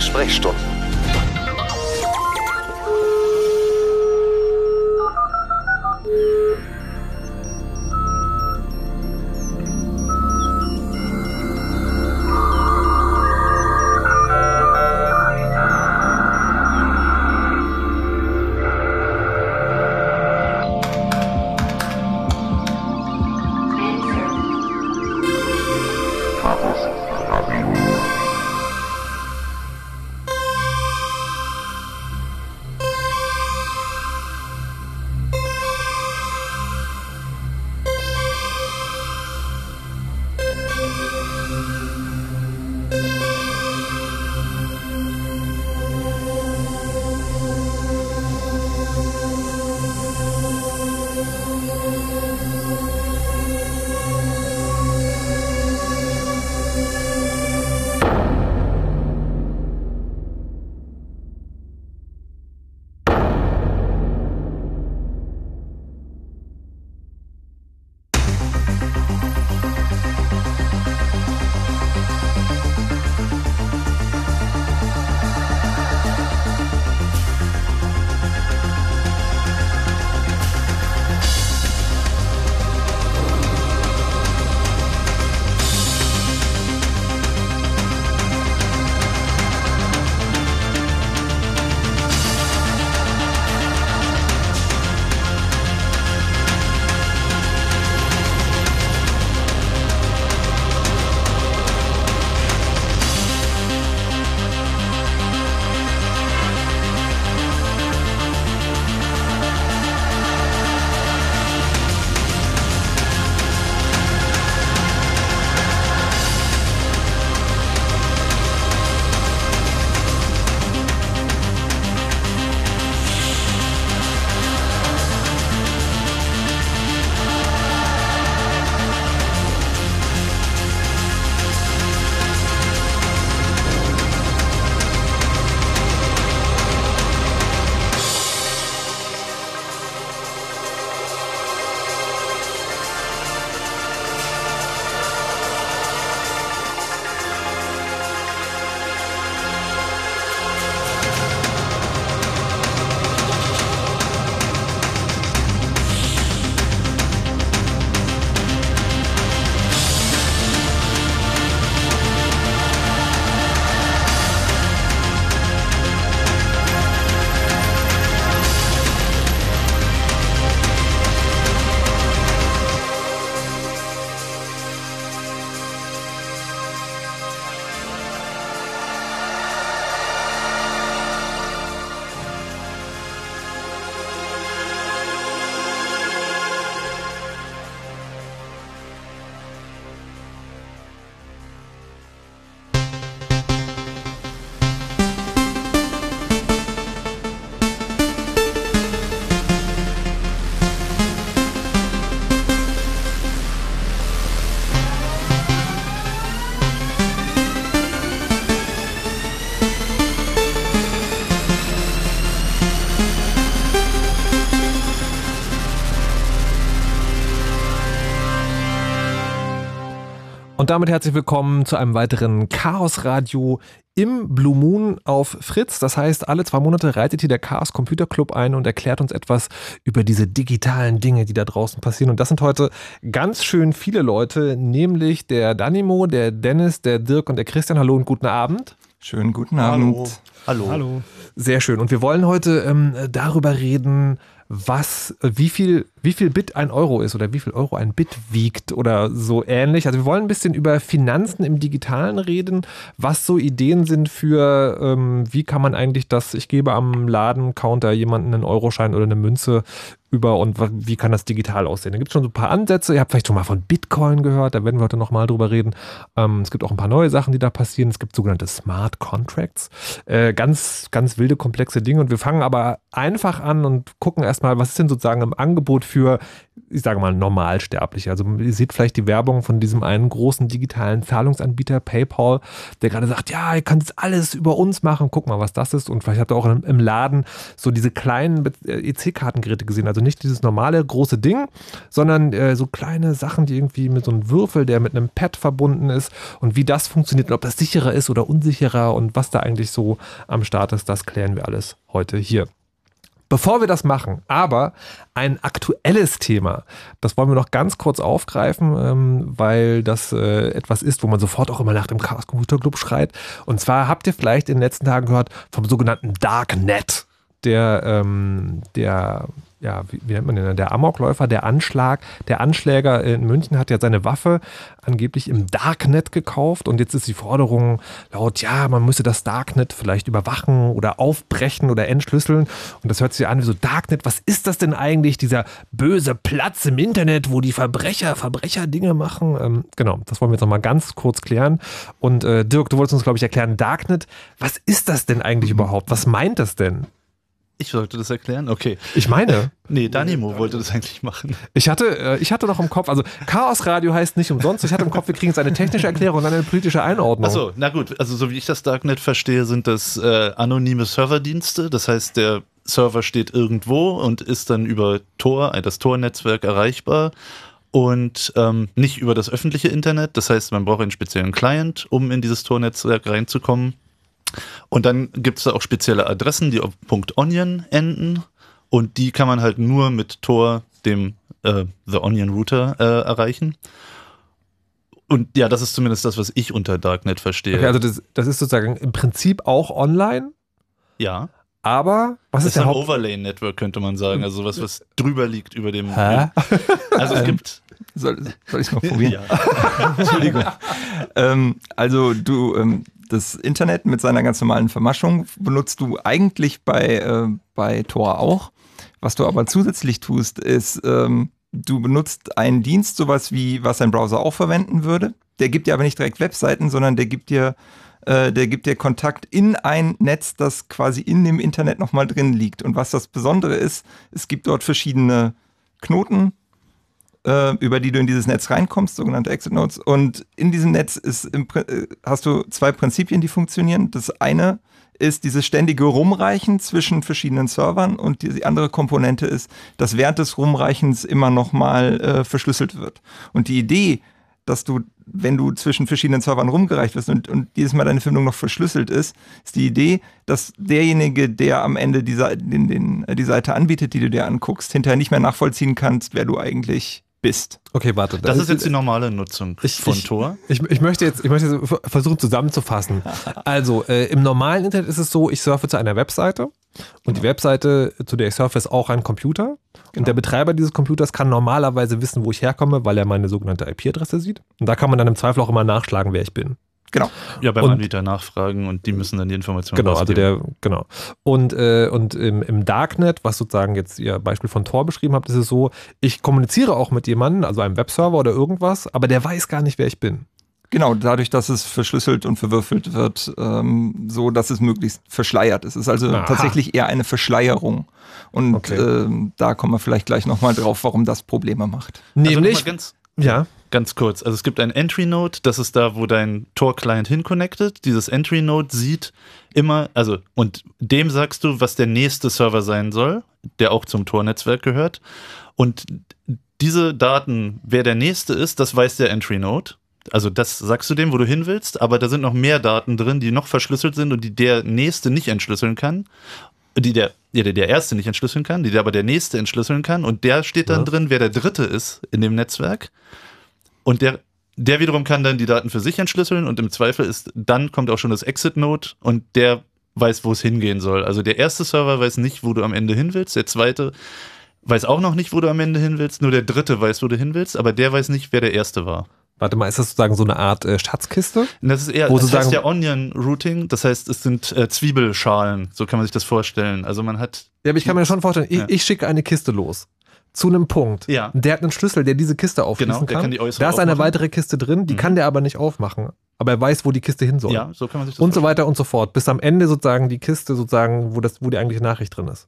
Sprechstunden. Und damit herzlich willkommen zu einem weiteren Chaos Radio im Blue Moon auf Fritz. Das heißt, alle zwei Monate reitet hier der Chaos Computer Club ein und erklärt uns etwas über diese digitalen Dinge, die da draußen passieren. Und das sind heute ganz schön viele Leute, nämlich der Danimo, der Dennis, der Dirk und der Christian. Hallo und guten Abend. Schönen guten Abend. Hallo. Hallo. Hallo. Sehr schön. Und wir wollen heute ähm, darüber reden, was, wie viel, wie viel Bit ein Euro ist oder wie viel Euro ein Bit wiegt oder so ähnlich. Also wir wollen ein bisschen über Finanzen im Digitalen reden, was so Ideen sind für, ähm, wie kann man eigentlich das, ich gebe am Ladencounter jemanden einen Euroschein oder eine Münze über und wie kann das digital aussehen. Da gibt es schon so ein paar Ansätze. Ihr habt vielleicht schon mal von Bitcoin gehört, da werden wir heute nochmal drüber reden. Ähm, es gibt auch ein paar neue Sachen, die da passieren. Es gibt sogenannte Smart Contracts. Äh, ganz, ganz wilde, komplexe Dinge. Und wir fangen aber einfach an und gucken erstmal, was ist denn sozusagen im Angebot für, ich sage mal, Normalsterbliche. Also ihr seht vielleicht die Werbung von diesem einen großen digitalen Zahlungsanbieter PayPal, der gerade sagt, ja, ihr könnt alles über uns machen, guck mal, was das ist. Und vielleicht habt ihr auch im Laden so diese kleinen EC-Kartengeräte gesehen. Also nicht dieses normale große Ding, sondern äh, so kleine Sachen, die irgendwie mit so einem Würfel, der mit einem Pad verbunden ist und wie das funktioniert und ob das sicherer ist oder unsicherer und was da eigentlich so am Start ist, das klären wir alles heute hier. Bevor wir das machen, aber ein aktuelles Thema, das wollen wir noch ganz kurz aufgreifen, ähm, weil das äh, etwas ist, wo man sofort auch immer nach dem Chaos Computer Club schreit. Und zwar habt ihr vielleicht in den letzten Tagen gehört vom sogenannten Darknet, der, ähm, der ja, wie, wie, nennt man den, der Amokläufer, der Anschlag, der Anschläger in München hat ja seine Waffe angeblich im Darknet gekauft und jetzt ist die Forderung laut, ja, man müsse das Darknet vielleicht überwachen oder aufbrechen oder entschlüsseln und das hört sich an wie so Darknet, was ist das denn eigentlich, dieser böse Platz im Internet, wo die Verbrecher, Verbrecher Dinge machen? Ähm, genau, das wollen wir jetzt nochmal ganz kurz klären und äh, Dirk, du wolltest uns, glaube ich, erklären, Darknet, was ist das denn eigentlich überhaupt? Was meint das denn? Ich sollte das erklären? Okay. Ich meine. Nee, Danimo wollte das eigentlich machen. Ich hatte, äh, ich hatte noch im Kopf, also Chaos Radio heißt nicht umsonst. Ich hatte im Kopf, wir kriegen jetzt eine technische Erklärung und eine politische Einordnung. Achso, na gut. Also, so wie ich das Darknet verstehe, sind das äh, anonyme Serverdienste. Das heißt, der Server steht irgendwo und ist dann über Tor, äh, das Tor-Netzwerk erreichbar und ähm, nicht über das öffentliche Internet. Das heißt, man braucht einen speziellen Client, um in dieses Tor-Netzwerk reinzukommen. Und dann gibt es da auch spezielle Adressen, die auf .onion enden. Und die kann man halt nur mit Tor, dem äh, The Onion Router, äh, erreichen. Und ja, das ist zumindest das, was ich unter Darknet verstehe. Okay, also das, das ist sozusagen im Prinzip auch online. Ja. Aber was das ist der ein Overlay-Network, könnte man sagen. Also was, was drüber liegt über dem. Hä? Also es gibt. Soll, soll ich es mal probieren? Ja. Entschuldigung. ähm, also du, ähm, das Internet mit seiner ganz normalen Vermaschung benutzt du eigentlich bei, äh, bei Tor auch. Was du aber zusätzlich tust, ist, ähm, du benutzt einen Dienst, sowas wie, was ein Browser auch verwenden würde. Der gibt dir aber nicht direkt Webseiten, sondern der gibt dir, äh, der gibt dir Kontakt in ein Netz, das quasi in dem Internet nochmal drin liegt. Und was das Besondere ist, es gibt dort verschiedene Knoten, äh, über die du in dieses Netz reinkommst, sogenannte Exit Nodes. Und in diesem Netz ist im, äh, hast du zwei Prinzipien, die funktionieren. Das eine ist dieses ständige Rumreichen zwischen verschiedenen Servern und die, andere Komponente ist, dass während des Rumreichens immer nochmal äh, verschlüsselt wird. Und die Idee, dass du, wenn du zwischen verschiedenen Servern rumgereicht wirst und, und jedes Mal deine Verbindung noch verschlüsselt ist, ist die Idee, dass derjenige, der am Ende die, den, den, die Seite anbietet, die du dir anguckst, hinterher nicht mehr nachvollziehen kannst, wer du eigentlich bist. Okay, warte. Das ist jetzt die normale Nutzung Ich- von ich- Tor. Ich, ich möchte jetzt, ich möchte jetzt versuchen zusammenzufassen. Also, äh, im normalen Internet ist es so, ich surfe zu einer Webseite und die Webseite, zu der ich surfe, ist auch ein Computer. Und der Betreiber dieses Computers kann normalerweise wissen, wo ich herkomme, weil er meine sogenannte IP-Adresse sieht. Und da kann man dann im Zweifel auch immer nachschlagen, wer ich bin. Genau. Ja, beim Und- Anbieter nachfragen und die müssen dann die Informationen Genau, also rausgeben. der, genau. Und, äh, und im, im Darknet, was sozusagen jetzt ihr Beispiel von Tor beschrieben habt, ist es so, ich kommuniziere auch mit jemandem, also einem Webserver oder irgendwas, aber der weiß gar nicht, wer ich bin. Genau, dadurch, dass es verschlüsselt und verwürfelt wird, ähm, so dass es möglichst verschleiert ist. Es ist also Aha. tatsächlich eher eine Verschleierung. Und Okay. ähm, da kommen wir vielleicht gleich nochmal drauf, warum das Probleme macht. Also Nämlich, ganz, ja, ganz kurz. Also es gibt ein Entry Node, das ist da, wo dein Tor-Client hinconnected. Dieses Entry Node sieht immer, also und dem sagst du, was der nächste Server sein soll, der auch zum Tor-Netzwerk gehört. Und diese Daten, wer der nächste ist, das weiß der Entry Node. Also das sagst du dem, wo du hin willst, aber da sind noch mehr Daten drin, die noch verschlüsselt sind und die der nächste nicht entschlüsseln kann. Die der, ja, der, der erste nicht entschlüsseln kann, die der aber der nächste entschlüsseln kann. Und der steht dann Ja. drin, wer der dritte ist in dem Netzwerk. Und der, der wiederum kann dann die Daten für sich entschlüsseln und im Zweifel ist, dann kommt auch schon das Exit-Node und der weiß, wo es hingehen soll. Also der erste Server weiß nicht, wo du am Ende hin willst, der zweite weiß auch noch nicht, wo du am Ende hin willst, nur der dritte weiß, wo du hin willst, aber der weiß nicht, wer der erste war. Warte mal, ist das sozusagen so eine Art äh, Schatzkiste? Das ist eher, Wo das heißt ja Onion Routing, das heißt, es sind äh, Zwiebelschalen, so kann man sich das vorstellen. Also man hat, Ja, aber ich kann mir schon vorstellen, ich, Ja. ich schicke eine Kiste los. Zu einem Punkt. Ja. Der hat einen Schlüssel, der diese Kiste aufschließen Genau, der kann. kann die äußere da ist eine aufmachen. weitere Kiste drin, die Mhm. kann der aber nicht aufmachen. Aber er weiß, wo die Kiste hin soll. ja, so kann man sich das Und so weiter und so fort. Bis am Ende sozusagen die Kiste sozusagen, wo, das, wo die eigentliche Nachricht drin ist.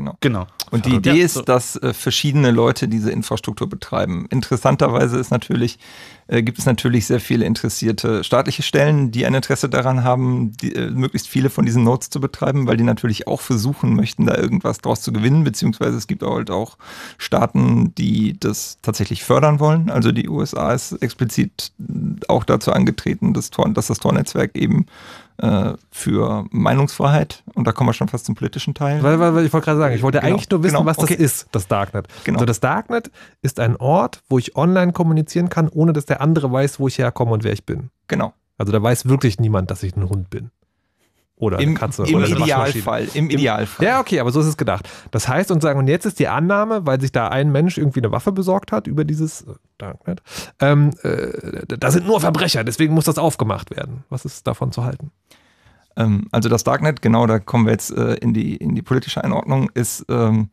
Genau. Genau. Und die Ja, Idee ist, so. dass äh, verschiedene Leute diese Infrastruktur betreiben. Interessanterweise ist natürlich, äh, gibt es natürlich sehr viele interessierte staatliche Stellen, die ein Interesse daran haben, die, äh, möglichst viele von diesen Nodes zu betreiben, weil die natürlich auch versuchen möchten, da irgendwas draus zu gewinnen, beziehungsweise es gibt halt auch Staaten, die das tatsächlich fördern wollen. Also die USA ist explizit auch dazu angetreten, dass, Tor, dass das Tor-Netzwerk eben äh, für Meinungsfreiheit, und da kommen wir schon fast zum politischen Teil. Weil, weil, weil ich wollte gerade sagen, ich wollte Genau, eigentlich nur wissen, genau, was okay. das ist, das Darknet. Genau. Also das Darknet ist ein Ort, wo ich online kommunizieren kann, ohne dass der andere weiß, wo ich herkomme und wer ich bin. Genau. Also da weiß wirklich niemand, dass ich ein Hund bin. Oder eine Im, Katze. im oder eine. Idealfall. Im Idealfall. Ja, okay, aber so ist es gedacht. Das heißt, und sagen, und jetzt ist die Annahme, weil sich da ein Mensch irgendwie eine Waffe besorgt hat über dieses äh, Darknet, ähm, äh, da sind nur Verbrecher, deswegen muss das aufgemacht werden. Was ist davon zu halten? Ähm, also das Darknet, genau, da kommen wir jetzt äh, in, die, in die politische Einordnung, ist ähm,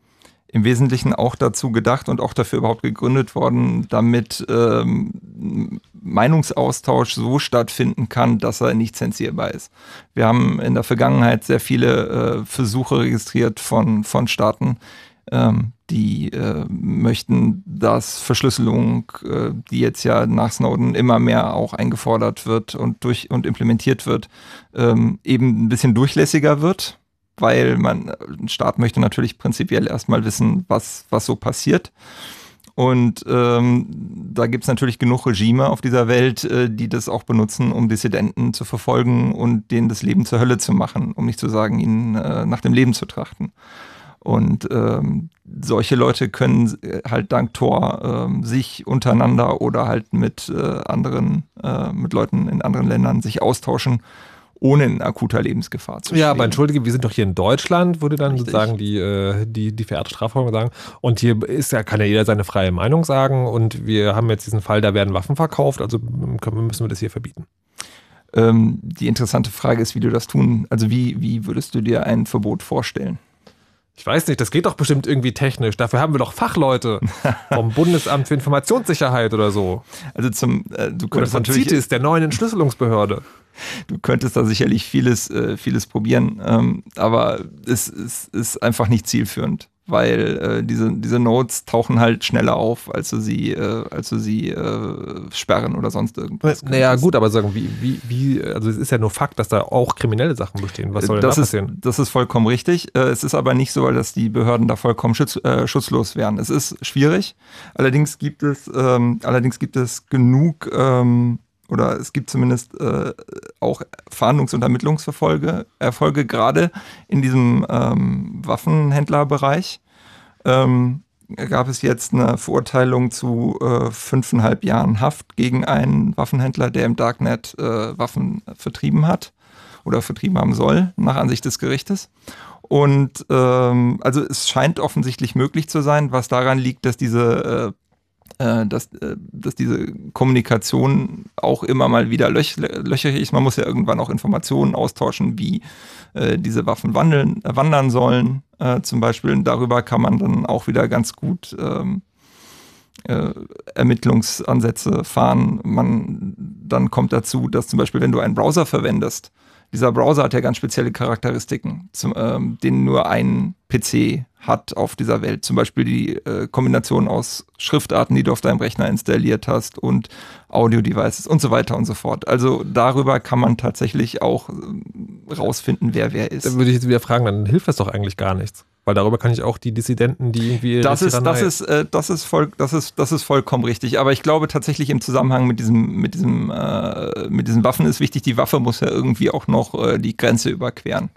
im Wesentlichen auch dazu gedacht und auch dafür überhaupt gegründet worden, damit ähm, Meinungsaustausch so stattfinden kann, dass er nicht zensierbar ist. Wir haben in der Vergangenheit sehr viele äh, Versuche registriert von, von Staaten, ähm, die äh, möchten, dass Verschlüsselung, äh, die jetzt ja nach Snowden immer mehr auch eingefordert wird und durch und implementiert wird, ähm, eben ein bisschen durchlässiger wird, weil man ein Staat möchte natürlich prinzipiell erstmal wissen, was, was so passiert. Und ähm, da gibt es natürlich genug Regime auf dieser Welt, äh, die das auch benutzen, um Dissidenten zu verfolgen und denen das Leben zur Hölle zu machen, um nicht zu sagen, ihnen äh, nach dem Leben zu trachten. Und ähm, solche Leute können äh, halt dank Tor ähm, sich untereinander oder halt mit äh, anderen, äh, mit Leuten in anderen Ländern sich austauschen, ohne in akuter Lebensgefahr zu stehen. Ja, aber entschuldige, wir sind doch hier in Deutschland, würde dann Richtig. sozusagen die, äh, die, die verehrte Strafverfolgung sagen. Und hier ist ja, kann ja jeder seine freie Meinung sagen. Und wir haben jetzt diesen Fall, da werden Waffen verkauft, also können, müssen wir das hier verbieten. Ähm, die interessante Frage ist, wie du das tun, also wie, wie würdest du dir ein Verbot vorstellen? Ich weiß nicht, das geht doch bestimmt irgendwie technisch. Dafür haben wir doch Fachleute vom Bundesamt für Informationssicherheit oder so. Also zum, äh, du Oder könntest von natürlich, CITES, der neuen Entschlüsselungsbehörde. Du könntest da sicherlich vieles, äh, vieles probieren, ähm, aber es, es ist einfach nicht zielführend, weil äh, diese, diese Nodes tauchen halt schneller auf, als du sie, äh, als du sie äh, sperren oder sonst irgendwas. Naja, gut, aber sagen, wie, wie, wie, also es ist ja nur Fakt, dass da auch kriminelle Sachen bestehen. Was soll denn das da ist, passieren? das ist vollkommen richtig. Äh, Es ist aber nicht so, dass die Behörden da vollkommen schutz, äh, schutzlos wären. Es ist schwierig. Allerdings gibt es, ähm, allerdings gibt es genug ähm, oder es gibt zumindest äh, auch Fahndungs- und Ermittlungsverfolge, Erfolge gerade in diesem ähm, Waffenhändlerbereich. Ähm, gab es jetzt eine Verurteilung zu äh, fünfeinhalb Jahren Haft gegen einen Waffenhändler, der im Darknet äh, Waffen vertrieben hat oder vertrieben haben soll, nach Ansicht des Gerichtes. Und ähm, also es scheint offensichtlich möglich zu sein, was daran liegt, dass diese, äh, dass, äh, dass diese Kommunikation auch immer mal wieder löch, löcherig ist. Man muss ja irgendwann auch Informationen austauschen, wie äh, diese Waffen wandeln, äh, wandern sollen, äh, zum Beispiel. Und darüber kann man dann auch wieder ganz gut ähm, äh, Ermittlungsansätze fahren. Man, dann kommt dazu, dass zum Beispiel, wenn du einen Browser verwendest, dieser Browser hat ja ganz spezielle Charakteristiken, zum, ähm, den nur ein PC hat auf dieser Welt. Zum Beispiel die äh, Kombination aus Schriftarten, die du auf deinem Rechner installiert hast und Audio-Devices und so weiter und so fort. Also darüber kann man tatsächlich auch ähm, rausfinden, wer wer ist. Dann würde ich jetzt wieder fragen, dann hilft das doch eigentlich gar nichts. Weil darüber kann ich auch die Dissidenten, die irgendwie. Das ist, das ist, äh, das ist voll, das ist, das ist vollkommen richtig. Aber ich glaube tatsächlich im Zusammenhang mit diesem, mit diesem, äh, mit diesen Waffen ist wichtig, die Waffe muss ja irgendwie auch noch äh, die Grenze überqueren.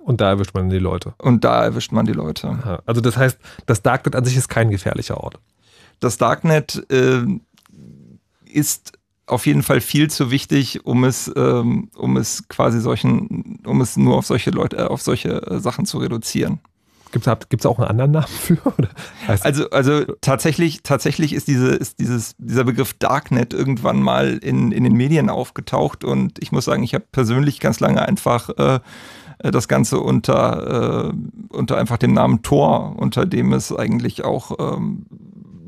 Und da erwischt man die Leute. Und da erwischt man die Leute. Aha. Also das heißt, das Darknet an sich ist kein gefährlicher Ort. Das Darknet äh, ist auf jeden Fall viel zu wichtig, um es, ähm, um es quasi solchen, um es nur auf solche Leute, äh, auf solche äh, Sachen zu reduzieren. Gibt es auch einen anderen Namen für? Also, also tatsächlich, tatsächlich ist, diese, ist dieses, dieser Begriff Darknet irgendwann mal in, in den Medien aufgetaucht und ich muss sagen, ich habe persönlich ganz lange einfach äh, das Ganze unter, äh, unter einfach dem Namen Tor, unter dem es eigentlich auch ähm,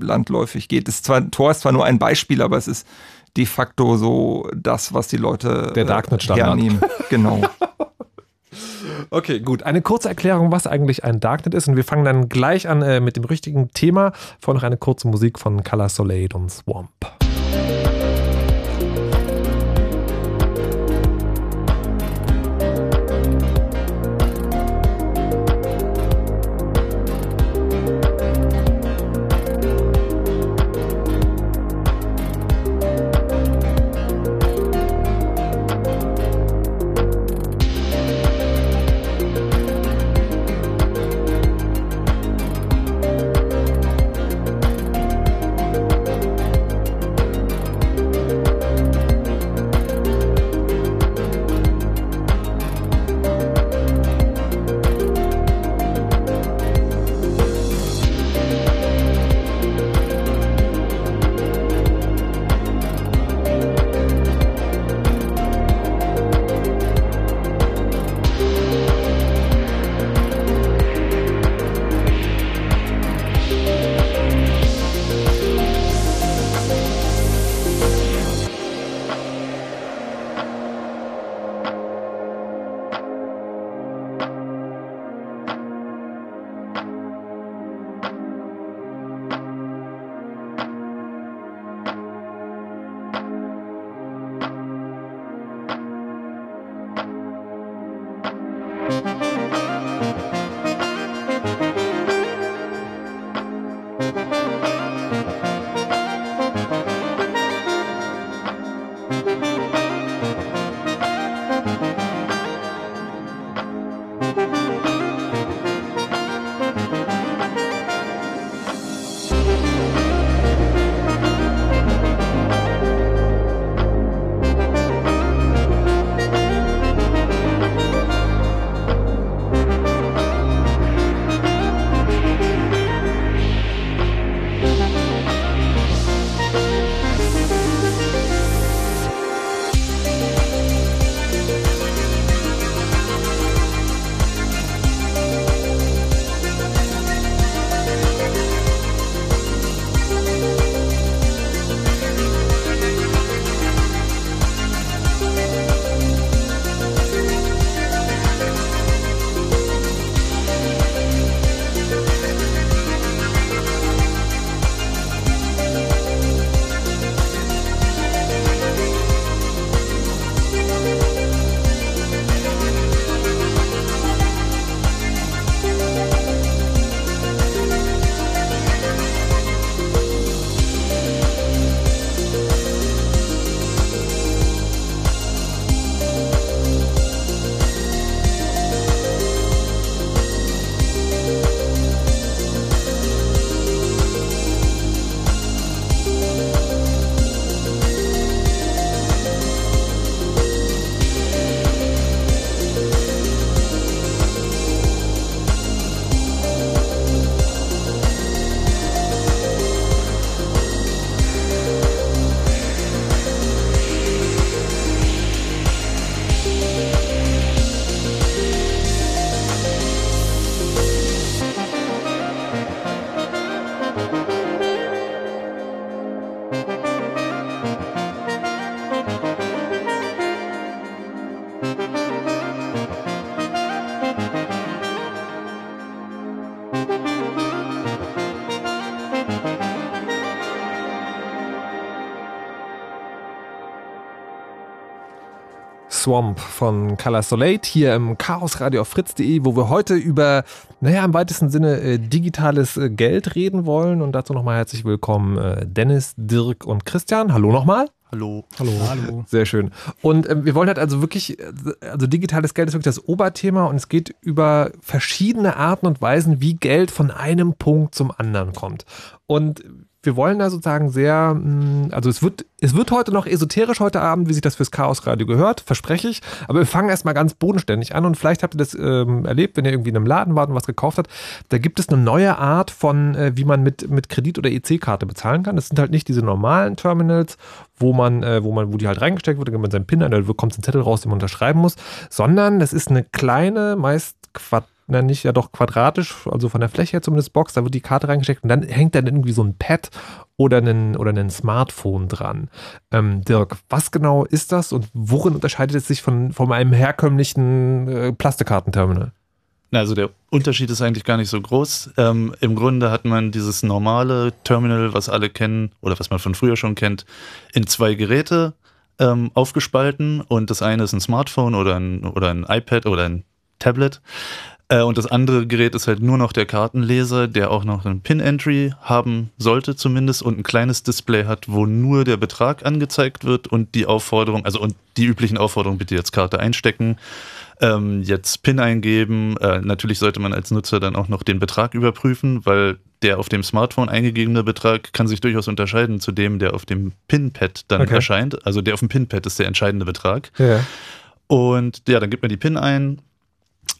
landläufig geht. Ist zwar, Tor ist zwar nur ein Beispiel, aber es ist de facto so das, was die Leute Der Darknet-Standard. hernehmen. Genau. Okay, gut. Eine kurze Erklärung, was eigentlich ein Darknet ist. Und wir fangen dann gleich an äh, mit dem richtigen Thema. Vorher noch eine kurze Musik von Color Soleil und Swamp. Swamp von Color Soleil hier im Chaos Radio auf fritz.de, wo wir heute über, naja, im weitesten Sinne äh, digitales äh, Geld reden wollen. Und dazu nochmal herzlich willkommen äh, Dennis, Dirk und Christian. Hallo nochmal. Hallo. Hallo. Hallo. Sehr schön. Und ähm, wir wollen halt also wirklich, also digitales Geld ist wirklich das Oberthema und es geht über verschiedene Arten und Weisen, wie Geld von einem Punkt zum anderen kommt. Und wir wollen da sozusagen sehr, mm, also es wird, es wird heute noch esoterisch heute Abend, wie sich das fürs Chaos Radio gehört, verspreche ich. Aber wir fangen erstmal ganz bodenständig an und vielleicht habt ihr das ähm, erlebt, wenn ihr irgendwie in einem Laden wart und was gekauft habt. Da gibt es eine neue Art von, äh, wie man mit, mit Kredit- oder EC-Karte bezahlen kann. Das sind halt nicht diese normalen Terminals, wo man, äh, wo man, wo die halt reingesteckt wird, dann gibt man seinen PIN an, da kommt ein Zettel raus, den man unterschreiben muss, sondern das ist eine kleine, meist Quadrat na nicht, ja doch quadratisch, also von der Fläche her zumindest Box, da wird die Karte reingesteckt und dann hängt dann irgendwie so ein Pad oder ein, oder ein Smartphone dran. Ähm, Dirk, was genau ist das und worin unterscheidet es sich von, von einem herkömmlichen äh, Plastikkartenterminal? Also der Unterschied ist eigentlich gar nicht so groß. Ähm, Im Grunde hat man dieses normale Terminal, was alle kennen oder was man von früher schon kennt, in zwei Geräte ähm, aufgespalten und das eine ist ein Smartphone oder ein, oder ein iPad oder ein Tablet. Äh, und das andere Gerät ist halt nur noch der Kartenleser, der auch noch ein Pin-Entry haben sollte zumindest und ein kleines Display hat, wo nur der Betrag angezeigt wird und die Aufforderung, also und die üblichen Aufforderungen, bitte jetzt Karte einstecken, ähm, jetzt PIN eingeben. Äh, natürlich sollte man als Nutzer dann auch noch den Betrag überprüfen, weil der auf dem Smartphone eingegebene Betrag kann sich durchaus unterscheiden zu dem, der auf dem PIN-Pad dann okay. erscheint. Also der auf dem PIN-Pad ist der entscheidende Betrag. Ja. Und ja, dann gibt man die PIN ein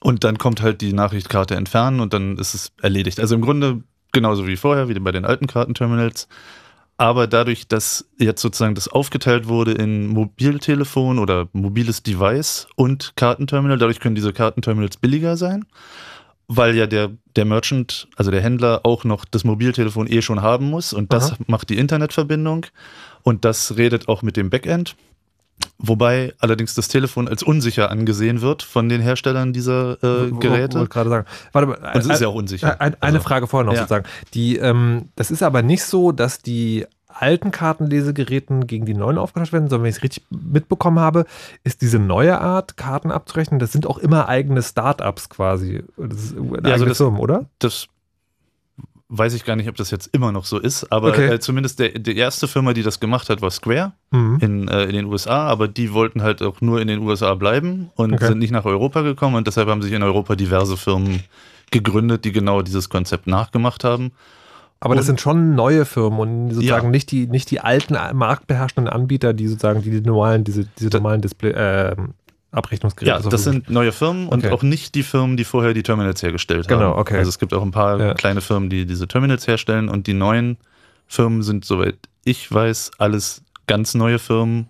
und dann kommt halt die Nachrichtkarte entfernen und dann ist es erledigt. Also im Grunde genauso wie vorher, wie bei den alten Kartenterminals. Aber dadurch, dass jetzt sozusagen das aufgeteilt wurde in Mobiltelefon oder mobiles Device und Kartenterminal, dadurch können diese Kartenterminals billiger sein weil ja der, der Merchant, also der Händler, auch noch das Mobiltelefon eh schon haben muss und das Aha. macht die Internetverbindung und das redet auch mit dem Backend. Wobei allerdings das Telefon als unsicher angesehen wird von den Herstellern dieser äh, Geräte. Wollte gerade sagen. Warte mal, und es ist ja auch unsicher. Ein, eine also, Frage vorher noch ja. sozusagen. Die, ähm, das ist aber nicht so, dass die alten Kartenlesegeräten gegen die neuen aufgetauscht werden, sondern wenn ich es richtig mitbekommen habe, ist diese neue Art, Karten abzurechnen, das sind auch immer eigene Startups quasi. Das ist eine ja, also das, Firmen, oder? Das weiß ich gar nicht, ob das jetzt immer noch so ist, aber okay. äh, zumindest der, die erste Firma, die das gemacht hat, war Square mhm. in, äh, in den USA, aber die wollten halt auch nur in den USA bleiben und okay. sind nicht nach Europa gekommen und deshalb haben sich in Europa diverse Firmen gegründet, die genau dieses Konzept nachgemacht haben. Aber das sind schon neue Firmen und sozusagen ja. nicht, die, nicht die alten marktbeherrschenden Anbieter, die sozusagen die, die normalen, diese, diese normalen Display, äh, Abrechnungsgeräte. Ja, das sind neue Firmen und okay. auch nicht die Firmen, die vorher die Terminals hergestellt genau, haben. Genau, okay. Also es gibt auch ein paar ja. kleine Firmen, die diese Terminals herstellen und die neuen Firmen sind, soweit ich weiß, alles ganz neue Firmen,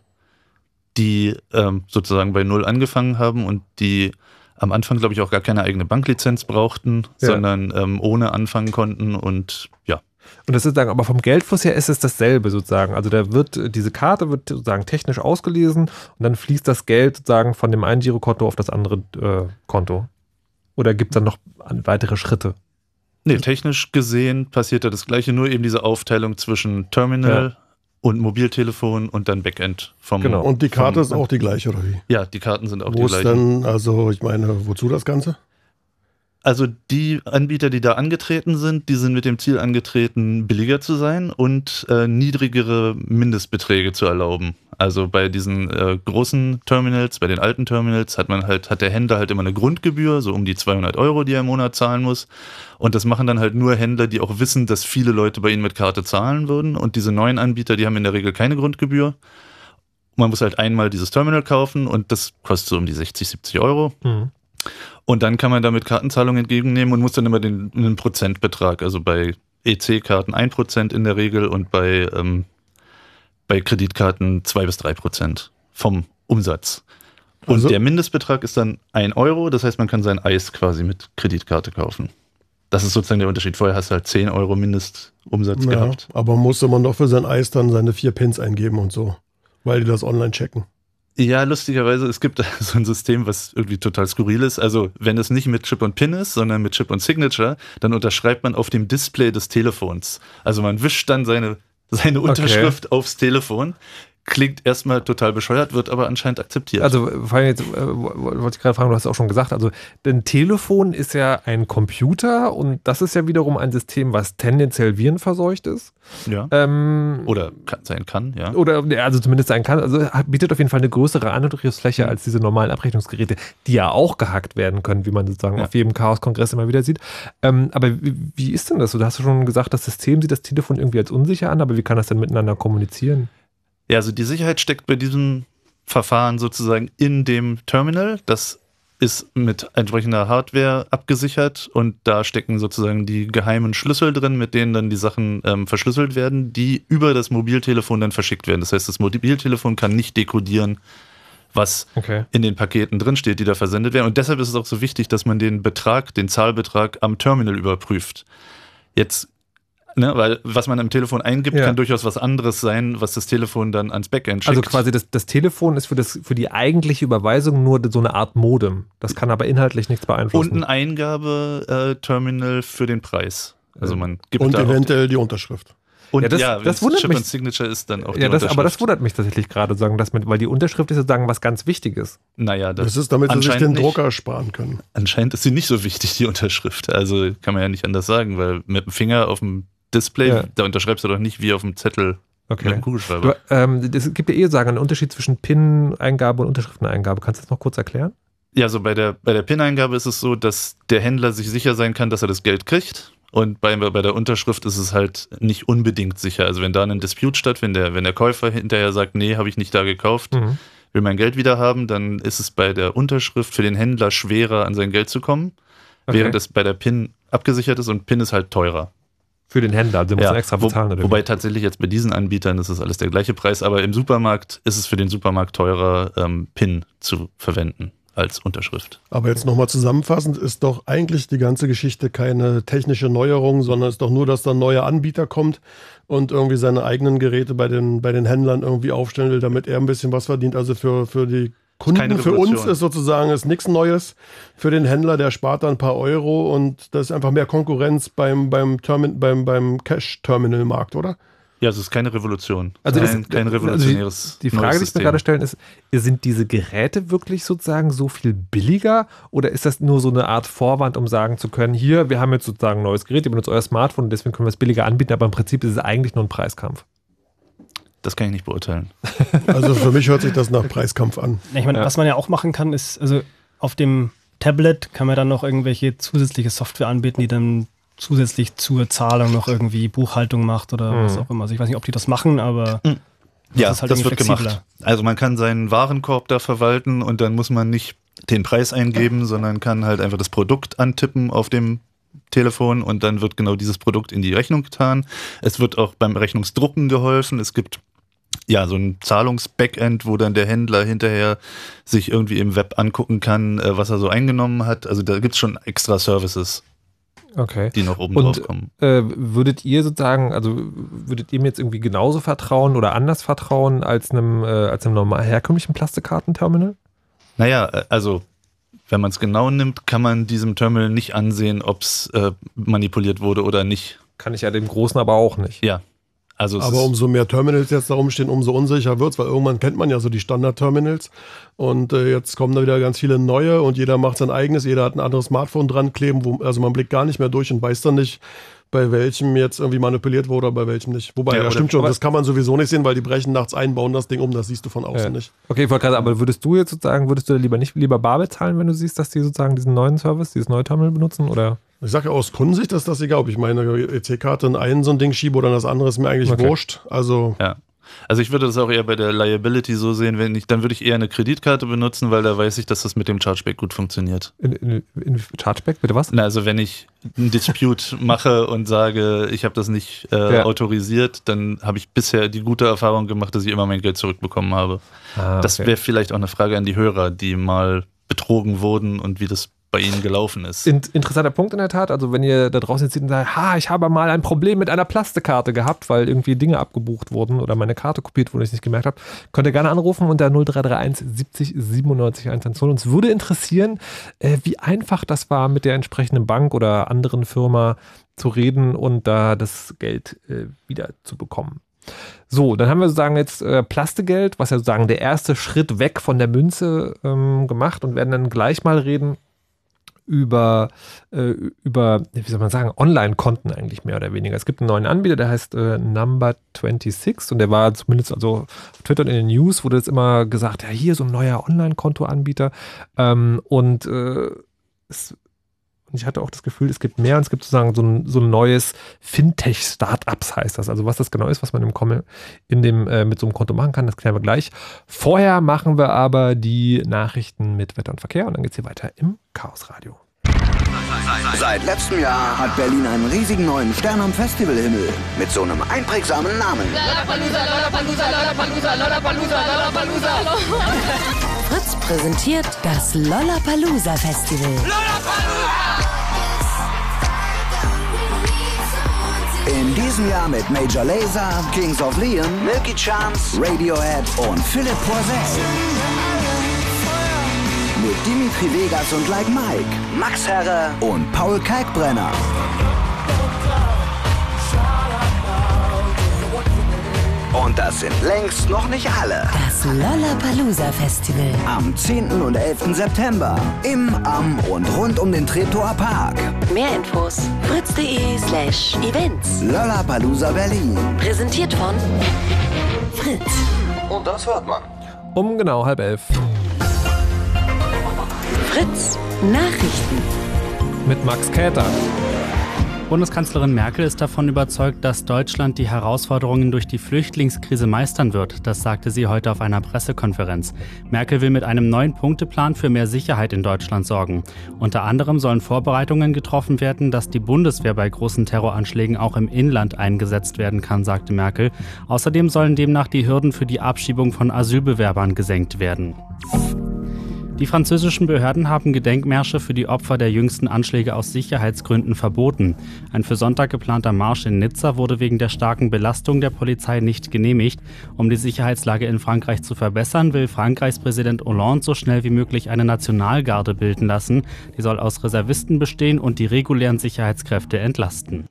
die ähm, sozusagen bei Null angefangen haben und die am Anfang, glaube ich, auch gar keine eigene Banklizenz brauchten, ja. sondern ähm, ohne anfangen konnten und ja. Und das ist sozusagen, aber vom Geldfluss her ist es dasselbe sozusagen. Also da wird, diese Karte wird sozusagen technisch ausgelesen und dann fließt das Geld sozusagen von dem einen Girokonto auf das andere äh, Konto. Oder gibt es dann noch weitere Schritte? Nee, technisch gesehen passiert da das Gleiche, nur eben diese Aufteilung zwischen Terminal, ja und Mobiltelefon und dann Backend vom. Genau. Und die Karte vom, ist auch die gleiche, oder wie? Ja, die Karten sind auch Wo die gleichen. Wo ist denn, also ich meine, wozu das Ganze? Also die Anbieter, die da angetreten sind, die sind mit dem Ziel angetreten, billiger zu sein und äh, niedrigere Mindestbeträge zu erlauben. Also bei diesen äh, großen Terminals, bei den alten Terminals hat man halt, hat der Händler halt immer eine Grundgebühr, so um die 200 Euro, die er im Monat zahlen muss. Und das machen dann halt nur Händler, die auch wissen, dass viele Leute bei ihnen mit Karte zahlen würden. Und diese neuen Anbieter, die haben in der Regel keine Grundgebühr. Man muss halt einmal dieses Terminal kaufen und das kostet so um die 60, 70 Euro. Mhm. Und dann kann man damit Kartenzahlungen entgegennehmen und muss dann immer den, den Prozentbetrag, also bei EC-Karten 1% in der Regel und bei, ähm, bei Kreditkarten 2 bis 3% vom Umsatz. Und also, der Mindestbetrag ist dann 1 Euro, das heißt, man kann sein Eis quasi mit Kreditkarte kaufen. Das ist sozusagen der Unterschied. Vorher hast du halt 10 Euro Mindestumsatz ja, gehabt. Aber musste man doch für sein Eis dann seine vier Pins eingeben und so, weil die das online checken. Ja, lustigerweise, es gibt so ein System, was irgendwie total skurril ist. Also, wenn es nicht mit Chip und Pin ist, sondern mit Chip und Signature, dann unterschreibt man auf dem Display des Telefons. Also, man wischt dann seine, seine Unterschrift okay. aufs Telefon klingt erstmal total bescheuert, wird aber anscheinend akzeptiert. Also, vor allem jetzt äh, wollte ich gerade fragen, du hast es auch schon gesagt, also ein Telefon ist ja ein Computer und das ist ja wiederum ein System, was tendenziell virenverseucht ist. Ja. Ähm, oder kann, sein kann, ja. Oder also zumindest sein kann. Also bietet auf jeden Fall eine größere Angriffsfläche als diese normalen Abrechnungsgeräte, die ja auch gehackt werden können, wie man sozusagen ja. auf jedem Chaos-Kongress immer wieder sieht. Ähm, aber wie, wie ist denn das? Du hast schon gesagt, das System sieht das Telefon irgendwie als unsicher an, aber wie kann das denn miteinander kommunizieren? Ja, also die Sicherheit steckt bei diesem Verfahren sozusagen in dem Terminal. Das ist mit entsprechender Hardware abgesichert und da stecken sozusagen die geheimen Schlüssel drin, mit denen dann die Sachen ähm, verschlüsselt werden, die über das Mobiltelefon dann verschickt werden. Das heißt, das Mobiltelefon kann nicht dekodieren, was Okay. in den Paketen drinsteht, die da versendet werden. Und deshalb ist es auch so wichtig, dass man den Betrag, den Zahlbetrag am Terminal überprüft. Jetzt, ne, weil was man am Telefon eingibt, Ja. kann durchaus was anderes sein, was das Telefon dann ans Backend schickt. Also quasi das, das Telefon ist für, das, für die eigentliche Überweisung nur so eine Art Modem. Das kann aber inhaltlich nichts beeinflussen. und ein Eingabeterminal für den Preis. Also man gibt Und eventuell die Unterschrift. Und Ja, das- ja, das wundert Chip mich. Signature ist dann auch ja, die das, aber das wundert mich tatsächlich gerade, sagen, dass mit, weil die Unterschrift ist sozusagen was ganz Wichtiges. Naja, das, Das ist, damit sie sich den nicht. Drucker sparen können. Anscheinend ist sie nicht so wichtig, die Unterschrift. Also kann man ja nicht anders sagen, weil mit dem Finger auf dem Display, Ja. da unterschreibst du doch nicht wie auf dem Zettel mit dem Du, Kugelschreiber. ähm, es gibt ja eh sagen, einen Unterschied zwischen PIN-Eingabe und Unterschrifteneingabe. Kannst du das noch kurz erklären? Ja, so bei der, bei der PIN-Eingabe ist es so, dass der Händler sich sicher sein kann, dass er das Geld kriegt. Und bei, bei der Unterschrift ist es halt nicht unbedingt sicher. Also wenn da ein Dispute stattfindet, wenn der, wenn der Käufer hinterher sagt, nee, habe ich nicht da gekauft, Mhm. will mein Geld wieder haben, dann ist es bei der Unterschrift für den Händler schwerer, an sein Geld zu kommen, Okay. während es bei der PIN abgesichert ist und PIN ist halt teurer. Für den Händler, also du musst Ja, dann extra wo, bezahlen. Oder wobei tatsächlich jetzt bei diesen Anbietern ist es alles der gleiche Preis, aber im Supermarkt ist es für den Supermarkt teurer, ähm, PIN zu verwenden als Unterschrift. Aber jetzt nochmal zusammenfassend, ist doch eigentlich die ganze Geschichte keine technische Neuerung, sondern ist doch nur, dass da ein neuer Anbieter kommt und irgendwie seine eigenen Geräte bei den, bei den Händlern irgendwie aufstellen will, damit er ein bisschen was verdient. Also für, für die Kunden, für uns ist sozusagen ist nichts Neues. Für den Händler, der spart da ein paar Euro und das ist einfach mehr Konkurrenz beim, beim, Termin, beim, beim Cash-Terminal-Markt, oder? Ja, es ist keine Revolution. Also das- kein, kein also die- revolutionäres Die Frage, neues die ich mir gerade stellen, ist, sind diese Geräte wirklich sozusagen so viel billiger oder ist das nur so eine Art Vorwand, um sagen zu können, hier, wir haben jetzt sozusagen ein neues Gerät, ihr benutzt euer Smartphone und deswegen können wir es billiger anbieten, aber im Prinzip ist es eigentlich nur ein Preiskampf. Das kann ich nicht beurteilen. Also für mich hört sich das nach Preiskampf an. Ich meine, Ja. was man ja auch machen kann, ist, also auf dem Tablet kann man dann noch irgendwelche zusätzliche Software anbieten, die dann zusätzlich zur Zahlung noch irgendwie Buchhaltung macht oder Mhm. was auch immer. Also ich weiß nicht, ob die das machen, aber Ja, das ist halt das wird gemacht. Also man kann seinen Warenkorb da verwalten und dann muss man nicht den Preis eingeben, sondern kann halt einfach das Produkt antippen auf dem Telefon und dann wird genau dieses Produkt in die Rechnung getan. Es wird auch beim Rechnungsdrucken geholfen. Es gibt ja so ein Zahlungsbackend, wo dann der Händler hinterher sich irgendwie im Web angucken kann, äh, was er so eingenommen hat. Also da gibt es schon extra Services, Okay. die noch oben Und- drauf kommen. Äh, würdet ihr sozusagen, also würdet ihr mir jetzt irgendwie genauso vertrauen oder anders vertrauen als einem, äh, als einem normal herkömmlichen Plastikkartenterminal? Naja, äh, also wenn man es genau nimmt, kann man diesem Terminal nicht ansehen, ob es äh, manipuliert wurde oder nicht. Kann ich ja dem Großen aber auch nicht. Ja. Also Aber umso mehr Terminals jetzt da rumstehen, umso unsicher wird's, weil irgendwann kennt man ja so die Standard-Terminals. Und äh, jetzt kommen da wieder ganz viele neue und jeder macht sein eigenes, jeder hat ein anderes Smartphone dran kleben, wo, also man blickt gar nicht mehr durch und weiß dann nicht, bei welchem jetzt irgendwie manipuliert wurde oder bei welchem nicht. Wobei, Ja, oder- stimmt schon, das kann man sowieso nicht sehen, weil die brechen nachts ein, bauen das Ding um, das siehst du von außen Ja. nicht. Okay, ich wollte gerade, aber würdest du jetzt sozusagen, würdest du lieber nicht lieber bar bezahlen, wenn du siehst, dass die sozusagen diesen neuen Service, dieses neue Terminal benutzen? Oder? Ich sage ja aus Kundensicht ist das egal, ob ich meine EC-Karte in einen so ein Ding schiebe oder in das andere, ist mir eigentlich Okay. wurscht. Also ja. Also ich würde das auch eher bei der Liability so sehen, wenn ich, dann würde ich eher eine Kreditkarte benutzen, weil da weiß ich, dass das mit dem Chargeback gut funktioniert. In, in, in Chargeback, bitte was? Na, also wenn ich einen Dispute mache und sage, ich habe das nicht äh, Ja. autorisiert, dann habe ich bisher die gute Erfahrung gemacht, dass ich immer mein Geld zurückbekommen habe. Ah, Das okay. wäre vielleicht auch eine Frage an die Hörer, die mal betrogen wurden und wie das bei ihnen gelaufen ist. In, interessanter Punkt in der Tat. Also, wenn ihr da draußen jetzt sitzt und sagt, ha, ich habe mal ein Problem mit einer Plastikkarte gehabt, weil irgendwie Dinge abgebucht wurden oder meine Karte kopiert wurde, ich es nicht gemerkt habe, könnt ihr gerne anrufen unter 0331 70 97 110. Uns würde interessieren, äh, wie einfach das war, mit der entsprechenden Bank oder anderen Firma zu reden und da das Geld äh, wieder zu bekommen. So, dann haben wir sozusagen jetzt äh, Plastikgeld, was ja sozusagen der erste Schritt weg von der Münze ähm, gemacht und werden dann gleich mal reden über, äh, über, wie soll man sagen, Online-Konten eigentlich mehr oder weniger. Es gibt einen neuen Anbieter, der heißt äh, Number26 und der war zumindest also auf Twitter und in den News wurde jetzt immer gesagt, ja, hier so ein neuer Online-Konto-Anbieter ähm, und äh, es, und ich hatte auch das Gefühl, es gibt mehr und es gibt sozusagen so ein, so ein neues Fintech-Startups heißt das. Also was das genau ist, was man im Komme in dem, äh, mit so einem Konto machen kann, das klären wir gleich. Vorher machen wir aber die Nachrichten mit Wetter und Verkehr und dann geht es hier weiter im Chaosradio. Seit letztem Jahr hat Berlin einen riesigen neuen Stern am Festivalhimmel mit so einem einprägsamen Namen. Fritz präsentiert das Lollapalooza Festival. In diesem Jahr mit Major Lazer, Kings of Leon, Milky Chance, Radiohead und Philipp Poisel. Mit Dimitri Vegas und Like Mike, Max Herre und Paul Kalkbrenner. Und das sind längst noch nicht alle. Das Lollapalooza Festival. Am 10. und 11. September im, am und rund um den Treptower Park. Mehr Infos fritz.de slash events. Lollapalooza Berlin. Präsentiert von Fritz. Und das hört man. Um genau halb elf. Fritz Nachrichten. Mit Max Käter. Bundeskanzlerin Merkel ist davon überzeugt, dass Deutschland die Herausforderungen durch die Flüchtlingskrise meistern wird. Das sagte sie heute auf einer Pressekonferenz. Merkel will mit einem neuen Punkteplan für mehr Sicherheit in Deutschland sorgen. Unter anderem sollen Vorbereitungen getroffen werden, dass die Bundeswehr bei großen Terroranschlägen auch im Inland eingesetzt werden kann, sagte Merkel. Außerdem sollen demnach die Hürden für die Abschiebung von Asylbewerbern gesenkt werden. Die französischen Behörden haben Gedenkmärsche für die Opfer der jüngsten Anschläge aus Sicherheitsgründen verboten. Ein für Sonntag geplanter Marsch in Nizza wurde wegen der starken Belastung der Polizei nicht genehmigt. Um die Sicherheitslage in Frankreich zu verbessern, will Frankreichs Präsident Hollande so schnell wie möglich eine Nationalgarde bilden lassen. Die soll aus Reservisten bestehen und die regulären Sicherheitskräfte entlasten.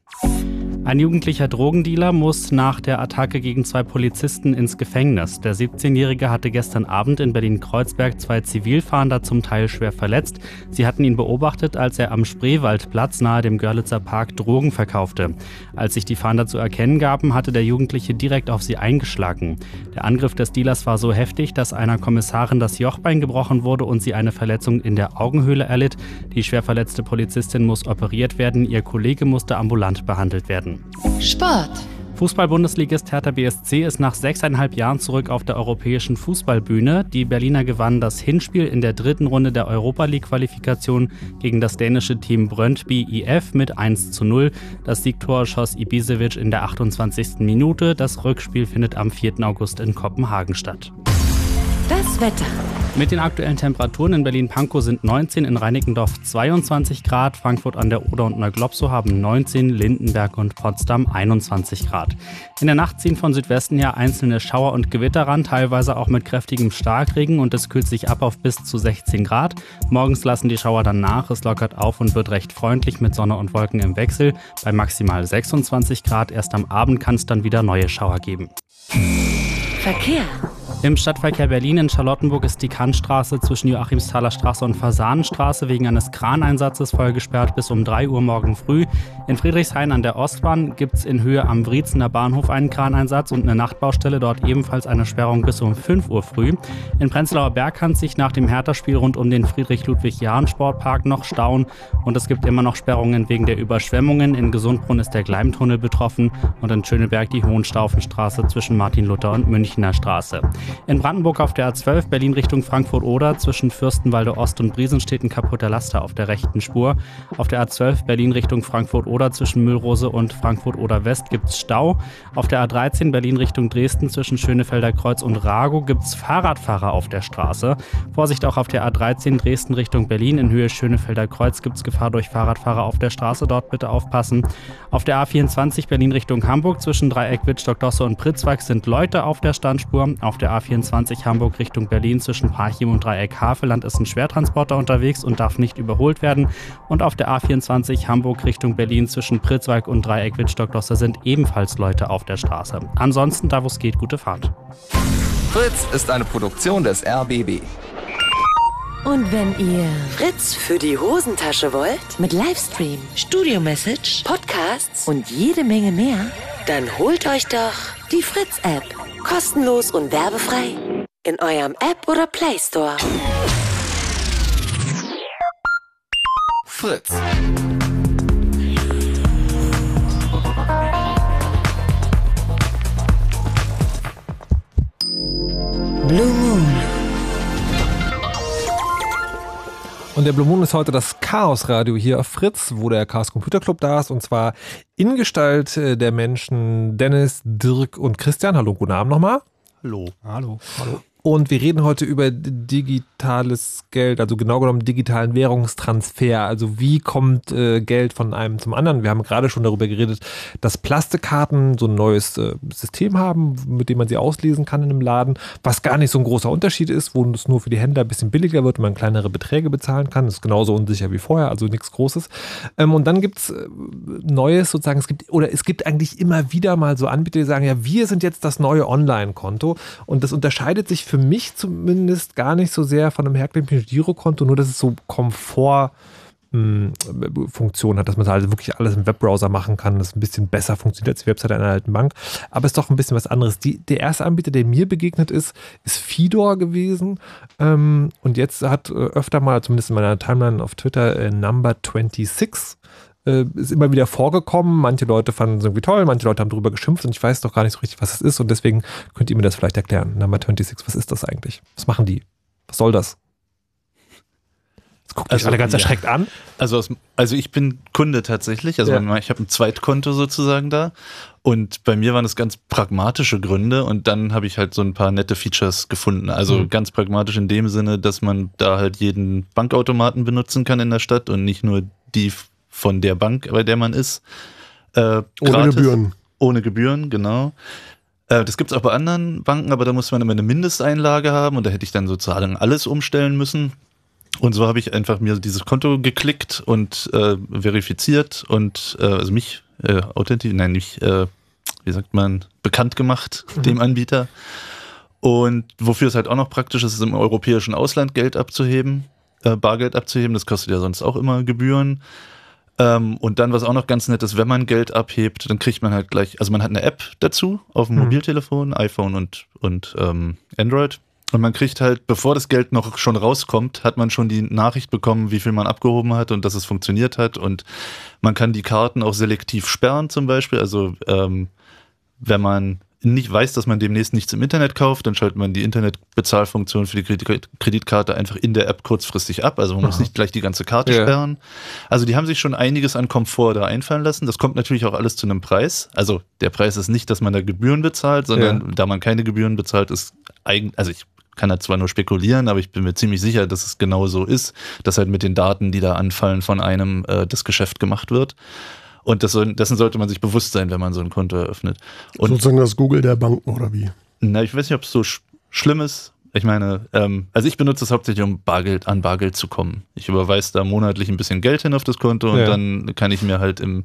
Ein jugendlicher Drogendealer muss nach der Attacke gegen zwei Polizisten ins Gefängnis. Der 17-Jährige hatte gestern Abend in Berlin-Kreuzberg zwei Zivilfahnder zum Teil schwer verletzt. Sie hatten ihn beobachtet, als er am Spreewaldplatz nahe dem Görlitzer Park Drogen verkaufte. Als sich die Fahnder zu erkennen gaben, hatte der Jugendliche direkt auf sie eingeschlagen. Der Angriff des Dealers war so heftig, dass einer Kommissarin das Jochbein gebrochen wurde und sie eine Verletzung in der Augenhöhle erlitt. Die schwer verletzte Polizistin muss operiert werden, ihr Kollege musste ambulant behandelt werden. Sport. Fußball-Bundesligist Hertha BSC ist nach sechseinhalb Jahren zurück auf der europäischen Fußballbühne. Die Berliner gewannen das Hinspiel in der dritten Runde der Europa League-Qualifikation gegen das dänische Team Brøndby IF mit 1 zu 0. Das Siegtor schoss Ibisevic in der 28. Minute. Das Rückspiel findet am 4. August in Kopenhagen statt. Das Wetter. Mit den aktuellen Temperaturen in Berlin-Pankow sind 19, in Reinickendorf 22 Grad, Frankfurt an der Oder und Neuglopsow haben 19, Lindenberg und Potsdam 21 Grad. In der Nacht ziehen von Südwesten her einzelne Schauer und Gewitter ran, teilweise auch mit kräftigem Starkregen und es kühlt sich ab auf bis zu 16 Grad. Morgens lassen die Schauer dann nach, es lockert auf und wird recht freundlich mit Sonne und Wolken im Wechsel bei maximal 26 Grad. Erst am Abend kann es dann wieder neue Schauer geben. Verkehr. Im Stadtverkehr Berlin in Charlottenburg ist die Kantstraße zwischen Joachimsthaler Straße und Fasanenstraße wegen eines Kraneinsatzes voll gesperrt bis um 3 Uhr morgen früh. In Friedrichshain an der Ostbahn gibt es in Höhe am Wriezener Bahnhof einen Kraneinsatz und eine Nachtbaustelle, dort ebenfalls eine Sperrung bis um 5 Uhr früh. In Prenzlauer Berg kann sich nach dem Hertha-Spiel rund um den Friedrich-Ludwig-Jahn-Sportpark noch stauen und es gibt immer noch Sperrungen wegen der Überschwemmungen. In Gesundbrunn ist der Gleimtunnel betroffen und in Schöneberg die Hohenstaufenstraße zwischen Martin-Luther und Münchner Straße. In Brandenburg auf der A12 Berlin Richtung Frankfurt-Oder zwischen Fürstenwalde Ost und Briesen steht ein kaputter Laster auf der rechten Spur. Auf der A12 Berlin Richtung Frankfurt-Oder zwischen Müllrose und Frankfurt-Oder West gibt es Stau. Auf der A13 Berlin Richtung Dresden zwischen Schönefelder Kreuz und Rago gibt es Fahrradfahrer auf der Straße. Vorsicht auch auf der A13 Dresden Richtung Berlin in Höhe Schönefelder Kreuz gibt es Gefahr durch Fahrradfahrer auf der Straße. Dort bitte aufpassen. Auf der A24 Berlin Richtung Hamburg zwischen Dreieck Wittstock, Dosse und Pritzwalk sind Leute auf der Standspur. Auf der A24 Hamburg Richtung Berlin zwischen Parchim und Dreieck Havelland ist ein Schwertransporter unterwegs und darf nicht überholt werden. Und auf der A24 Hamburg Richtung Berlin zwischen Pritzwalk und Dreieck Wittstock-Dosse sind ebenfalls Leute auf der Straße. Ansonsten, da wo es geht, gute Fahrt. Fritz ist eine Produktion des RBB. Und wenn ihr Fritz für die Hosentasche wollt, mit Livestream, Studio-Message, Podcasts und jede Menge mehr, dann holt euch doch die Fritz-App. Kostenlos und werbefrei in eurem App oder Play Store. Fritz. Blue Und der Blue Moon ist heute das Chaos-Radio hier auf Fritz, wo der Chaos Computer Club da ist. Und zwar in Gestalt äh, der Menschen Dennis, Dirk und Christian. Hallo, guten Abend nochmal. Hallo. Hallo. Hallo. Und wir reden heute über digitales Geld, also genau genommen digitalen Währungstransfer. Also wie kommt äh, Geld von einem zum anderen? Wir haben gerade schon darüber geredet, dass Plastikkarten so ein neues äh, System haben, mit dem man sie auslesen kann in einem Laden, was gar nicht so ein großer Unterschied ist, wo es nur für die Händler ein bisschen billiger wird und man kleinere Beträge bezahlen kann. Das ist genauso unsicher wie vorher, also nichts Großes. Ähm, und dann gibt es äh, Neues sozusagen, es gibt, oder es gibt eigentlich immer wieder mal so Anbieter, die sagen, ja, wir sind jetzt das neue Online-Konto und das unterscheidet sich für mich zumindest gar nicht so sehr von einem herkömmlichen Girokonto, nur dass es so Komfort hm, hat, dass man halt wirklich alles im Webbrowser machen kann, das ein bisschen besser funktioniert als die Webseite einer alten Bank. Aber es ist doch ein bisschen was anderes. Die, der erste Anbieter, der mir begegnet ist, ist Fidor gewesen. Ähm, und jetzt hat äh, öfter mal, zumindest in meiner Timeline auf Twitter, äh, Number 26 äh, ist immer wieder vorgekommen. Manche Leute fanden es irgendwie toll, manche Leute haben darüber geschimpft und ich weiß doch gar nicht so richtig, was es ist. Und deswegen könnt ihr mir das vielleicht erklären. Number 26, was ist das eigentlich? Was machen die? Was soll das? Jetzt guckt also, alle ganz ja. erschreckt an. Also, aus, also ich bin Kunde tatsächlich. Also ja. ich habe ein Zweitkonto sozusagen da. Und bei mir waren es ganz pragmatische Gründe und dann habe ich halt so ein paar nette Features gefunden. Also mhm. ganz pragmatisch in dem Sinne, dass man da halt jeden Bankautomaten benutzen kann in der Stadt und nicht nur die von der Bank, bei der man ist. Äh, ohne gratis, Gebühren. Ohne Gebühren, genau. Äh, das gibt es auch bei anderen Banken, aber da muss man immer eine Mindesteinlage haben und da hätte ich dann sozusagen alles umstellen müssen. Und so habe ich einfach mir dieses Konto geklickt und äh, verifiziert und äh, also mich äh, authentisch, nein, nicht, äh, wie sagt man, bekannt gemacht mhm. dem Anbieter. Und wofür es halt auch noch praktisch ist, ist im europäischen Ausland Geld abzuheben, äh, Bargeld abzuheben. Das kostet ja sonst auch immer Gebühren. Ähm, und dann, was auch noch ganz nett ist, wenn man Geld abhebt, dann kriegt man halt gleich, also man hat eine App dazu auf dem mhm. Mobiltelefon, iPhone und, und ähm, Android. Und man kriegt halt, bevor das Geld noch schon rauskommt, hat man schon die Nachricht bekommen, wie viel man abgehoben hat und dass es funktioniert hat. Und man kann die Karten auch selektiv sperren zum Beispiel. Also ähm, wenn man nicht weiß, dass man demnächst nichts im Internet kauft, dann schaltet man die Internetbezahlfunktion für die Kreditkarte einfach in der App kurzfristig ab. Also man Aha. muss nicht gleich die ganze Karte ja. sperren. Also die haben sich schon einiges an Komfort da einfallen lassen. Das kommt natürlich auch alles zu einem Preis. Also der Preis ist nicht, dass man da Gebühren bezahlt, sondern ja. da man keine Gebühren bezahlt, ist eigentlich, also ich kann da zwar nur spekulieren, aber ich bin mir ziemlich sicher, dass es genau so ist, dass halt mit den Daten, die da anfallen von einem, äh, das Geschäft gemacht wird. Und das dessen sollte man sich bewusst sein, wenn man so ein Konto eröffnet. Und Sozusagen das Google der Banken oder wie? Na, ich weiß nicht, ob es so sch schlimm ist. Ich meine, ähm, also ich benutze es hauptsächlich, um Bargeld an Bargeld zu kommen. Ich überweise da monatlich ein bisschen Geld hin auf das Konto und ja. dann kann ich mir halt im,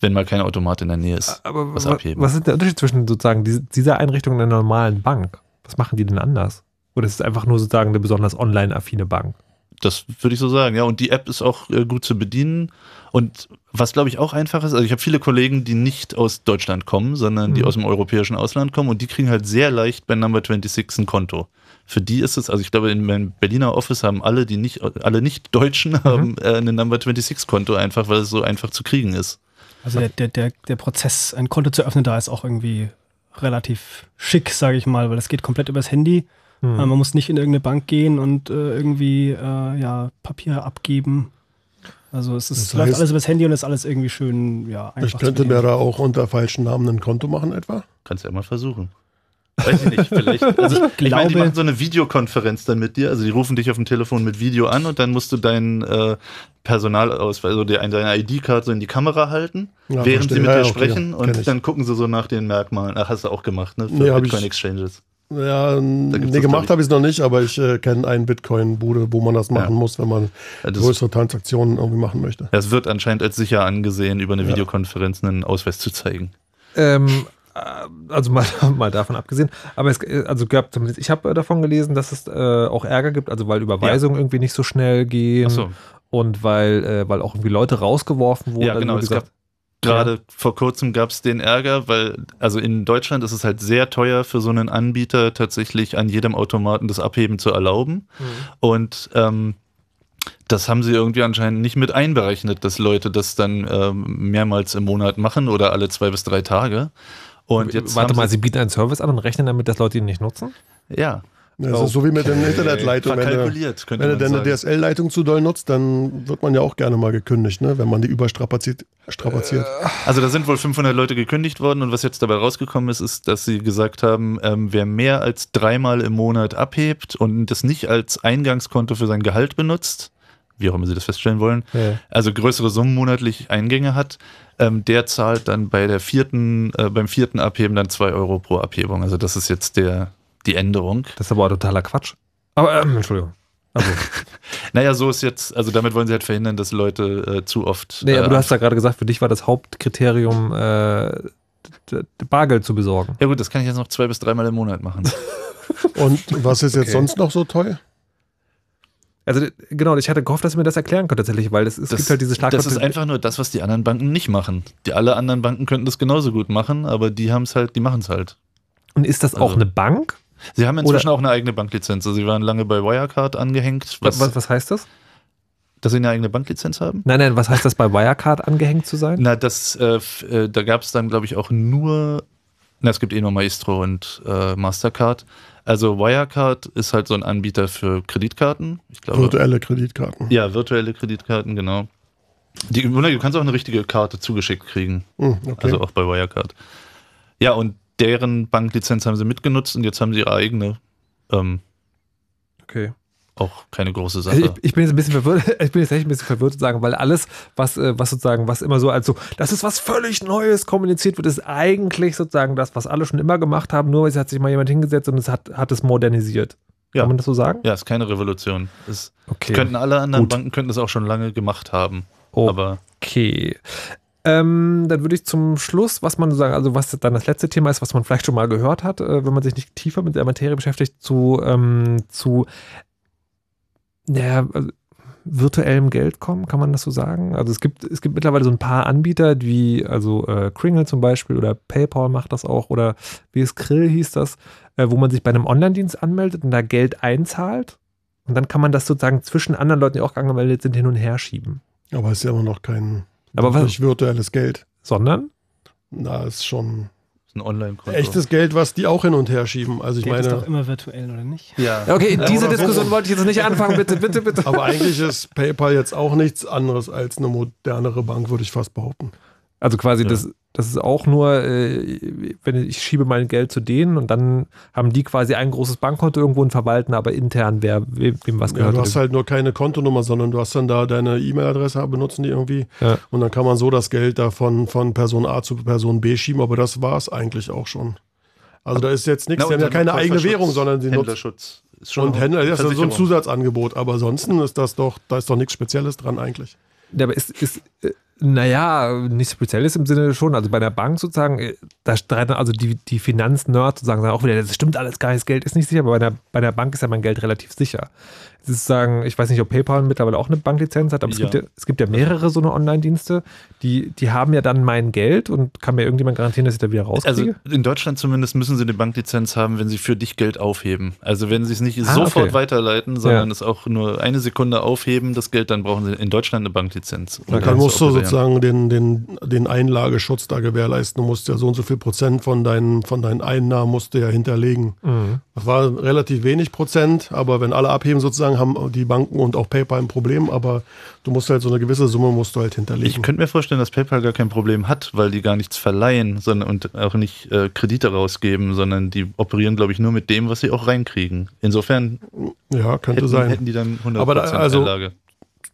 wenn mal kein Automat in der Nähe ist, Aber was abheben. Was ist der Unterschied zwischen sozusagen dieser Einrichtung und einer normalen Bank? Was machen die denn anders? Oder ist es einfach nur sozusagen eine besonders online-affine Bank? Das würde ich so sagen, ja. Und die App ist auch äh, gut zu bedienen. Und was, glaube ich, auch einfach ist, also ich habe viele Kollegen, die nicht aus Deutschland kommen, sondern die mhm. aus dem europäischen Ausland kommen und die kriegen halt sehr leicht bei Number 26 ein Konto. Für die ist es, also ich glaube, in meinem Berliner Office haben alle, die nicht, alle Nicht-Deutschen mhm. haben äh, ein Number 26-Konto einfach, weil es so einfach zu kriegen ist. Also der, der, der, der Prozess, ein Konto zu öffnen, da ist auch irgendwie relativ schick, sage ich mal, weil es geht komplett übers Handy. Mhm. Man muss nicht in irgendeine Bank gehen und äh, irgendwie äh, ja, Papier abgeben. Also es ist, das heißt, läuft alles übers Handy und ist alles irgendwie schön, ja, einfach. Ich könnte mir da auch unter falschen Namen ein Konto machen etwa? Kannst du ja mal versuchen. Weiß ich nicht, vielleicht. Also ich, ich meine, die machen so eine Videokonferenz dann mit dir. Also die rufen dich auf dem Telefon mit Video an und dann musst du deinen äh, Personalausweis, also deine ID-Karte so in die Kamera halten, ja, während verstehe. sie mit ja, dir ja, sprechen okay, und dann gucken sie so nach den Merkmalen. Ach, hast du auch gemacht, ne? Für nee, Bitcoin Exchanges. Ja, nee, gemacht habe ich es noch nicht, aber ich äh, kenne einen Bitcoin-Bude, wo man das machen ja. muss, wenn man ja, größere Transaktionen irgendwie machen möchte. Es wird anscheinend als sicher angesehen, über eine ja. Videokonferenz einen Ausweis zu zeigen. Ähm, äh, also mal, mal davon abgesehen. Aber es also gab zumindest, ich habe äh, davon gelesen, dass es äh, auch Ärger gibt, also weil Überweisungen irgendwie nicht so schnell gehen. Ach so. Und weil, äh, weil auch irgendwie Leute rausgeworfen wurden. Ja, genau. Es gab, Gerade ja. vor kurzem gab es den Ärger, weil, also in Deutschland ist es halt sehr teuer für so einen Anbieter tatsächlich an jedem Automaten das Abheben zu erlauben. Mhm. Und ähm, das haben sie irgendwie anscheinend nicht mit einberechnet, dass Leute das dann ähm, mehrmals im Monat machen oder alle zwei bis drei Tage. Und jetzt Warte mal, sie, sie bieten einen Service an und rechnen damit, dass Leute ihn nicht nutzen? Ja. Das ist so wie mit den Internetleitungen. Wenn Verkalkuliert, wenn du man deine sagen. DSL-Leitung zu doll nutzt, dann wird man ja auch gerne mal gekündigt, ne? wenn man die überstrapaziert. Strapaziert. Also da sind wohl 500 Leute gekündigt worden und was jetzt dabei rausgekommen ist, ist, dass sie gesagt haben, ähm, wer mehr als dreimal im Monat abhebt und das nicht als Eingangskonto für sein Gehalt benutzt, wie auch immer sie das feststellen wollen, Ja. also größere Summen monatlich Eingänge hat, ähm, der zahlt dann bei der vierten, äh, beim vierten Abheben dann 2 Euro pro Abhebung. Also das ist jetzt der, die Änderung. Das ist aber auch totaler Quatsch. Aber, ähm, Entschuldigung. Also, Naja, so ist jetzt, also damit wollen sie halt verhindern, dass Leute äh, zu oft. nee, aber äh, du hast ja gerade gesagt, für dich war das Hauptkriterium, äh, Bargeld zu besorgen. ja gut, das kann ich jetzt noch zwei bis dreimal im Monat machen. Und was ist jetzt Okay. sonst noch so toll? Also genau, ich hatte gehofft, dass du mir das erklären könnt tatsächlich, weil es, es gibt halt dieses Schlagwort. Das ist einfach nur das, was die anderen Banken nicht machen. Die alle anderen Banken könnten das genauso gut machen, aber die haben es halt, die machen es halt. und ist das auch also- eine Bank? Sie haben inzwischen auch eine eigene Banklizenz. Also sie waren lange bei Wirecard angehängt, Was, was, was, heißt das? dass sie eine eigene Banklizenz haben. Nein, nein, was heißt das bei Wirecard angehängt zu sein? Na, das, äh, äh, da gab es dann, glaube ich, auch nur, na, es gibt eh nur Maestro und äh, Mastercard. Also Wirecard ist halt so ein Anbieter für Kreditkarten. Ich glaube, Virtuelle Kreditkarten. ja, virtuelle Kreditkarten, genau. Die, du kannst auch eine richtige Karte zugeschickt kriegen. Hm, okay. Also auch bei Wirecard. Ja, und deren Banklizenz haben sie mitgenutzt und jetzt haben sie ihre eigene. Ähm, Okay. auch keine große Sache. ich, ich bin jetzt ein bisschen verwirrt, ich bin jetzt echt ein bisschen verwirrt zu sagen, weil alles, was, äh, was sozusagen, was immer so als so, das ist was völlig Neues kommuniziert wird, ist eigentlich sozusagen das, was alle schon immer gemacht haben, nur es hat sich mal jemand hingesetzt und es hat, hat es modernisiert. Ja. Kann man das so sagen? ja, ist keine Revolution. Es Okay. könnten alle anderen Gut. Banken könnten das auch schon lange gemacht haben. Oh. Aber Okay. Ähm, dann würde ich zum Schluss, was man sagen, also was dann das letzte Thema ist, was man vielleicht schon mal gehört hat, äh, wenn man sich nicht tiefer mit der Materie beschäftigt, zu, ähm, zu naja, also, virtuellem Geld kommen, kann man das so sagen? Also es gibt, es gibt mittlerweile so ein paar Anbieter, wie also äh, Kringle zum Beispiel oder PayPal macht das auch oder wie es Krill hieß das, äh, wo man sich bei einem Online-Dienst anmeldet und da Geld einzahlt und dann kann man das sozusagen zwischen anderen Leuten, die auch angemeldet sind, hin und her schieben. Aber es ist ja immer noch kein Aber was, wirklich virtuelles Geld. sondern? Na, ist schon ist ein Online-Konto. echtes Geld, was die auch hin und her schieben. Also ich Geld ist meine, doch immer virtuell, oder nicht? Ja. Okay, Ja, diese so. Diskussion wollte ich jetzt nicht anfangen, bitte, bitte, bitte. aber eigentlich ist PayPal jetzt auch nichts anderes als eine modernere Bank, würde ich fast behaupten. Also quasi, Ja. das, das ist auch nur, äh, wenn ich schiebe mein Geld zu denen und dann haben die quasi ein großes Bankkonto irgendwo und verwalten aber intern, wer wem, wem was Ja, gehört. du hast halt nur keine Kontonummer, sondern du hast dann da deine E-Mail-Adresse, benutzen die irgendwie. Ja. Und dann kann man so das Geld da von, von Person A zu Person B schieben, aber das war es eigentlich auch schon. Also da ist jetzt nichts, die haben ja keine eigene Währung, sondern sie nutzen. Händlerschutz. Ist schon Und Händler, das ist so ein. Zusatzangebot, aber ansonsten ist das doch, da ist doch nichts Spezielles dran eigentlich. Ja, aber ist, ist äh, naja, nichts Spezielles im Sinne schon. Also bei der Bank sozusagen, äh, da streiten also die, die Finanznerds sozusagen sagen auch wieder, das stimmt alles gar nicht, das Geld ist nicht sicher, aber bei der, bei der Bank ist ja mein Geld relativ sicher. Es ist sagen, ich weiß nicht, ob PayPal mittlerweile auch eine Banklizenz hat, aber es, Ja. gibt ja, es gibt ja mehrere so eine Online-Dienste, die, die haben ja dann mein Geld und kann mir irgendjemand garantieren, dass ich da wieder rauskriege. Also in Deutschland zumindest müssen sie eine Banklizenz haben, wenn sie für dich Geld aufheben. Also wenn sie es nicht Ah, sofort okay. weiterleiten, sondern Ja. es auch nur eine Sekunde aufheben, das Geld, dann brauchen sie in Deutschland eine Banklizenz. Und Dann musst du sozusagen den, den, den Einlageschutz da gewährleisten. Du musst ja so und so viel Prozent von deinen, von deinen Einnahmen musst du ja hinterlegen. Mhm. Das war relativ wenig Prozent, aber wenn alle abheben sozusagen, haben die Banken und auch PayPal ein Problem, aber du musst halt so eine gewisse Summe musst du halt hinterlegen. Ich könnte mir vorstellen, dass PayPal gar kein Problem hat, weil die gar nichts verleihen sondern, und auch nicht äh, Kredite rausgeben, sondern die operieren, glaube ich, nur mit dem, was sie auch reinkriegen. Insofern ja, könnte hätten, sein. hätten die dann 100% Aber da- also- Einlage.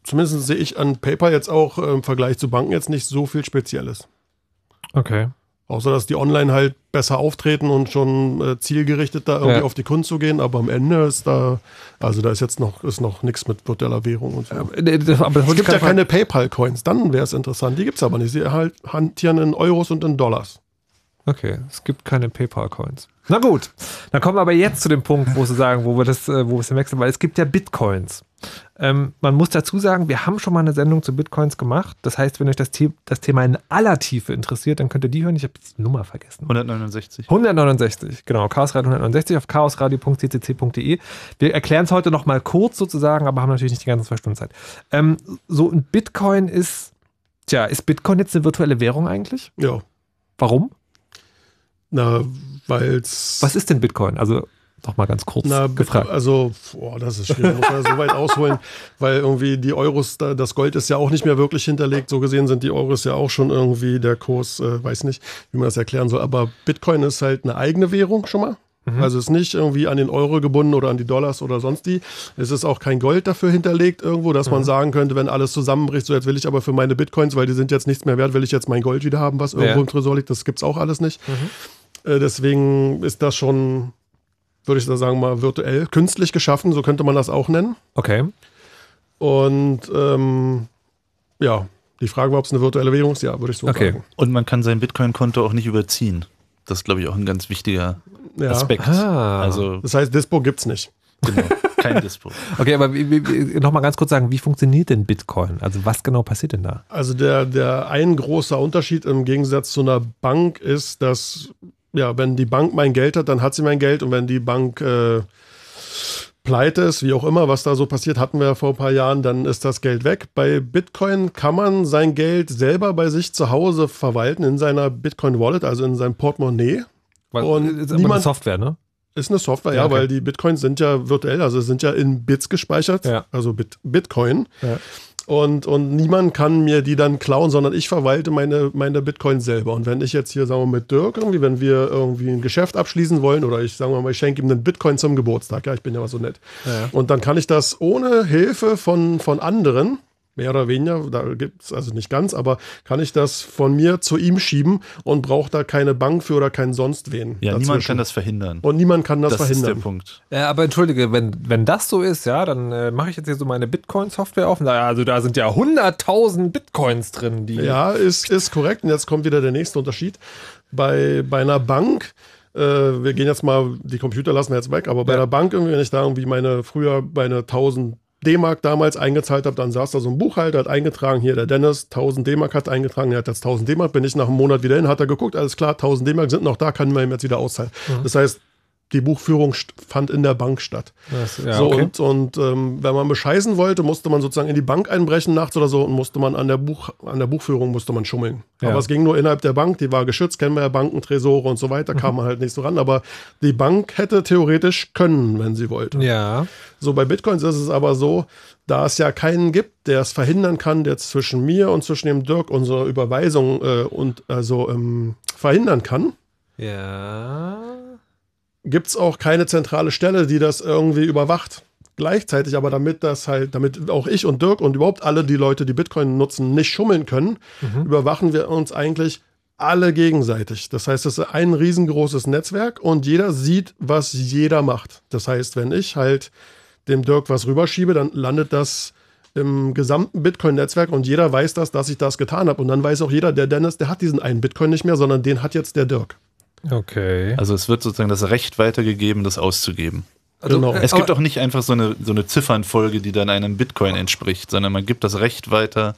Zumindest sehe ich an PayPal jetzt auch äh, im Vergleich zu Banken jetzt nicht so viel Spezielles. Okay. Außer dass die online halt besser auftreten und schon äh, zielgerichtet da irgendwie Ja. auf die Kunden zu gehen, aber am Ende ist da, also da ist jetzt noch, ist noch nichts mit virtueller Währung und so. Aber, äh, das- es gibt ja keine PayPal-Coins, dann wäre es interessant. Die gibt es aber nicht. Sie halt hantieren in Euros und in Dollars. Okay, es gibt keine PayPal-Coins. Na gut, dann kommen wir aber jetzt zu dem Punkt, wo Sie sagen, wo wir das, äh, wo wir es wechseln, weil es gibt ja Bitcoins. Ähm, man muss dazu sagen, wir haben schon mal eine Sendung zu Bitcoins gemacht. Das heißt, wenn euch das, The das Thema in aller Tiefe interessiert, dann könnt ihr die hören. Ich habe die Nummer vergessen. 169. 169, genau, Chaosradio 169 auf chaosradio.ccc.de. Wir erklären es heute noch mal kurz sozusagen, aber haben natürlich nicht die ganze zwei Stunden Zeit. Ähm, so ein Bitcoin ist, tja, ist Bitcoin jetzt eine virtuelle Währung eigentlich? Ja, Warum? na, weil es. Was ist denn Bitcoin? Also Noch mal ganz kurz Na, gefragt. Also, boah, das ist schwierig. Muss man so weit ausholen, weil irgendwie die Euros, da- das Gold ist ja auch nicht mehr wirklich hinterlegt. So gesehen sind die Euros ja auch schon irgendwie der Kurs, äh, weiß nicht, wie man das erklären soll. Aber Bitcoin ist halt eine eigene Währung schon mal. Also ist nicht irgendwie an den Euro gebunden oder an die Dollars oder sonst die. Es ist auch kein Gold dafür hinterlegt irgendwo, dass man sagen könnte, wenn alles zusammenbricht, so jetzt will ich aber für meine Bitcoins, weil die sind jetzt nichts mehr wert, will ich jetzt mein Gold wieder haben, was irgendwo Ja. im Tresor liegt. Das gibt's auch alles nicht. Äh, deswegen ist das schon, würde ich da sagen mal, virtuell, künstlich geschaffen, so könnte man das auch nennen. Okay. Und ähm, ja, die Frage war, ob es eine virtuelle Währung ist, ja, würde ich so Okay. sagen. Und man kann sein Bitcoin-Konto auch nicht überziehen. Das ist, glaube ich, auch ein ganz wichtiger Ja. Aspekt. Ah. Also, Das heißt, Dispo gibt's nicht. genau, kein Dispo. Okay, aber wie, wie, wie, noch mal ganz kurz sagen, wie funktioniert denn Bitcoin? Also was genau passiert denn da? Also der, der ein großer Unterschied im Gegensatz zu einer Bank ist, dass, ja, wenn die Bank mein Geld hat, dann hat sie mein Geld und wenn die Bank äh, pleite ist, wie auch immer, was da so passiert, hatten wir ja vor ein paar Jahren, dann ist das Geld weg. Bei Bitcoin kann man sein Geld selber bei sich zu Hause verwalten in seiner Bitcoin-Wallet, also in seinem Portemonnaie. Weil, Und ist aber eine niemand- Software, ne? Ist eine Software, Ja, ja, okay. weil die Bitcoins sind ja virtuell, also sind ja in Bits gespeichert, Ja. also Bit, Bitcoin. Ja. Und, und niemand kann mir die dann klauen, sondern ich verwalte meine, meine Bitcoin selber. Und wenn ich jetzt hier, sagen wir mal, mit Dirk irgendwie, wenn wir irgendwie ein Geschäft abschließen wollen oder ich, sagen wir mal, ich schenke ihm einen Bitcoin zum Geburtstag, ja, ich bin ja mal so nett. Ja. Und dann kann ich das ohne Hilfe von, von anderen, mehr oder weniger, da gibt es also nicht ganz, aber kann ich das von mir zu ihm schieben und brauche da keine Bank für oder keinen sonst wen. Ja, niemand dazwischen. kann das verhindern. Und niemand kann das, das ist der verhindern. Punkt. Ja, aber entschuldige, wenn, wenn das so ist, ja, dann äh, mache ich jetzt hier so meine Bitcoin-Software auf. Naja, also da sind ja 100.000 Bitcoins drin, die. Ja, ist, ist korrekt. Und jetzt kommt wieder der nächste Unterschied. Bei, bei einer Bank, äh, wir gehen jetzt mal, die Computer lassen wir jetzt weg, aber bei Ja. einer Bank, irgendwie, wenn ich da irgendwie meine, früher meine 1000 D-Mark damals eingezahlt habe, dann saß da so ein Buchhalter, hat eingetragen, hier der Dennis, 1000 D-Mark hat eingetragen, er hat jetzt 1000 D-Mark, bin ich nach einem Monat wieder hin, hat er geguckt, alles klar, 1000 D-Mark sind noch da, kann man ihm jetzt wieder auszahlen. Das heißt, die Buchführung fand in der Bank statt. Das, ja, so, okay. und, und ähm, wenn man bescheißen wollte, musste man sozusagen in die Bank einbrechen nachts oder so und musste man an der, Buch, an der Buchführung musste man schummeln. Ja. Aber es ging nur innerhalb der Bank, die war geschützt, kennen wir ja Banken, Tresore und so weiter, Mhm. kam man halt nicht so ran. Aber die Bank hätte theoretisch können, wenn sie wollte. ja. So bei Bitcoins ist es aber so, da es ja keinen gibt, der es verhindern kann, der zwischen mir und zwischen dem Dirk unsere Überweisung äh, und also ähm, verhindern kann, Ja. Gibt es auch keine zentrale Stelle, die das irgendwie überwacht. Gleichzeitig aber damit das halt, damit auch ich und Dirk und überhaupt alle die Leute, die Bitcoin nutzen, nicht schummeln können, überwachen wir uns eigentlich alle gegenseitig. Das heißt, es ist ein riesengroßes Netzwerk und jeder sieht, was jeder macht. Das heißt, wenn ich halt dem Dirk was rüberschiebe, dann landet das im gesamten Bitcoin-Netzwerk und jeder weiß das, dass ich das getan habe. Und dann weiß auch jeder, der Dennis, der hat diesen einen Bitcoin nicht mehr, sondern den hat jetzt der Dirk. Okay. Also es wird sozusagen das Recht weitergegeben, das auszugeben. Also, genau. äh, Es gibt auch nicht einfach so eine, so eine Ziffernfolge, die dann einem Bitcoin entspricht, sondern man gibt das Recht weiter,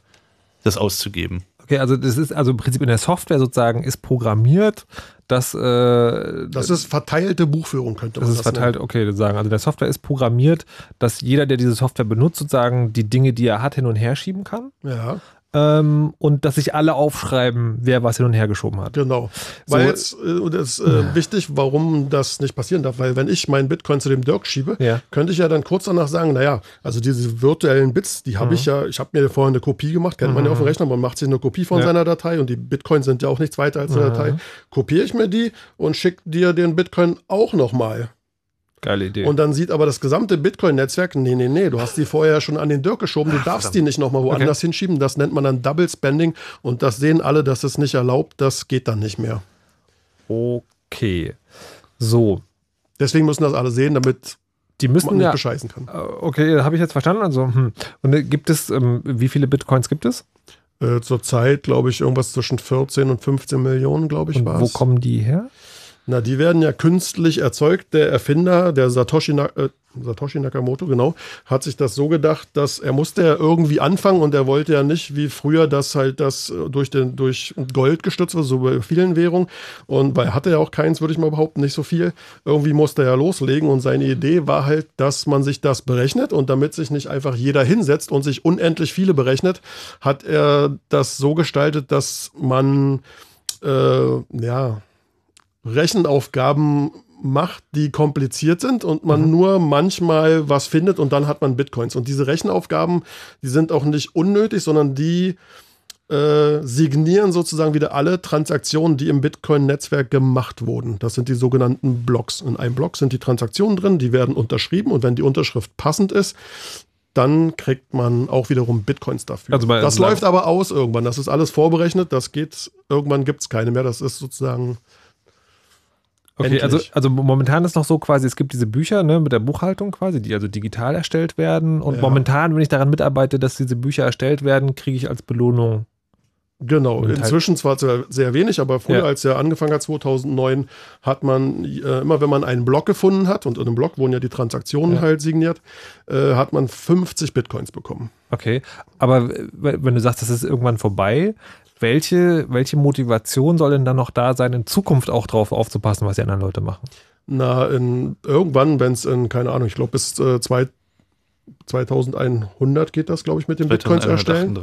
das auszugeben. Okay, also das ist also im Prinzip in der Software sozusagen ist programmiert, dass äh, Das ist verteilte Buchführung, könnte das man ist das verteilt, okay, das sagen. Also der Software ist programmiert, dass jeder, der diese Software benutzt, sozusagen die Dinge, die er hat, hin und her schieben kann. nennen. Ja, Ähm, und dass sich alle aufschreiben, wer was hin und her geschoben hat. genau. So- Weil jetzt, äh, das ist äh, wichtig, warum das nicht passieren darf. Weil wenn ich meinen Bitcoin zu dem Dirk schiebe, Ja. könnte ich ja dann kurz danach sagen, naja, also diese virtuellen Bits, die Mhm. habe ich ja, ich habe mir vorher eine Kopie gemacht, kennt man ja auf dem Rechner, man macht sich eine Kopie von Ja. seiner Datei und die Bitcoins sind ja auch nichts weiter als eine Mhm. Datei. Kopiere ich mir die und schicke dir den Bitcoin auch nochmal. Geile Idee. Und dann sieht aber das gesamte Bitcoin-Netzwerk, nee, nee, nee, du hast die vorher schon an den Dirk geschoben, du darfst die nicht nochmal woanders hinschieben. Das nennt man dann Double Spending und das sehen alle, dass es nicht erlaubt, das geht dann nicht mehr. okay. So. Deswegen müssen das alle sehen, damit Die man müssen nicht ja. bescheißen kann. Äh, Okay, habe ich jetzt verstanden. Also, hm. Und äh, gibt es, ähm, wie viele Bitcoins gibt es? Äh, Zurzeit, glaube ich, irgendwas zwischen 14 und 15 Millionen, glaube ich, war wo kommen die her? Na, die werden ja künstlich erzeugt. Der Erfinder, der Satoshi, Na äh, Satoshi Nakamoto, genau, hat sich das so gedacht, dass er musste ja irgendwie anfangen und er wollte ja nicht wie früher, dass halt das äh, durch, den, durch Gold gestützt wird, so bei vielen Währungen. Und weil er hatte ja auch keins, würde ich mal behaupten, nicht so viel. Irgendwie musste er ja loslegen und seine Idee war halt, dass man sich das berechnet und damit sich nicht einfach jeder hinsetzt und sich unendlich viele berechnet, hat er das so gestaltet, dass man äh, ja Rechenaufgaben macht, die kompliziert sind und man mhm. nur manchmal was findet und dann hat man Bitcoins. Und diese Rechenaufgaben, die sind auch nicht unnötig, sondern die äh, signieren sozusagen wieder alle Transaktionen, die im Bitcoin-Netzwerk gemacht wurden. Das sind die sogenannten Blocks. In einem Block sind die Transaktionen drin, die werden unterschrieben und wenn die Unterschrift passend ist, dann kriegt man auch wiederum Bitcoins dafür. Also das läuft aber aus irgendwann. Das ist alles vorberechnet. Das geht, irgendwann gibt es keine mehr. Das ist sozusagen Okay, also, also momentan ist noch so quasi, es gibt diese Bücher ne, mit der Buchhaltung quasi, die also digital erstellt werden. Und ja. momentan, wenn ich daran mitarbeite, dass diese Bücher erstellt werden, kriege ich als Belohnung. Genau, inzwischen zwar sehr wenig, aber früher, ja. als er angefangen hat, 2009, hat man äh, immer, wenn man einen Block gefunden hat, und in einem Block wurden ja die Transaktionen ja. halt signiert, äh, hat man 50 Bitcoins bekommen. Okay, aber wenn du sagst, das ist irgendwann vorbei, welche, welche Motivation soll denn dann noch da sein, in Zukunft auch drauf aufzupassen, was die anderen Leute machen? Na, in, irgendwann, wenn es in, keine Ahnung, ich glaube bis äh, zwei, 2100 geht das, glaube ich, mit den Bitcoins erstellen.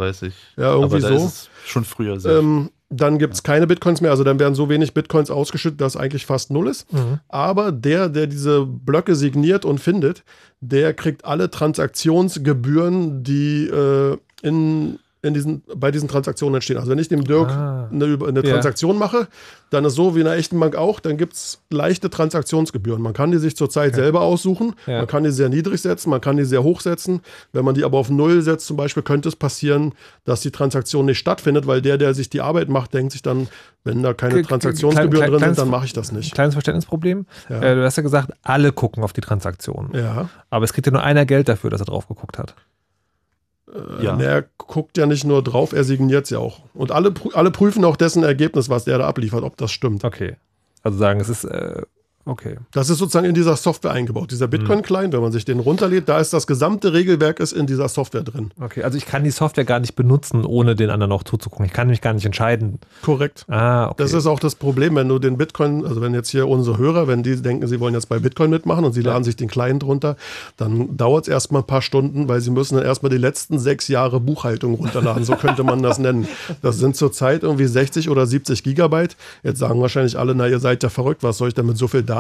Ja, irgendwie so. schon früher sehr. Ähm, dann gibt es ja. keine Bitcoins mehr, also dann werden so wenig Bitcoins ausgeschüttet, dass eigentlich fast null ist. Mhm. Aber der, der diese Blöcke signiert und findet, der kriegt alle Transaktionsgebühren, die äh, in in diesen, bei diesen Transaktionen entstehen. Also wenn ich dem Dirk ah, eine, eine Transaktion ja. mache, dann ist so wie in einer echten Bank auch, dann gibt es leichte Transaktionsgebühren. Man kann die sich zurzeit okay. selber aussuchen, ja. man kann die sehr niedrig setzen, man kann die sehr hoch setzen. Wenn man die aber auf Null setzt zum Beispiel, könnte es passieren, dass die Transaktion nicht stattfindet, weil der, der sich die Arbeit macht, denkt sich dann, wenn da keine Transaktionsgebühren drin sind, dann mache ich das nicht. Kleines Verständnisproblem. Ja. Äh, du hast ja gesagt, alle gucken auf die Transaktion. Ja. Aber es kriegt ja nur einer Geld dafür, dass er drauf geguckt hat. Äh, ja. Er guckt ja nicht nur drauf, er signiert es ja auch. Und alle, alle prüfen auch dessen Ergebnis, was der da abliefert, ob das stimmt. Okay. Also sagen, es ist äh, Okay. Das ist sozusagen in dieser Software eingebaut. Dieser Bitcoin-Client, wenn man sich den runterlädt, da ist das gesamte Regelwerk ist in dieser Software drin. Okay, also ich kann die Software gar nicht benutzen, ohne den anderen noch zuzugucken. Ich kann mich gar nicht entscheiden. Korrekt. Ah, okay. Das ist auch das Problem, wenn du den Bitcoin, also wenn jetzt hier unsere Hörer, wenn die denken, sie wollen jetzt bei Bitcoin mitmachen und sie laden sich den Client runter, dann dauert es erstmal ein paar Stunden, weil sie müssen dann erstmal die letzten sechs Jahre Buchhaltung runterladen. So könnte man das nennen. Das sind zurzeit irgendwie 60 oder 70 Gigabyte. Jetzt sagen wahrscheinlich alle, na, ihr seid ja verrückt, was soll ich denn mit so viel Daten.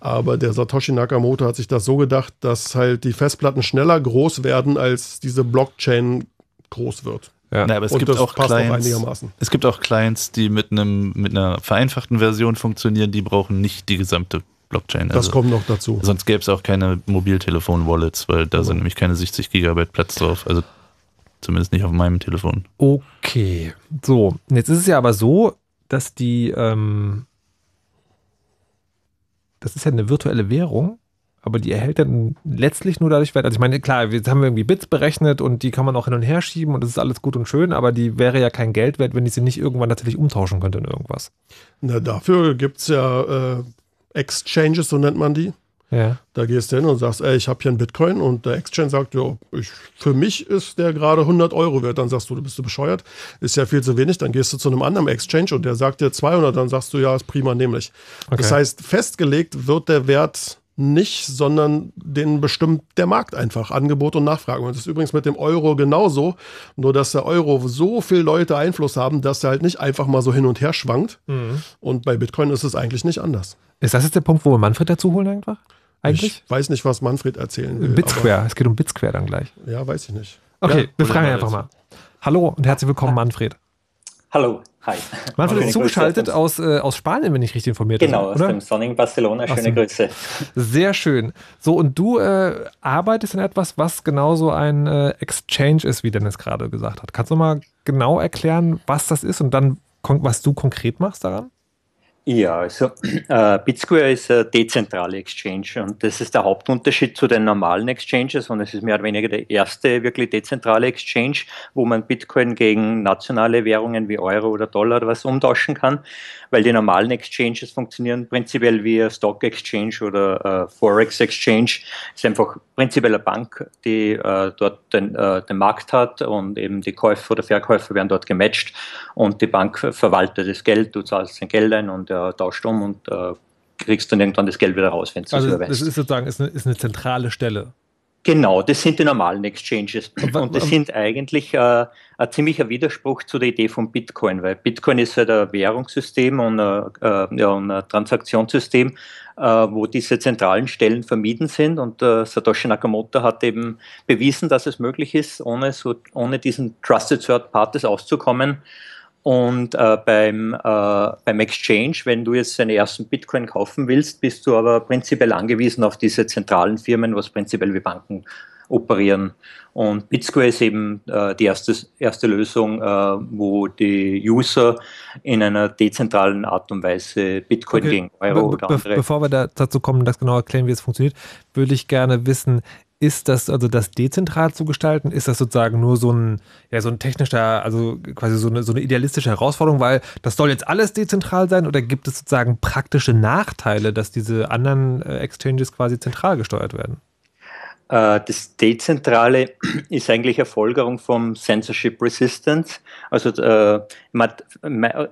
Aber der Satoshi Nakamoto hat sich das so gedacht, dass halt die Festplatten schneller groß werden, als diese Blockchain groß wird. Ja, ja aber es gibt auch Clients, auch es gibt auch Clients, die mit einem mit einer vereinfachten Version funktionieren, die brauchen nicht die gesamte Blockchain. Das also, kommt noch dazu. Sonst gäbe es auch keine Mobiltelefon-Wallets, weil da oh. sind nämlich keine 60 Gigabyte Platz drauf. Also zumindest nicht auf meinem Telefon. Okay, so. Jetzt ist es ja aber so, dass die ähm, das ist ja eine virtuelle Währung, aber die erhält dann letztlich nur dadurch Wert. Also ich meine, klar, jetzt haben wir irgendwie Bits berechnet und die kann man auch hin und her schieben und das ist alles gut und schön, aber die wäre ja kein Geld wert, wenn ich sie nicht irgendwann tatsächlich umtauschen könnte in irgendwas. Na, dafür gibt es ja äh, Exchanges, so nennt man die. Ja. Da gehst du hin und sagst, ey, ich habe hier einen Bitcoin und der Exchange sagt, ja, ich, für mich ist der gerade 100 Euro wert. Dann sagst du, du bist du bescheuert, ist ja viel zu wenig. Dann gehst du zu einem anderen Exchange und der sagt dir 200, dann sagst du, ja, ist prima, nämlich. Okay. Das heißt, festgelegt wird der Wert nicht, sondern den bestimmt der Markt einfach, Angebot und Nachfrage. Und das ist übrigens mit dem Euro genauso, nur dass der Euro so viele Leute Einfluss haben, dass er halt nicht einfach mal so hin und her schwankt. Mhm. Und bei Bitcoin ist es eigentlich nicht anders. Ist das jetzt der Punkt, wo wir Manfred dazu holen einfach? Eigentlich? Ich weiß nicht, was Manfred erzählen will. Bitsquare, es geht um Bitsquare dann gleich. Ja, weiß ich nicht. Okay, ja, wir fragen einfach mal. Hallo und herzlich willkommen, Manfred. Hallo, hi. Manfred ist zugeschaltet aus, äh, aus Spanien, wenn ich richtig informiert bin. Genau, aus dem sonnigen Barcelona. Schöne Grüße. Sehr schön. So, und du äh, arbeitest in etwas, was genauso ein äh, Exchange ist, wie Dennis gerade gesagt hat. Kannst du mal genau erklären, was das ist und dann, was du konkret machst daran? Ja, also äh, BitSquare ist eine dezentrale Exchange und das ist der Hauptunterschied zu den normalen Exchanges und es ist mehr oder weniger der erste wirklich dezentrale Exchange, wo man Bitcoin gegen nationale Währungen wie Euro oder Dollar oder was umtauschen kann, weil die normalen Exchanges funktionieren prinzipiell wie Stock Exchange oder äh, Forex Exchange. Es ist einfach prinzipiell eine Bank, die äh, dort den, äh, den Markt hat und eben die Käufer oder Verkäufer werden dort gematcht und die Bank verwaltet das Geld, du zahlst dein Geld ein und äh, tauscht um und äh, kriegst dann irgendwann das Geld wieder raus, wenn du also es überweist. Das ist sozusagen ist eine, ist eine zentrale Stelle. Genau, das sind die normalen Exchanges. Und das sind eigentlich äh, ein ziemlicher Widerspruch zu der Idee von Bitcoin, weil Bitcoin ist halt ein Währungssystem und ein, äh, ja, ein Transaktionssystem, äh, wo diese zentralen Stellen vermieden sind. Und äh, Satoshi Nakamoto hat eben bewiesen, dass es möglich ist, ohne, so, ohne diesen Trusted Third Parties auszukommen. Und äh, beim, äh, beim Exchange, wenn du jetzt deinen ersten Bitcoin kaufen willst, bist du aber prinzipiell angewiesen auf diese zentralen Firmen, was prinzipiell wie Banken operieren. Und BitSquare ist eben äh, die erste, erste Lösung, äh, wo die User in einer dezentralen Art und Weise Bitcoin okay. gegen Euro Be oder andere. Bevor wir da, dazu kommen, das genau erklären, wie es funktioniert, würde ich gerne wissen, ist das, also das dezentral zu gestalten, ist das sozusagen nur so ein, ja, so ein technischer, also quasi so eine, so eine idealistische Herausforderung, weil das soll jetzt alles dezentral sein oder gibt es sozusagen praktische Nachteile, dass diese anderen äh, Exchanges quasi zentral gesteuert werden? Äh, das Dezentrale ist eigentlich eine Folgerung vom Censorship Resistance. Also äh,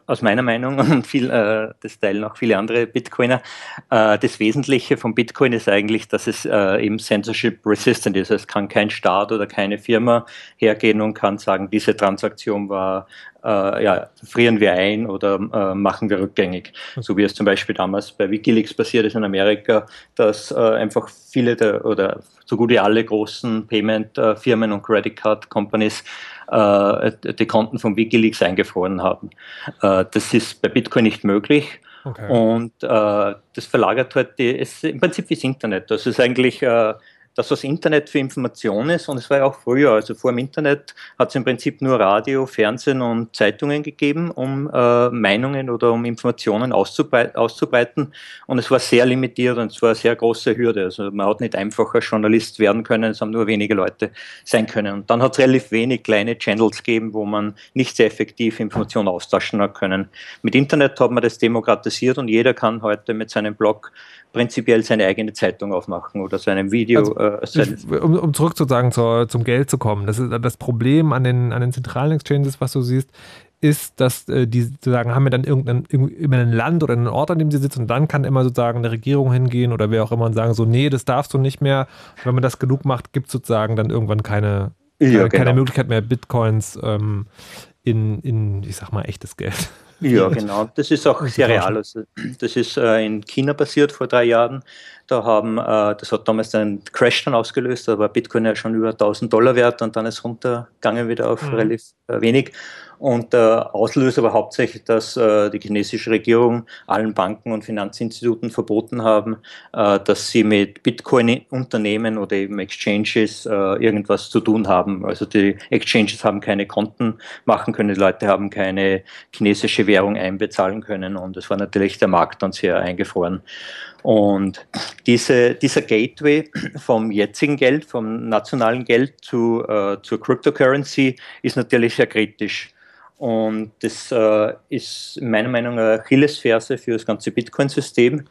aus meiner Meinung und viel, äh, das teilen auch viele andere Bitcoiner, äh, das Wesentliche von Bitcoin ist eigentlich, dass es äh, eben Censorship Resistant ist. Es kann kein Staat oder keine Firma hergehen und kann sagen, diese Transaktion war äh, ja, frieren wir ein oder machen wir rückgängig. So wie es zum Beispiel damals bei Wikileaks passiert ist in Amerika, dass einfach viele der, oder so gut wie alle großen Payment-Firmen und Credit Card Companies äh, die Konten von Wikileaks eingefroren haben. Äh, das ist bei Bitcoin nicht möglich. Okay. Und äh, das verlagert halt die, es im Prinzip wie das Internet. Das ist eigentlich das, was Internet für Information ist, und es war ja auch früher, also vor dem Internet hat es im Prinzip nur Radio, Fernsehen und Zeitungen gegeben, um äh, Meinungen oder um Informationen auszubrei auszubreiten. Und es war sehr limitiert und es war eine sehr große Hürde. Also man hat nicht einfacher Journalist werden können, es haben nur wenige Leute sein können. Und dann hat es relativ wenig kleine Channels gegeben, wo man nicht sehr effektiv Informationen austauschen hat können. Mit Internet hat man das demokratisiert und jeder kann heute mit seinem Blog prinzipiell seine eigene Zeitung aufmachen oder seinem Video. Also, äh, ich, um, um zurückzusagen zur, zum Geld zu kommen, das ist das Problem an den, an den zentralen Exchanges, was du siehst, ist, dass äh, die sozusagen haben wir dann irgendein, irgendein Land oder einen Ort, an dem sie sitzen und dann kann immer sozusagen eine Regierung hingehen oder wer auch immer und sagen so, nee, das darfst du nicht mehr. wenn man das genug macht, gibt es sozusagen dann irgendwann keine, ja, keine, genau. Möglichkeit mehr, Bitcoins ähm, in, in, ich sag mal, echtes Geld ja, genau. Das ist auch sehr real. Also, das ist äh, in China passiert vor drei Jahren. Da haben, äh, das hat damals einen Crash dann ausgelöst, da war Bitcoin ja schon über 1000 Dollar wert und dann ist runtergegangen wieder auf mhm. relativ äh, wenig. Und der Auslöser war hauptsächlich, dass äh, die chinesische Regierung allen Banken und Finanzinstituten verboten haben, äh, dass sie mit Bitcoin-Unternehmen oder eben Exchanges äh, irgendwas zu tun haben. Also die Exchanges haben keine Konten machen können, die Leute haben keine chinesische Währung einbezahlen können und es war natürlich der Markt dann sehr eingefroren. Und diese, dieser Gateway vom jetzigen Geld, vom nationalen Geld zu, äh, zur Cryptocurrency ist natürlich sehr kritisch. Und das äh, ist meiner Meinung nach Achillesferse für das ganze Bitcoin-System,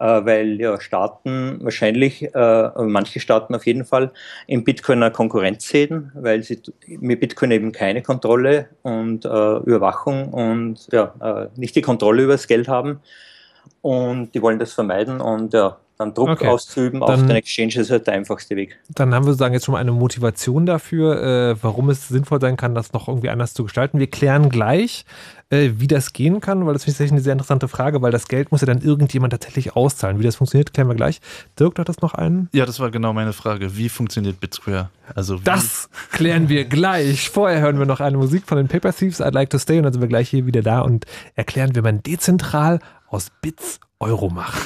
äh, weil ja Staaten wahrscheinlich, äh, manche Staaten auf jeden Fall, im Bitcoin eine Konkurrenz sehen, weil sie mit Bitcoin eben keine Kontrolle und äh, Überwachung und ja, äh, nicht die Kontrolle über das Geld haben. Und die wollen das vermeiden und ja, dann Druck okay. auszuüben dann, auf den Exchange ist halt der einfachste Weg. Dann haben wir sozusagen jetzt schon mal eine Motivation dafür, äh, warum es sinnvoll sein kann, das noch irgendwie anders zu gestalten. Wir klären gleich, äh, wie das gehen kann, weil das finde ich eine sehr interessante Frage, weil das Geld muss ja dann irgendjemand tatsächlich auszahlen. Wie das funktioniert, klären wir gleich. Dirk, hat das noch einen? Ja, das war genau meine Frage. Wie funktioniert BitSquare? Also das klären wir gleich. Vorher hören wir noch eine Musik von den Paper Thieves, I'd Like to Stay, und dann sind wir gleich hier wieder da und erklären, wie man dezentral aus Bits Euro macht.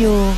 Radio.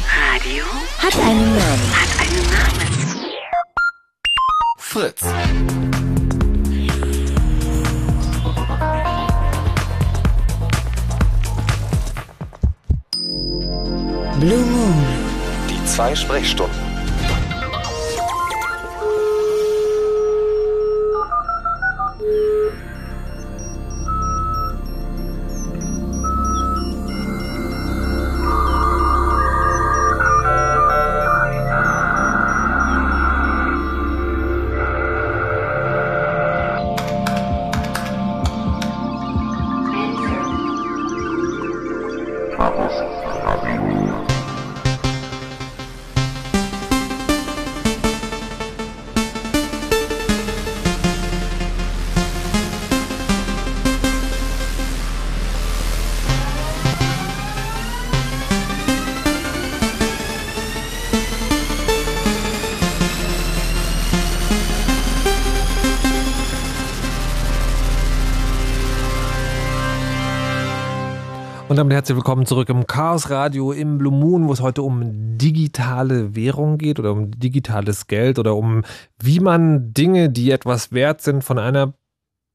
Damit herzlich willkommen zurück im Chaos Radio im Blue Moon, wo es heute um digitale Währung geht oder um digitales Geld oder um wie man Dinge, die etwas wert sind, von einer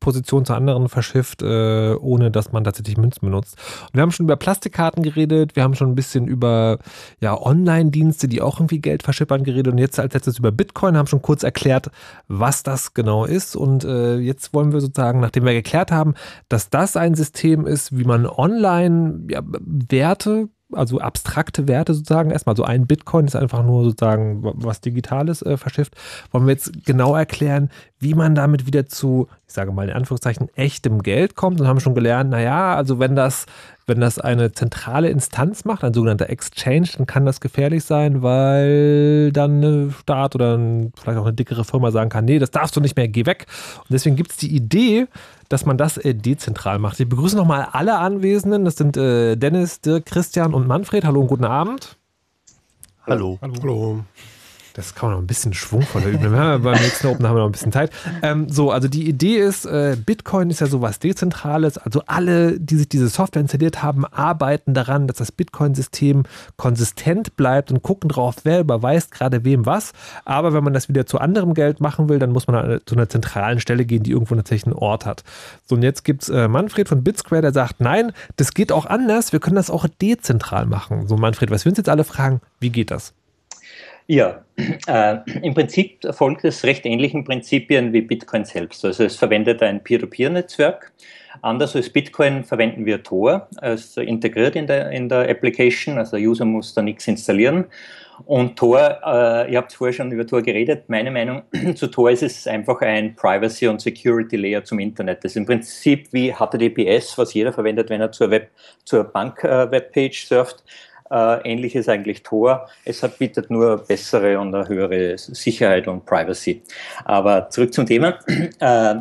Position zur anderen verschifft, äh, ohne dass man tatsächlich Münzen benutzt. Und wir haben schon über Plastikkarten geredet, wir haben schon ein bisschen über ja, Online-Dienste, die auch irgendwie Geld verschippern geredet und jetzt als letztes über Bitcoin, haben schon kurz erklärt, was das genau ist. Und äh, jetzt wollen wir sozusagen, nachdem wir geklärt haben, dass das ein System ist, wie man online ja, Werte also abstrakte Werte sozusagen. Erstmal so ein Bitcoin ist einfach nur sozusagen was Digitales äh, verschifft. Wollen wir jetzt genau erklären, wie man damit wieder zu, ich sage mal in Anführungszeichen, echtem Geld kommt. Und haben schon gelernt, naja, also wenn das, wenn das eine zentrale Instanz macht, ein sogenannter Exchange, dann kann das gefährlich sein, weil dann ein Staat oder ein, vielleicht auch eine dickere Firma sagen kann, nee, das darfst du nicht mehr, geh weg. Und deswegen gibt es die Idee, dass man das äh, dezentral macht. Ich begrüße nochmal alle Anwesenden. Das sind äh, Dennis, Dirk, Christian und Manfred. Hallo und guten Abend. Hallo. Hallo. Das kann man noch ein bisschen schwungvoller üben. Beim nächsten Open haben wir noch ein bisschen Zeit. Ähm, so, also die Idee ist, äh, Bitcoin ist ja sowas Dezentrales. Also alle, die sich diese Software installiert haben, arbeiten daran, dass das Bitcoin-System konsistent bleibt und gucken drauf, wer überweist gerade wem was. Aber wenn man das wieder zu anderem Geld machen will, dann muss man an- zu einer zentralen Stelle gehen, die irgendwo tatsächlich einen Ort hat. So, und jetzt gibt es äh, Manfred von BitSquare, der sagt, nein, das geht auch anders. Wir können das auch dezentral machen. So, Manfred, was wir uns jetzt alle fragen, wie geht das? Ja, äh, im Prinzip folgt es recht ähnlichen Prinzipien wie Bitcoin selbst. Also es verwendet ein Peer-to-Peer-Netzwerk. Anders als Bitcoin verwenden wir Tor, also integriert in der, in der Application. Also der User muss da nichts installieren. Und Tor, äh, ihr habt vorher schon über Tor geredet. Meine Meinung zu Tor ist es einfach ein Privacy- und Security-Layer zum Internet. Das ist im Prinzip wie HTTPS, was jeder verwendet, wenn er zur, zur Bank-Webpage surft. Äh, ähnlich ist eigentlich Tor. Es hat, bietet nur bessere und eine höhere Sicherheit und Privacy. Aber zurück zum Thema. Äh,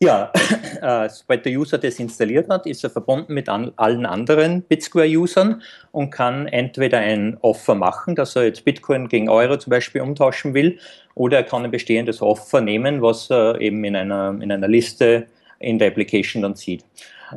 ja, äh, sobald der User das installiert hat, ist er verbunden mit an, allen anderen Bitsquare-Usern und kann entweder ein Offer machen, dass er jetzt Bitcoin gegen Euro zum Beispiel umtauschen will, oder er kann ein bestehendes Offer nehmen, was er eben in einer, in einer Liste in der Application dann sieht.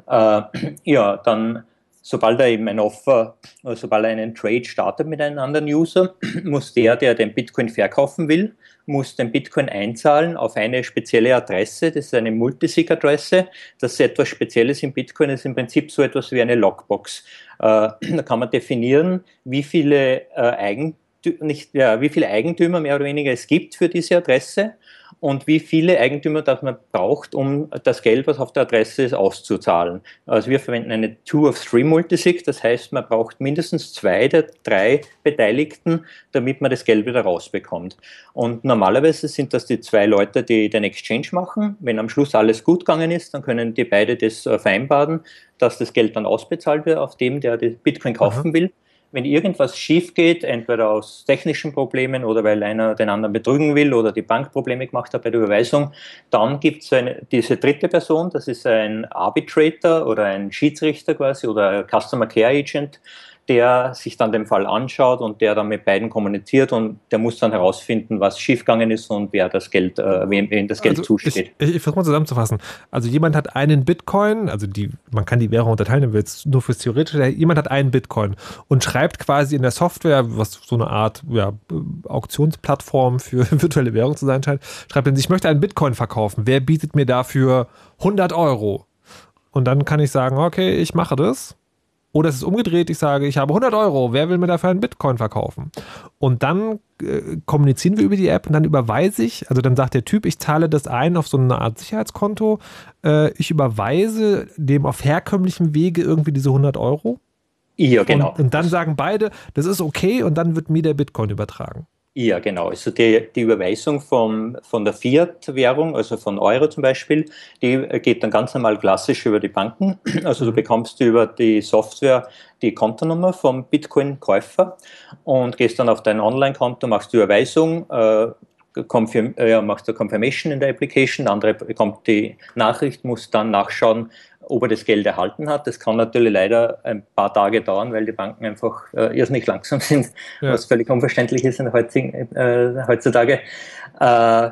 Äh, ja, dann sobald er eben ein Offer, oder sobald er einen Trade startet mit einem anderen User, muss der, der den Bitcoin verkaufen will, muss den Bitcoin einzahlen auf eine spezielle Adresse, das ist eine Multisig-Adresse. Das ist etwas Spezielles im Bitcoin, das ist im Prinzip so etwas wie eine Lockbox. Äh, da kann man definieren, wie viele, äh, Eigentümer, nicht, ja, wie viele Eigentümer mehr oder weniger es gibt für diese Adresse und wie viele Eigentümer das man braucht, um das Geld, was auf der Adresse ist, auszuzahlen. Also wir verwenden eine Two-of-Three-Multisig, das heißt, man braucht mindestens zwei der drei Beteiligten, damit man das Geld wieder rausbekommt. Und normalerweise sind das die zwei Leute, die den Exchange machen. Wenn am Schluss alles gut gegangen ist, dann können die beide das äh, vereinbaren, dass das Geld dann ausbezahlt wird auf dem, der den Bitcoin kaufen will wenn irgendwas schief geht, entweder aus technischen Problemen oder weil einer den anderen betrügen will oder die Bank Probleme gemacht hat bei der Überweisung, dann gibt es diese dritte Person, das ist ein Arbitrator oder ein Schiedsrichter quasi oder Customer Care Agent, der sich dann den Fall anschaut und der dann mit beiden kommuniziert und der muss dann herausfinden, was schiefgegangen ist und wer das Geld, äh, wem, wem das Geld Also zusteht. Ich, ich, ich versuche mal zusammenzufassen. Also jemand hat einen Bitcoin, also die, man kann die Währung unterteilen, wenn wir jetzt nur fürs Theoretische, jemand hat einen Bitcoin und schreibt quasi in der Software, was so eine Art ja, Auktionsplattform für virtuelle Währung zu sein scheint, schreibt dann, ich möchte einen Bitcoin verkaufen. Wer bietet mir dafür 100 Euro? Und dann kann ich sagen, okay, ich mache das. Oder es ist umgedreht, ich sage, ich habe 100 Euro, wer will mir dafür einen Bitcoin verkaufen? Und dann äh, kommunizieren wir über die App und dann überweise ich, also dann sagt der Typ, ich zahle das ein auf so eine Art Sicherheitskonto, äh, ich überweise dem auf herkömmlichem Wege irgendwie diese 100 Euro. Ja, genau. Und, und dann sagen beide, das ist okay und dann wird mir der Bitcoin übertragen. Ja, genau. Also die, die Überweisung vom, von der Fiat-Währung, also von Euro zum Beispiel, die geht dann ganz normal klassisch über die Banken. Also du bekommst über die Software die Kontonummer vom Bitcoin-Käufer und gehst dann auf dein Online-Konto, machst die Überweisung, äh, confirm, äh, machst du Confirmation in der Application, der andere bekommt die Nachricht, muss dann nachschauen, ob er das Geld erhalten hat. Das kann natürlich leider ein paar Tage dauern, weil die Banken einfach äh, irrsinnig langsam sind, Ja. was völlig unverständlich ist in heutigen, äh, heutzutage. Äh,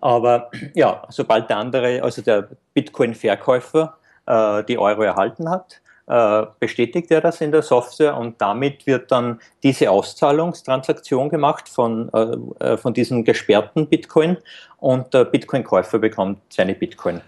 aber ja, sobald der andere, also der Bitcoin-Verkäufer, äh, die Euro erhalten hat, äh, bestätigt er das in der Software und damit wird dann diese Auszahlungstransaktion gemacht von, äh, äh, von diesem gesperrten Bitcoin und der Bitcoin-Käufer bekommt seine Bitcoin.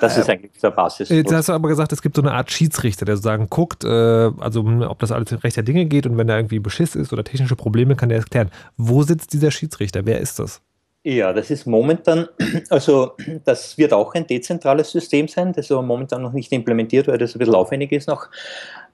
Das ist eigentlich der Basis. Jetzt hast du aber gesagt, es gibt so eine Art Schiedsrichter, der sozusagen guckt, äh, also ob das alles in rechter Dinge geht und wenn da irgendwie Beschiss ist oder technische Probleme, kann der es klären. Wo sitzt dieser Schiedsrichter? Wer ist das? Ja, das ist momentan, also das wird auch ein dezentrales System sein, das aber momentan noch nicht implementiert, weil das ein bisschen aufwendig ist noch.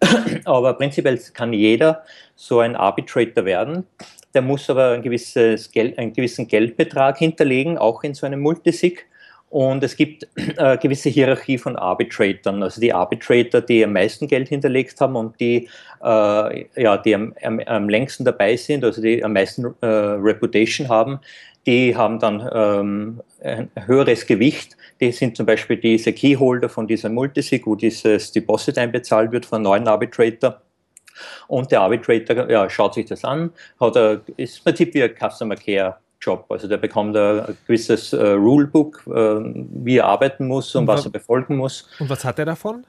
Aber prinzipiell kann jeder so ein Arbitrator werden. Der muss aber ein gewisses Geld, einen gewissen Geldbetrag hinterlegen, auch in so einem Multisig. Und es gibt äh, gewisse Hierarchie von Arbitratoren, also die Arbitrator, die am meisten Geld hinterlegt haben und die, äh, ja, die am, am, am längsten dabei sind, also die am meisten äh, Reputation haben, die haben dann ähm, ein höheres Gewicht. Die sind zum Beispiel diese Keyholder von dieser Multisig, wo dieses Deposit einbezahlt wird von neuen Arbitrator. Und der Arbitrator ja, schaut sich das an, hat er, ist im Prinzip wie ein Customer Care Job. Also der bekommt ein gewisses äh, Rulebook, äh, wie er arbeiten muss und, Und was wa- er befolgen muss. Und was hat er davon?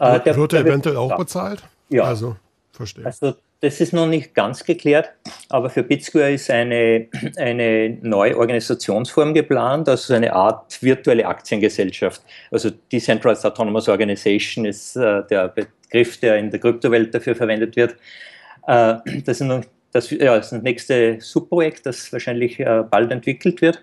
Äh, der- Wird er der eventuell auch bezahlt? Ja. Also, verstehe. Also das ist noch nicht ganz geklärt, aber für BitSquare ist eine, eine neue Organisationsform geplant, also eine Art virtuelle Aktiengesellschaft. Also Decentralized Autonomous Organization ist äh, der Begriff, der in der Kryptowelt dafür verwendet wird. Äh, das, ist noch, das, ja, das nächste Subprojekt, das wahrscheinlich äh, bald entwickelt wird.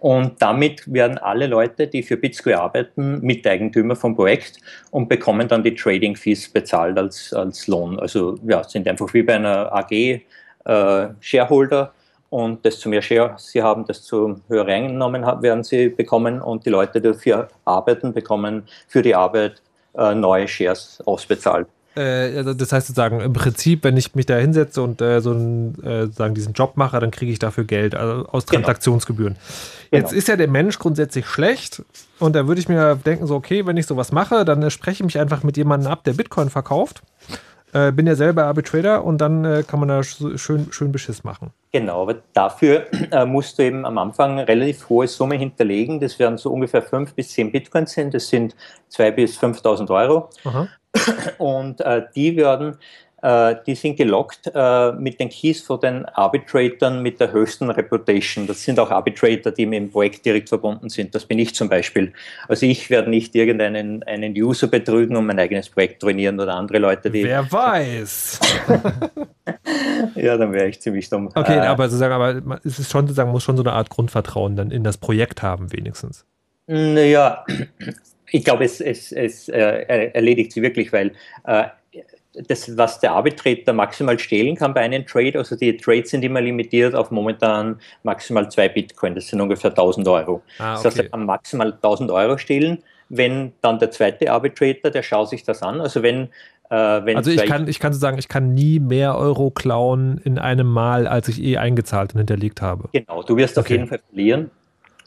Und damit werden alle Leute, die für BitSquare arbeiten, Miteigentümer vom Projekt und bekommen dann die Trading Fees bezahlt als, als Lohn. Also ja, sind einfach wie bei einer AG äh, Shareholder und desto mehr Share sie haben, desto höhere Einnahmen haben- werden sie bekommen und die Leute, die dafür arbeiten, bekommen für die Arbeit äh, neue Shares ausbezahlt. Äh, also das heißt sozusagen, im Prinzip, wenn ich mich da hinsetze und äh, so einen, äh, sozusagen diesen Job mache, dann kriege ich dafür Geld also aus Genau. Transaktionsgebühren. Jetzt Genau. ist ja der Mensch grundsätzlich schlecht und da würde ich mir denken, so, okay, wenn ich sowas mache, dann äh, spreche ich mich einfach mit jemandem ab, der Bitcoin verkauft. Äh, bin ja selber Arbitrator und dann äh, kann man da sch- schön, schön Beschiss machen. Genau, aber dafür musst du eben am Anfang eine relativ hohe Summe hinterlegen. Das werden so ungefähr 5 bis 10 Bitcoins sind. Das sind 2.000 bis 5.000 Euro. Aha. Und äh, die werden, äh, die sind gelockt äh, mit den Keys von den Arbitratoren mit der höchsten Reputation. Das sind auch Arbitrator, die mit dem Projekt direkt verbunden sind. Das bin ich zum Beispiel. Also ich werde nicht irgendeinen einen User betrügen und mein eigenes Projekt ruinieren oder andere Leute, die. Wer weiß. Ja, dann wäre ich ziemlich dumm. Okay, Äh, aber sozusagen, aber es ist schon sozusagen, muss schon so eine Art Grundvertrauen dann in das Projekt haben, wenigstens. Naja, ich glaube, es, es, es äh, erledigt sie wirklich, weil äh, das, was der Arbitrator maximal stehlen kann bei einem Trade, also die Trades sind immer limitiert auf momentan maximal zwei Bitcoin, das sind ungefähr 1000 Euro. Ah, Das heißt, okay. er kann maximal 1000 Euro stehlen, wenn dann der zweite Arbitrator, der schaut sich das an, also wenn, äh, wenn Also ich kann, ich kann so sagen, ich kann nie mehr Euro klauen in einem Mal, als ich eh eingezahlt und hinterlegt habe. Genau, du wirst auf Okay. jeden Fall verlieren.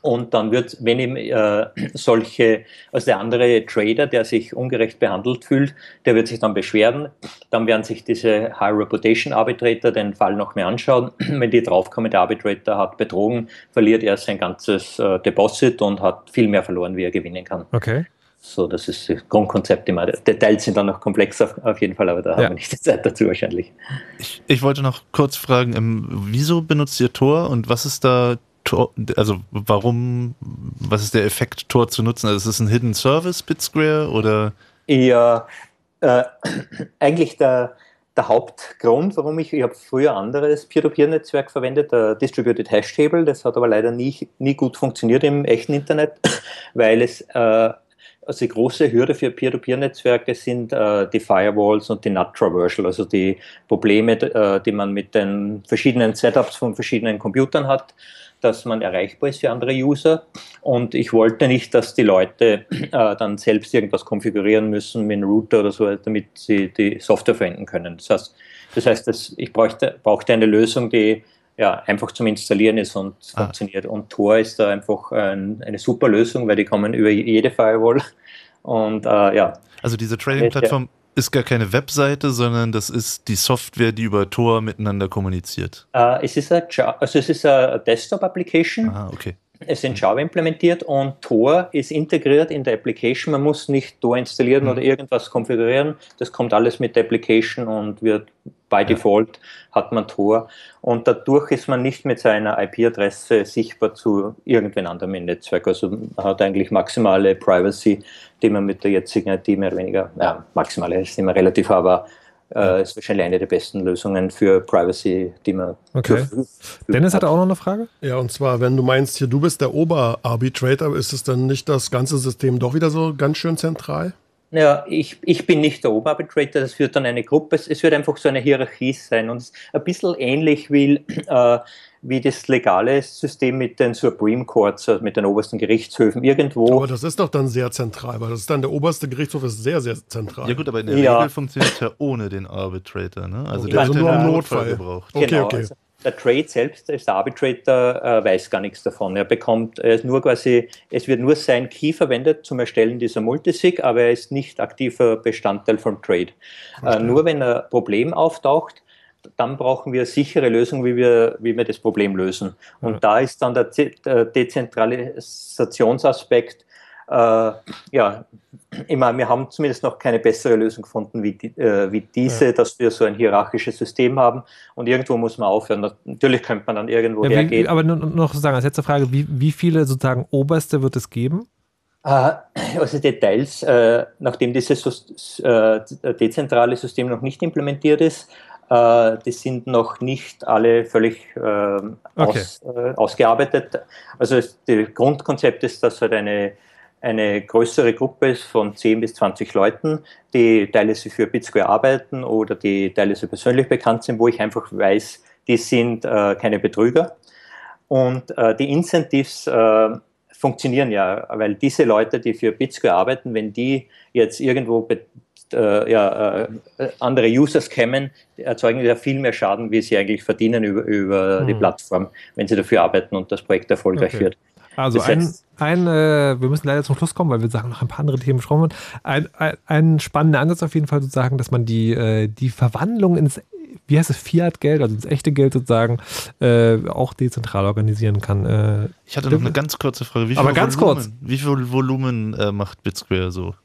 Und dann wird, wenn eben äh, solche, also der andere Trader, der sich ungerecht behandelt fühlt, der wird sich dann beschweren. Dann werden sich diese High Reputation Arbitrator den Fall noch mehr anschauen. Wenn die draufkommen, der Arbitrator hat betrogen, verliert er sein ganzes äh, Deposit und hat viel mehr verloren, wie er gewinnen kann. Okay. So, das ist das Grundkonzept immer. Details sind dann noch komplex auf, auf jeden Fall, aber da haben Ja. wir nicht die Zeit dazu wahrscheinlich. Ich, ich wollte noch kurz fragen, ähm, wieso benutzt ihr Tor und was ist da Tor, also warum, was ist der Effekt, Tor zu nutzen? Also ist es ein Hidden Service, BitSquare oder? Ja, äh, eigentlich der, der Hauptgrund, warum ich, ich habe früher anderes Peer-to-Peer-Netzwerk verwendet, der Distributed Hash Table, das hat aber leider nie, nie gut funktioniert im echten Internet, weil es, äh, also die große Hürde für Peer-to-Peer-Netzwerke sind äh, die Firewalls und die NAT Traversal, also die Probleme, äh, die man mit den verschiedenen Setups von verschiedenen Computern hat, dass man erreichbar ist für andere User. Und ich wollte nicht, dass die Leute äh, dann selbst irgendwas konfigurieren müssen mit einem Router oder so, damit sie die Software verwenden können. Das heißt, das heißt dass ich bräuchte, brauchte eine Lösung, die ja, einfach zum Installieren ist und Ah. funktioniert. Und Tor ist da einfach ein, eine super Lösung, weil die kommen über jede Firewall. Und äh, ja, Also diese Trading-Plattform ist gar keine Webseite, sondern das ist die Software, die über Tor miteinander kommuniziert. Äh, es ist eine, also es ist eine Desktop-Application. Ah, okay. Es ist in Java implementiert und Tor ist integriert in der Application. Man muss nicht Tor installieren Mhm. oder irgendwas konfigurieren. Das kommt alles mit der Application und wird by default hat man Tor. Und dadurch ist man nicht mit seiner IP-Adresse sichtbar zu irgendwen anderem im Netzwerk. Also man hat eigentlich maximale Privacy, die man mit der jetzigen IT mehr oder weniger, ja, maximale ist immer relativ, aber äh, ist wahrscheinlich eine der besten Lösungen für Privacy, die man Okay. Dennis hatte auch noch eine Frage? Ja, und zwar, wenn du meinst, hier du bist der Oberarbitrator, ist es dann nicht das ganze System doch wieder so ganz schön zentral? Ja, ich, ich bin nicht der Oberarbitrator, das wird dann eine Gruppe, es es wird einfach so eine Hierarchie sein und es ist ein bisschen ähnlich wie, äh, wie das legale System mit den Supreme Courts, also mit den obersten Gerichtshöfen. Irgendwo. Aber das ist doch dann sehr zentral, weil das ist dann der oberste Gerichtshof ist sehr, sehr zentral. Ja gut, aber in der Ja. Regel funktioniert es ja ohne den Arbitrator, ne? Also Okay. der Also wird nur ja im im Notfall. Notfall gebraucht. Okay, genau, okay. Also, der Trade selbst, der Arbitrator, äh, weiß gar nichts davon. Er bekommt, er ist nur quasi, es wird nur sein Key verwendet zum Erstellen dieser Multisig, aber er ist nicht aktiver Bestandteil vom Trade. Äh, nur wenn ein Problem auftaucht, dann brauchen wir sichere Lösungen, wie wir, wie wir das Problem lösen. Und da ist dann der, Dezentralisationsaspekt, ja, ich meine, wir haben zumindest noch keine bessere Lösung gefunden wie, die, äh, wie diese, dass wir so ein hierarchisches System haben und irgendwo muss man aufhören. Natürlich könnte man dann irgendwo Ja, wie, hergehen. aber nur- noch sozusagen als letzte Frage, wie, wie viele sozusagen Oberste wird es geben? Äh, Also Details, äh, nachdem dieses äh, dezentrale System noch nicht implementiert ist, äh, die sind noch nicht alle völlig ähm, Okay. aus, äh, ausgearbeitet. Also es, das Grundkonzept ist, dass halt eine, eine größere Gruppe ist von 10 bis 20 Leuten, die teilweise für Bitsquare arbeiten oder die teilweise persönlich bekannt sind, wo ich einfach weiß, die sind äh, keine Betrüger. Und äh, die Incentives äh, funktionieren ja, weil diese Leute, die für Bitsquare arbeiten, wenn die jetzt irgendwo äh, ja, äh, andere Users kämen, erzeugen die ja viel mehr Schaden, wie sie eigentlich verdienen über, über die Hm. Plattform, wenn sie dafür arbeiten und das Projekt erfolgreich Okay. wird. Also ein, ein äh, wir müssen leider zum Schluss kommen, weil wir sagen noch ein paar andere Themen haben. Ein, ein, ein spannender Ansatz auf jeden Fall sozusagen, dass man die, äh, die Verwandlung ins, wie heißt es, Fiat-Geld, also ins echte Geld sozusagen, äh, auch dezentral organisieren kann. Äh, Ich hatte noch eine ganz kurze Frage. Wie Aber viel ganz Volumen, kurz. Wie viel Volumen äh, macht Bitsquare so?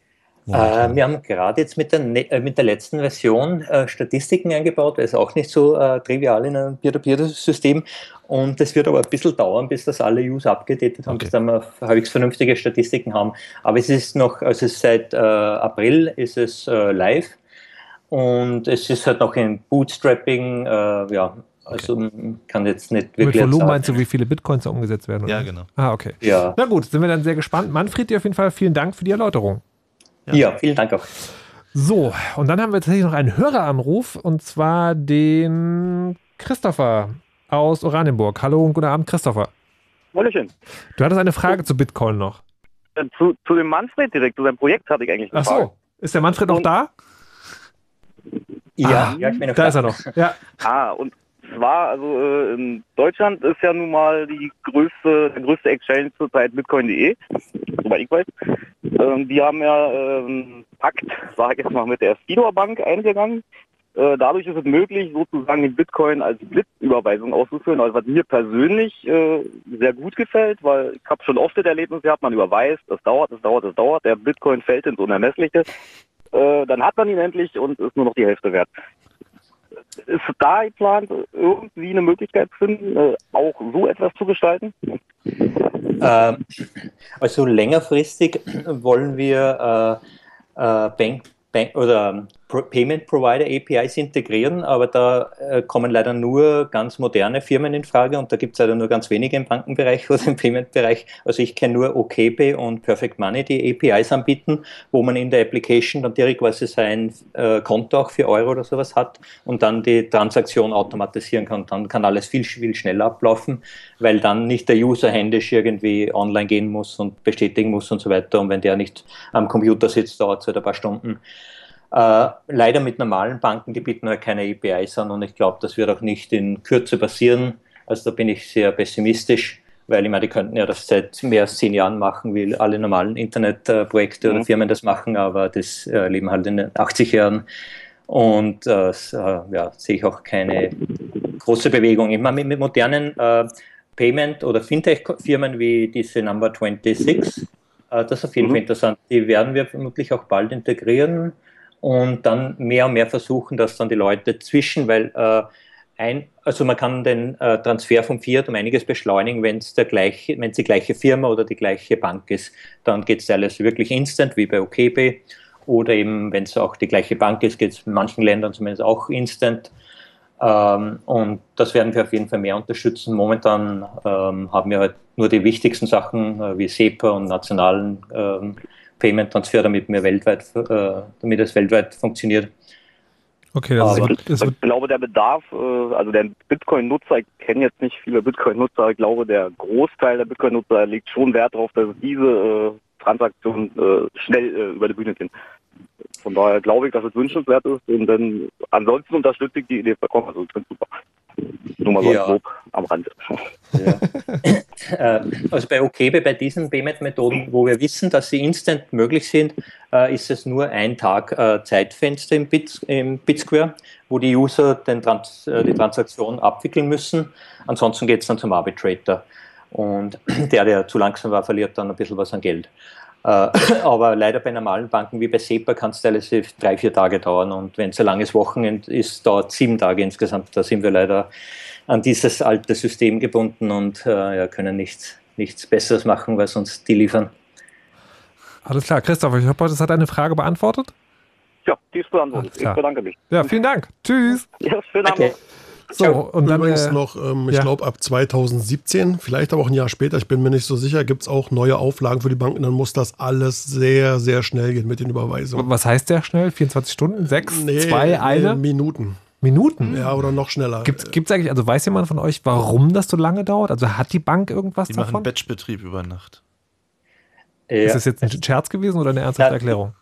Äh, wir haben gerade jetzt mit der, Ne- äh, mit der letzten Version äh, Statistiken eingebaut, weil es auch nicht so äh, trivial in einem Peer-to-Peer-System und das wird aber ein bisschen dauern, bis das alle User abgedatet haben, bis dann wir halbwegs vernünftige Statistiken haben. Aber es ist noch, also es seit äh, April ist es äh, live und es ist halt noch in Bootstrapping, äh, ja, also man kann jetzt nicht mit wirklich Volumen sagen. meinst du, wie viele Bitcoins da umgesetzt werden? Oder? Ja, genau. Ah, okay. Ja. Na gut, sind wir dann sehr gespannt. Manfred, dir auf jeden Fall vielen Dank für die Erläuterung. Ja, vielen Dank auch. So, und dann haben wir tatsächlich noch einen Höreranruf und zwar den Christopher aus Oranienburg. Hallo und guten Abend, Christopher. Hallöchen. Du hattest eine Frage zu Bitcoin noch. Äh, Zu, zu dem Manfred direkt, zu seinem Projekt hatte ich eigentlich eine Ach Frage. so, ist der Manfred noch da? Ja, Ah, ja, ich bin noch da ist er noch. Ja. Ah, und zwar, also äh, in Deutschland ist ja nun mal die größte, der größte Exchange zurzeit Bitcoin.de, soweit ich weiß. Ähm, die haben ja ähm, Pakt, sage ich jetzt mal, mit der Fidor Bank eingegangen. Äh, dadurch ist es möglich, sozusagen den Bitcoin als Blitzüberweisung auszuführen, also was mir persönlich äh, sehr gut gefällt, weil ich habe schon oft das Erlebnis gehabt, man überweist, es dauert, es dauert, es dauert, der Bitcoin fällt ins Unermessliche. Äh, dann hat man ihn endlich und ist nur noch die Hälfte wert. Ist da geplant, irgendwie eine Möglichkeit zu finden, äh, auch so etwas zu gestalten? Ähm, Also längerfristig wollen wir äh, äh, Bank, Bank oder Pro Payment Provider APIs integrieren, aber da äh, kommen leider nur ganz moderne Firmen in Frage und da gibt es leider nur ganz wenige im Bankenbereich oder im Payment-Bereich. Also ich kenne nur OKPay und Perfect Money, die APIs anbieten, wo man in der Application dann direkt quasi sein äh, Konto auch für Euro oder sowas hat und dann die Transaktion automatisieren kann. Dann kann alles viel, viel schneller ablaufen, weil dann nicht der User händisch irgendwie online gehen muss und bestätigen muss und so weiter. Und wenn der nicht am Computer sitzt, dauert es halt ein paar Stunden. Äh, leider mit normalen Banken, die bieten halt keine APIs an und ich glaube, das wird auch nicht in Kürze passieren. Also da bin ich sehr pessimistisch, weil ich meine, die könnten ja das seit mehr als zehn Jahren machen, wie alle normalen Internetprojekte oder Mhm. Firmen das machen, aber das äh, leben halt in den 80 Jahren. Und äh, äh, ja, sehe ich auch keine große Bewegung. Ich meine, mit, mit modernen äh, Payment- oder Fintech-Firmen wie diese Number 26, äh, das ist auf jeden Mhm. Fall interessant. Die werden wir vermutlich auch bald integrieren und dann mehr und mehr versuchen, dass dann die Leute zwischen, weil äh, ein, also man kann den äh, Transfer vom Fiat um einiges beschleunigen, wenn es gleiche, wenn es die gleiche Firma oder die gleiche Bank ist, dann geht es alles wirklich instant, wie bei OKB. Oder eben, wenn es auch die gleiche Bank ist, geht es in manchen Ländern zumindest auch instant. Ähm, und das werden wir auf jeden Fall mehr unterstützen. Momentan ähm, haben wir halt nur die wichtigsten Sachen äh, wie SEPA und nationalen ähm, Payment-Transfer, damit wir weltweit, äh, damit es weltweit funktioniert. Okay, das Aber ist, das ich glaube, der Bedarf, äh, also der Bitcoin-Nutzer, ich kenne jetzt nicht viele Bitcoin-Nutzer, ich glaube, der Großteil der Bitcoin-Nutzer legt schon Wert darauf, dass diese äh, Transaktionen äh, schnell äh, über die Bühne gehen. Von daher glaube ich, dass es wünschenswert ist und dann ansonsten unterstütze ich die Idee vollkommen, also ich finde super. Nur mal so Ja. grob am Rand. Äh, Also bei OKB, bei diesen Payment-Methoden, wo wir wissen, dass sie instant möglich sind, äh, ist es nur ein Tag äh, Zeitfenster im, Bit, im BitSquare, wo die User den Trans die Transaktion abwickeln müssen. Ansonsten geht es dann zum Arbitrator. Und der, der zu langsam war, verliert dann ein bisschen was an Geld. Äh, Aber leider bei normalen Banken wie bei SEPA kann es teilweise drei, vier Tage dauern. Und wenn es ein langes Wochenende ist, dauert sieben Tage insgesamt. Da sind wir leider an dieses alte System gebunden und äh, ja, können nichts, nichts Besseres machen, was uns die liefern. Alles klar, Christoph, ich hoffe, das hat deine Frage beantwortet. Ja, die ist beantwortet. Ich bedanke mich. Ja, vielen Dank. Tschüss. Ja, schönen Abend. noch. So, und dann Übrigens äh, noch, ähm, ich ja. glaube, ab 2017, vielleicht aber auch ein Jahr später, ich bin mir nicht so sicher, gibt es auch neue Auflagen für die Banken. Dann muss das alles sehr, sehr schnell gehen mit den Überweisungen. was heißt der schnell? 24 Stunden? Sechs? Nee, zwei? nee, eine? Minuten. Minuten? Ja, oder noch schneller. Gibt es eigentlich, also weiß jemand von euch, warum das so lange dauert? Also hat die Bank irgendwas Die machen davon? Batchbetrieb über Nacht. Ist das jetzt ein Scherz gewesen oder eine ernsthafte Ja. Erklärung?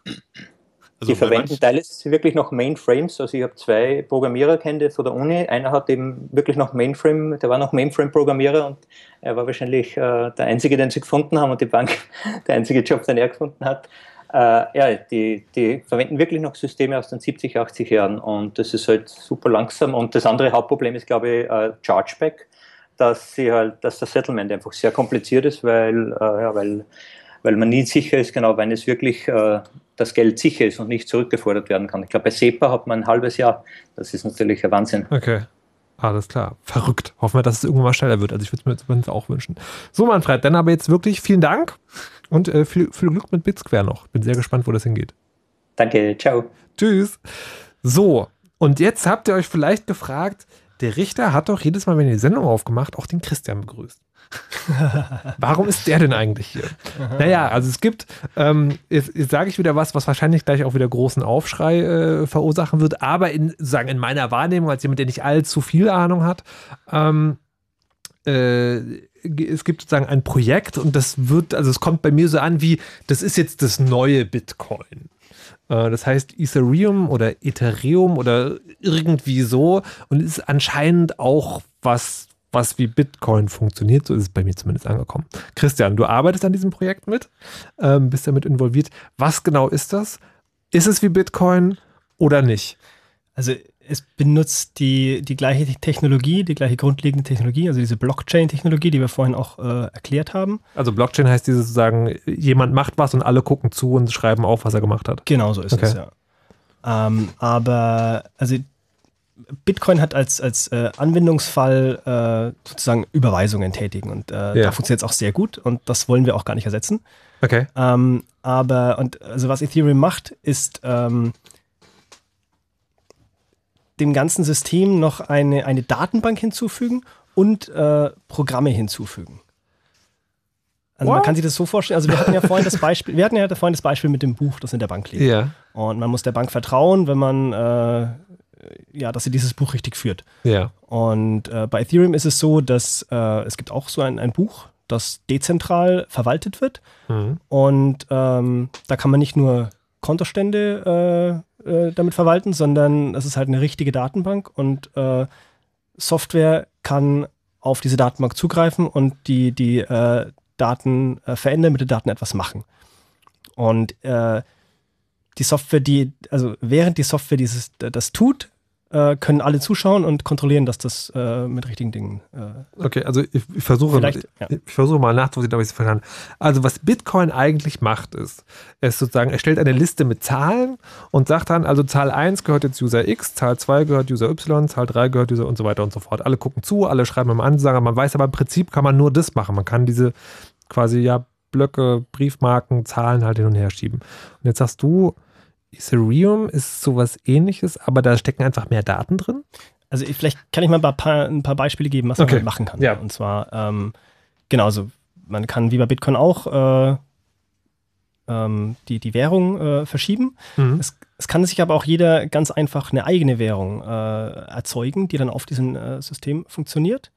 Also die verwenden teilweise wirklich noch Mainframes. Also ich habe zwei Programmierer kennt von der Uni. Einer hat eben wirklich noch Mainframe, der war noch Mainframe-Programmierer und er war wahrscheinlich äh, der Einzige, den sie gefunden haben und die Bank der einzige Job, den er gefunden hat. Äh, ja, die, die verwenden wirklich noch Systeme aus den 70, 80 Jahren und das ist halt super langsam. Und das andere Hauptproblem ist, glaube ich, äh, Chargeback, dass sie halt, dass das Settlement einfach sehr kompliziert ist, weil, äh, ja, weil, weil man nie sicher ist, genau, wann es wirklich äh, das Geld sicher ist und nicht zurückgefordert werden kann. Ich glaube, bei SEPA hat man ein halbes Jahr. Das ist natürlich ein Wahnsinn. Okay. Alles klar. Verrückt. Hoffen wir, dass es irgendwann mal schneller wird. Also ich würde es mir zumindest auch wünschen. So, Manfred, dann aber jetzt wirklich vielen Dank und äh, viel, viel Glück mit Bitsquare noch. Bin sehr gespannt, wo das hingeht. Danke, ciao. Tschüss. So, und jetzt habt ihr euch vielleicht gefragt, der Richter hat doch jedes Mal, wenn ihr die Sendung aufgemacht, auch den Christian begrüßt. Warum ist der denn eigentlich hier? Naja, also es gibt, ähm, jetzt, jetzt sage ich wieder was, was wahrscheinlich gleich auch wieder großen Aufschrei äh, verursachen wird, aber in, sagen, in meiner Wahrnehmung, als jemand, der nicht allzu viel Ahnung hat, ähm, äh, es gibt sozusagen ein Projekt und das wird, also es kommt bei mir so an wie, das ist jetzt das neue Bitcoin. Äh, Das heißt Ethereum oder Ethereum oder irgendwie so und ist anscheinend auch was, was wie Bitcoin funktioniert. So ist es bei mir zumindest angekommen. Christian, du arbeitest an diesem Projekt mit, ähm, bist damit involviert. Was genau ist das? Ist es wie Bitcoin oder nicht? Also es benutzt die, die gleiche Technologie, die gleiche grundlegende Technologie, also diese Blockchain-Technologie, die wir vorhin auch äh, erklärt haben. Also Blockchain heißt dieses sozusagen, jemand macht was und alle gucken zu und schreiben auf, was er gemacht hat. Genau so ist Okay. es, ja. Ähm, aber also Bitcoin hat als, als äh, Anwendungsfall äh, sozusagen Überweisungen tätigen und äh, Ja. da funktioniert es auch sehr gut und das wollen wir auch gar nicht ersetzen. Okay. Ähm, aber und also was Ethereum macht, ist ähm, dem ganzen System noch eine, eine Datenbank hinzufügen und äh, Programme hinzufügen. Also man What? kann sich das so vorstellen, also wir hatten ja vorhin das Beispiel, wir hatten ja vorhin das Beispiel mit dem Buch, das in der Bank liegt. Ja. Und man muss der Bank vertrauen, wenn man äh, ja, dass sie dieses Buch richtig führt. Ja. Und äh, bei Ethereum ist es so, dass äh, es gibt auch so ein, ein Buch, das dezentral verwaltet wird. Mhm. Und ähm, da kann man nicht nur Kontostände äh, damit verwalten, sondern es ist halt eine richtige Datenbank und äh, Software kann auf diese Datenbank zugreifen und die, die äh, Daten äh, verändern, mit den Daten etwas machen. Und äh, die Software, die, also während die Software dieses, das tut, äh, können alle zuschauen und kontrollieren, dass das äh, mit richtigen Dingen. Äh, Okay, also ich, ich versuche ja. ich versuche mal nachzuvollziehen, ob ich es verstanden. Also was Bitcoin eigentlich macht, ist, er ist sozusagen, er stellt eine Liste mit Zahlen und sagt dann, also Zahl 1 gehört jetzt User X, Zahl 2 gehört User Y, Zahl 3 gehört User und so weiter und so fort. Alle gucken zu, alle schreiben am Ansager, man weiß aber im Prinzip kann man nur das machen. Man kann diese quasi ja Blöcke, Briefmarken, Zahlen halt hin und her schieben. Und jetzt sagst du, Ethereum ist sowas ähnliches, aber da stecken einfach mehr Daten drin? Also ich, vielleicht kann ich mal ein paar, ein paar Beispiele geben, was Okay. man machen kann. Ja. Und zwar, ähm, genau, also man kann wie bei Bitcoin auch äh, ähm, die, die Währung äh, verschieben. Mhm. Es, es kann sich aber auch jeder ganz einfach eine eigene Währung äh, erzeugen, die dann auf diesem äh, System funktioniert.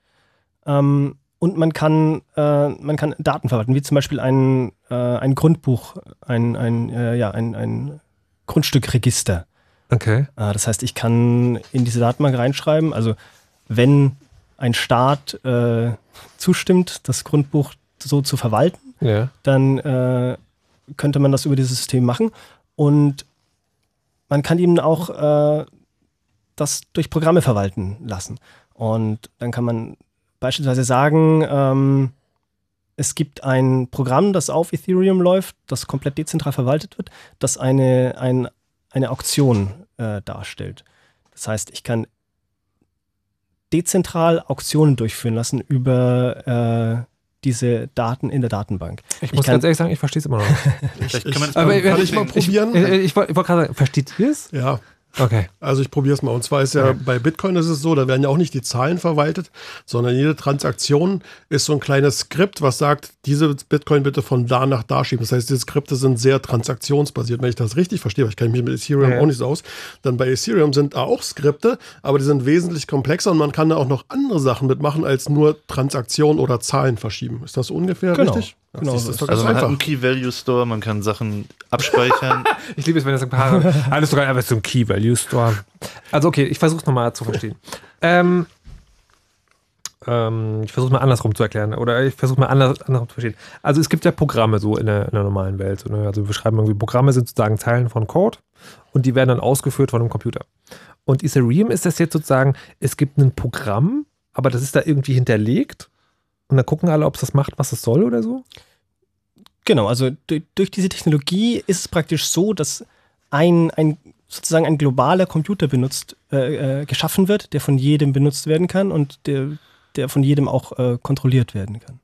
Ähm, und man kann, äh, man kann Daten verwalten, wie zum Beispiel ein, äh, ein Grundbuch, ein, ein, ja, ein, ein Grundstückregister. Okay. Äh, das heißt, ich kann in diese Datenbank reinschreiben, also wenn ein Staat äh, zustimmt, das Grundbuch so zu verwalten, Ja. dann äh, könnte man das über dieses System machen. Und man kann ihm auch äh, das durch Programme verwalten lassen. Und dann kann man beispielsweise sagen, ähm, es gibt ein Programm, das auf Ethereum läuft, das komplett dezentral verwaltet wird, das eine, ein, eine Auktion äh, darstellt. Das heißt, ich kann dezentral Auktionen durchführen lassen über äh, diese Daten in der Datenbank. Ich muss kann- ganz ehrlich sagen, ich verstehe es immer noch nicht. Vielleicht kann man das Aber, mal kann ich mal probieren? Ich, ich, wollte wollte gerade sagen, versteht ihr es? Ja. Okay. Also ich probiere es mal. Und zwar ist ja bei Bitcoin ist es so, da werden ja auch nicht die Zahlen verwaltet, sondern jede Transaktion ist so ein kleines Skript, was sagt, diese Bitcoin bitte von da nach da schieben. Das heißt, diese Skripte sind sehr transaktionsbasiert. Wenn ich das richtig verstehe, weil ich kenne mich mit Ethereum Ja. auch nicht so aus, dann bei Ethereum sind da auch Skripte, aber die sind wesentlich komplexer und man kann da auch noch andere Sachen mitmachen, als nur Transaktionen oder Zahlen verschieben. Ist das ungefähr Genau. richtig? Genau so ist doch Also ganz man hat einfach. einen Key-Value-Store, man kann Sachen abspeichern. Ich liebe es, wenn das ein paar alles sogar einfach so ein Key Value Store. Also okay, ich versuche es nochmal zu verstehen. Ähm, ähm, ich versuche mal andersrum zu erklären oder ich versuche mal anders, andersrum zu verstehen. Also es gibt ja Programme so in der, in der normalen Welt. So, ne? Also wir schreiben irgendwie Programme sind sozusagen Zeilen von Code und die werden dann ausgeführt von einem Computer. Und Ethereum ist das jetzt sozusagen, es gibt ein Programm, aber das ist da irgendwie hinterlegt und dann gucken alle, ob es das macht, was es soll oder so. Genau, also durch, diese Technologie ist es praktisch so, dass ein, ein sozusagen ein globaler Computer benutzt, äh, äh, geschaffen wird, der von jedem benutzt werden kann und der, der von jedem auch äh, kontrolliert werden kann.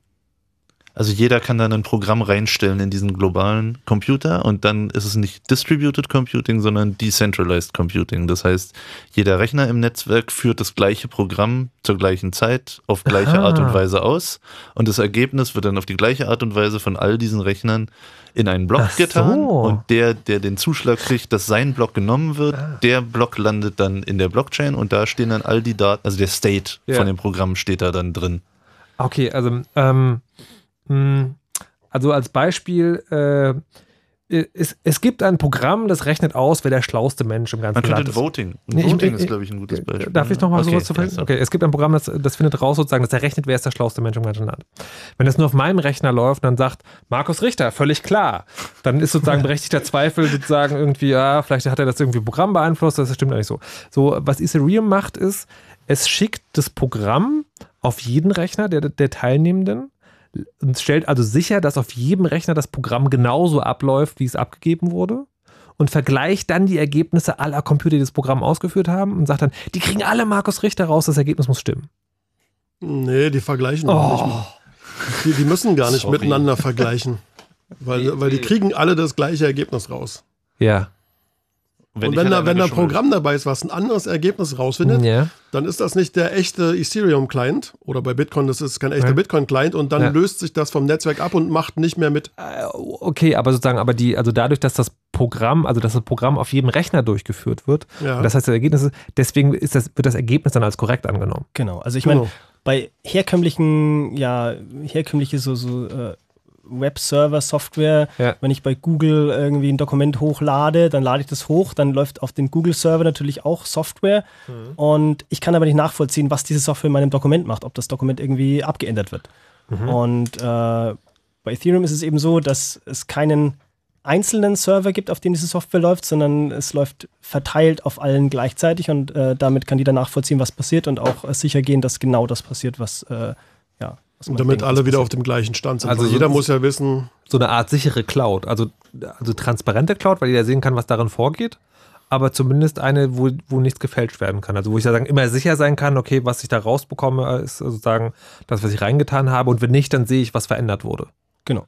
Also jeder kann dann ein Programm reinstellen in diesen globalen Computer und dann ist es nicht Distributed Computing, sondern Decentralized Computing. Das heißt, jeder Rechner im Netzwerk führt das gleiche Programm zur gleichen Zeit auf gleiche Aha. Art und Weise aus und das Ergebnis wird dann auf die gleiche Art und Weise von all diesen Rechnern in einen Block so. getan und der, der den Zuschlag kriegt, dass sein Block genommen wird, Ah. der Block landet dann in der Blockchain und da stehen dann all die Daten, also der State Ja. von dem Programm steht da dann drin. Okay, also, ähm, also als Beispiel, äh, es, es gibt ein Programm, das rechnet aus, wer der schlauste Mensch im ganzen Man Land ist. Voting. Nee, Voting ich- ist, glaube ich, ein gutes Beispiel. Darf ich noch mal Okay, sowas zu so. Okay, es gibt ein Programm, das, das findet raus sozusagen, das errechnet, wer ist der schlauste Mensch im ganzen Land. Wenn das nur auf meinem Rechner läuft dann sagt, Markus Richter, völlig klar, dann ist sozusagen berechtigter Zweifel sozusagen irgendwie, ja, vielleicht hat er das irgendwie Programm beeinflusst, das stimmt eigentlich so. So, was Ethereum macht ist, es schickt das Programm auf jeden Rechner der, der Teilnehmenden und stellt also sicher, dass auf jedem Rechner das Programm genauso abläuft, wie es abgegeben wurde und vergleicht dann die Ergebnisse aller Computer, die das Programm ausgeführt haben und sagt dann, die kriegen alle Markus Richter raus, das Ergebnis muss stimmen. Nee, die vergleichen auch nicht. Oh. Die, die müssen gar nicht Sorry. miteinander vergleichen. Weil, weil die kriegen alle das gleiche Ergebnis raus. Ja. Wenn und ich wenn halt da, wenn da ein Programm dabei ist, was ein anderes Ergebnis rausfindet, Ja. dann ist das nicht der echte Ethereum-Client oder bei Bitcoin, das ist kein echter Ja. Bitcoin-Client und dann Ja. löst sich das vom Netzwerk ab und macht nicht mehr mit. Äh, Okay, aber sozusagen, aber die, also dadurch, dass das Programm, also dass das Programm auf jedem Rechner durchgeführt wird, Ja. und das heißt, das Ergebnis ist, deswegen ist das, wird das Ergebnis dann als korrekt angenommen. Genau, also ich meine, Genau. bei herkömmlichen, ja, herkömmliche so, so äh, Web-Server-Software, Ja. wenn ich bei Google irgendwie ein Dokument hochlade, dann lade ich das hoch, dann läuft auf den Google-Server natürlich auch Software Mhm. und ich kann aber nicht nachvollziehen, was diese Software in meinem Dokument macht, ob das Dokument irgendwie abgeändert wird. Mhm. Und äh, bei Ethereum ist es eben so, dass es keinen einzelnen Server gibt, auf dem diese Software läuft, sondern es läuft verteilt auf allen gleichzeitig und äh, damit kann jeder nachvollziehen, was passiert und auch äh, sicher gehen, dass genau das passiert, was äh, ja. Man Damit denkt, alle wieder auf dem gleichen Stand sind. Also Also so- jeder muss ja wissen, So eine Art sichere Cloud, also, also transparente Cloud, weil jeder sehen kann, was darin vorgeht, aber zumindest eine, wo, wo nichts gefälscht werden kann. Also wo ich sozusagen immer sicher sein kann, okay, was ich da rausbekomme, ist sozusagen das, was ich reingetan habe und wenn nicht, dann sehe ich, was verändert wurde. Genau.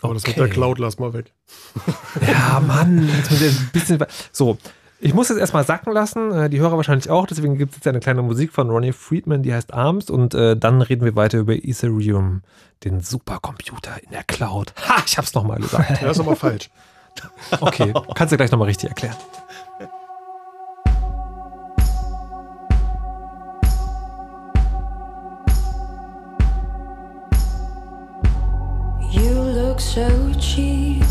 aber das mit der Cloud lass mal weg. Ja, Mann, jetzt muss ich ein bisschen. So, ich muss jetzt erstmal sacken lassen, äh, die Hörer wahrscheinlich auch, deswegen gibt es jetzt eine kleine Musik von Ronnie Friedman, die heißt Arms und äh, dann reden wir weiter über Ethereum, den Supercomputer in der Cloud. Ha, ich hab's nochmal gesagt. Ja, ist aber falsch. Okay, kannst du gleich nochmal richtig erklären. You look so cheap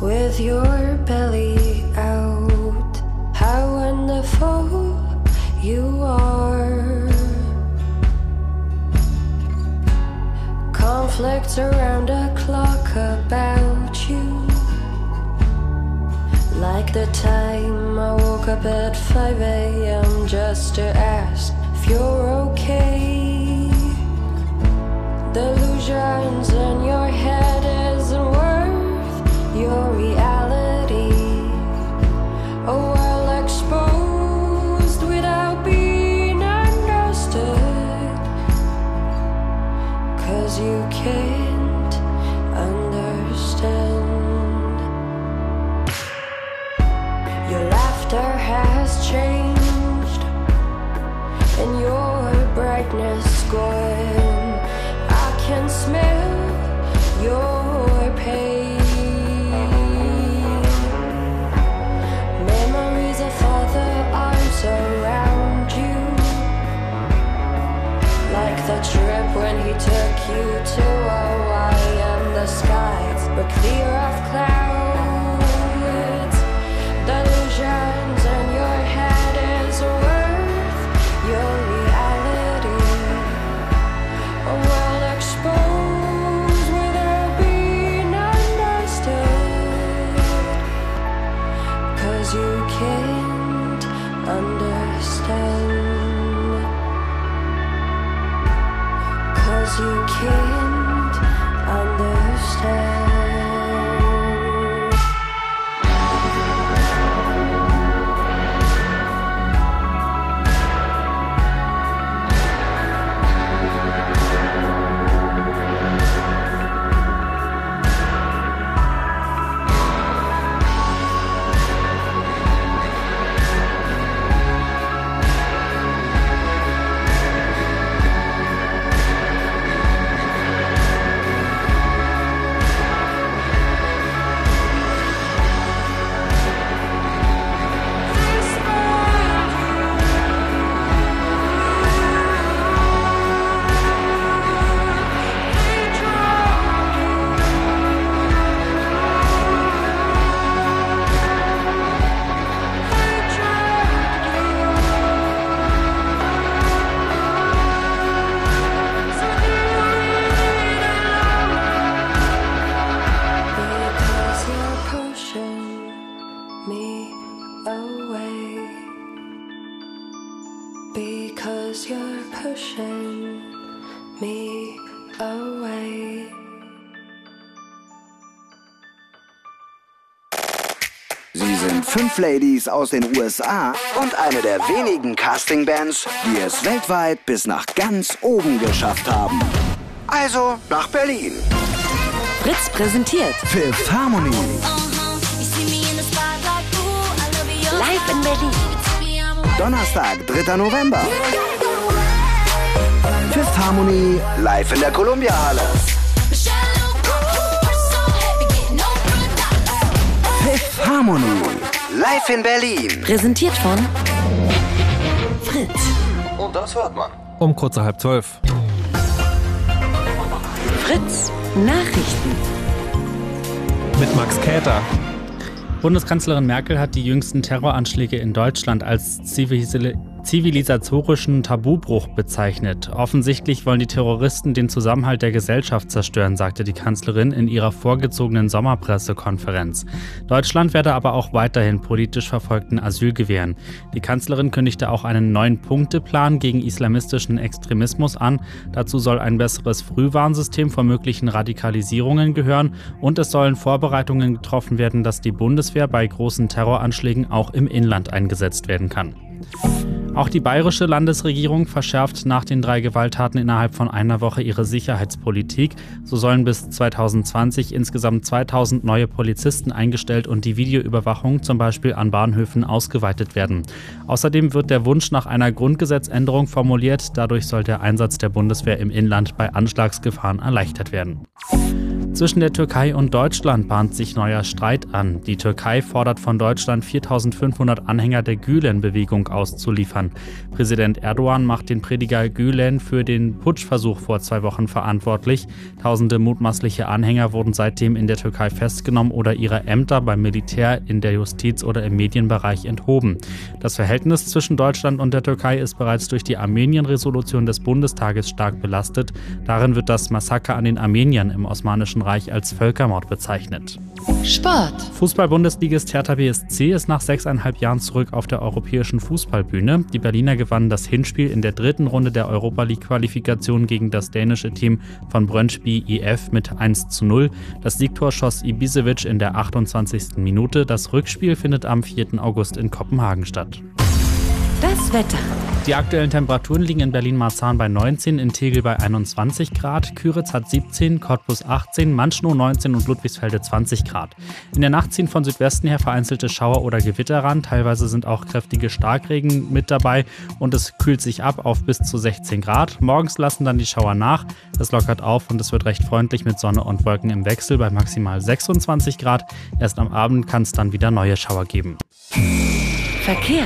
with your belly out how wonderful you are. Conflicts around the clock about you. Like the time I woke up at 5 a.m. just to ask if you're okay. Delusions in your head isn't worth your reality. Brightness gone. I can smell your pain. Memories of other arms around you, like the trip when he took you to Hawaii and the skies were clear of clouds. Sind fünf Ladies aus den USA und eine der wenigen Castingbands, die es weltweit bis nach ganz oben geschafft haben. Also nach Berlin. Fritz präsentiert Fifth Harmony. live in Berlin. Donnerstag, 3. November. Fifth Harmony live in der Columbia Halle. Harmony live in Berlin. Präsentiert von Fritz. Und das hört man. Um kurz nach halb zwölf. Fritz Nachrichten. Mit Max Käter. Bundeskanzlerin Merkel hat die jüngsten Terroranschläge in Deutschland als zivilis zivilisatorischen Tabubruch bezeichnet. Offensichtlich wollen die Terroristen den Zusammenhalt der Gesellschaft zerstören, sagte die Kanzlerin in ihrer vorgezogenen Sommerpressekonferenz. Deutschland werde aber auch weiterhin politisch verfolgten Asyl gewähren. Die Kanzlerin kündigte auch einen neuen Punkteplan gegen islamistischen Extremismus an. Dazu soll ein besseres Frühwarnsystem vor möglichen Radikalisierungen gehören und es sollen Vorbereitungen getroffen werden, dass die Bundeswehr bei großen Terroranschlägen auch im Inland eingesetzt werden kann. Auch die bayerische Landesregierung verschärft nach den drei Gewalttaten innerhalb von einer Woche ihre Sicherheitspolitik. So sollen bis 2020 insgesamt 2000 neue Polizisten eingestellt und die Videoüberwachung zum Beispiel an Bahnhöfen ausgeweitet werden. Außerdem wird der Wunsch nach einer Grundgesetzänderung formuliert. Dadurch soll der Einsatz der Bundeswehr im Inland bei Anschlagsgefahren erleichtert werden. Zwischen der Türkei und Deutschland bahnt sich neuer Streit an. Die Türkei fordert von Deutschland 4500 Anhänger der Gülen-Bewegung auszuliefern. Präsident Erdogan macht den Prediger Gülen für den Putschversuch vor zwei Wochen verantwortlich. Tausende mutmaßliche Anhänger wurden seitdem in der Türkei festgenommen oder ihre Ämter beim Militär, in der Justiz oder im Medienbereich enthoben. Das Verhältnis zwischen Deutschland und der Türkei ist bereits durch die Armenien-Resolution des Bundestages stark belastet. Darin wird das Massaker an den Armeniern im Osmanischen Reich als Völkermord bezeichnet. Sport. Fußball-Bundesligist Hertha BSC ist nach sechseinhalb Jahren zurück auf der europäischen Fußballbühne. Die Berliner gewannen das Hinspiel in der dritten Runde der Europa League-Qualifikation gegen das dänische Team von Brøndby IF mit 1 zu 0. Das Siegtor schoss Ibisevic in der 28. Minute. Das Rückspiel findet am 4. August in Kopenhagen statt. Das Wetter. Die aktuellen Temperaturen liegen in Berlin-Marzahn bei 19, in Tegel bei 21 Grad, Küritz hat 17, Cottbus 18, Manschnow 19 und Ludwigsfelde 20 Grad. In der Nacht ziehen von Südwesten her vereinzelte Schauer oder Gewitter ran, teilweise sind auch kräftige Starkregen mit dabei und es kühlt sich ab auf bis zu 16 Grad. Morgens lassen dann die Schauer nach, es lockert auf und es wird recht freundlich mit Sonne und Wolken im Wechsel bei maximal 26 Grad. Erst am Abend kann es dann wieder neue Schauer geben. Verkehr.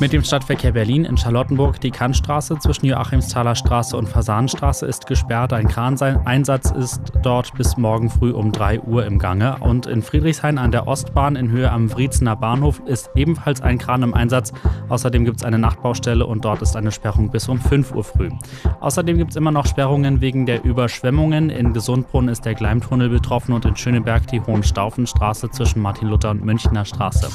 Mit dem Stadtverkehr Berlin in Charlottenburg die Kantstraße zwischen Joachimsthaler Straße und Fasanenstraße ist gesperrt. Ein Kraneinsatz ist dort bis morgen früh um 3 Uhr im Gange. Und in Friedrichshain an der Ostbahn in Höhe am Wriezener Bahnhof ist ebenfalls ein Kran im Einsatz. Außerdem gibt es eine Nachtbaustelle und dort ist eine Sperrung bis um 5 Uhr früh. Außerdem gibt es immer noch Sperrungen wegen der Überschwemmungen. In Gesundbrunn ist der Gleimtunnel betroffen und in Schöneberg die Hohenstaufenstraße zwischen Martin-Luther und Münchner Straße.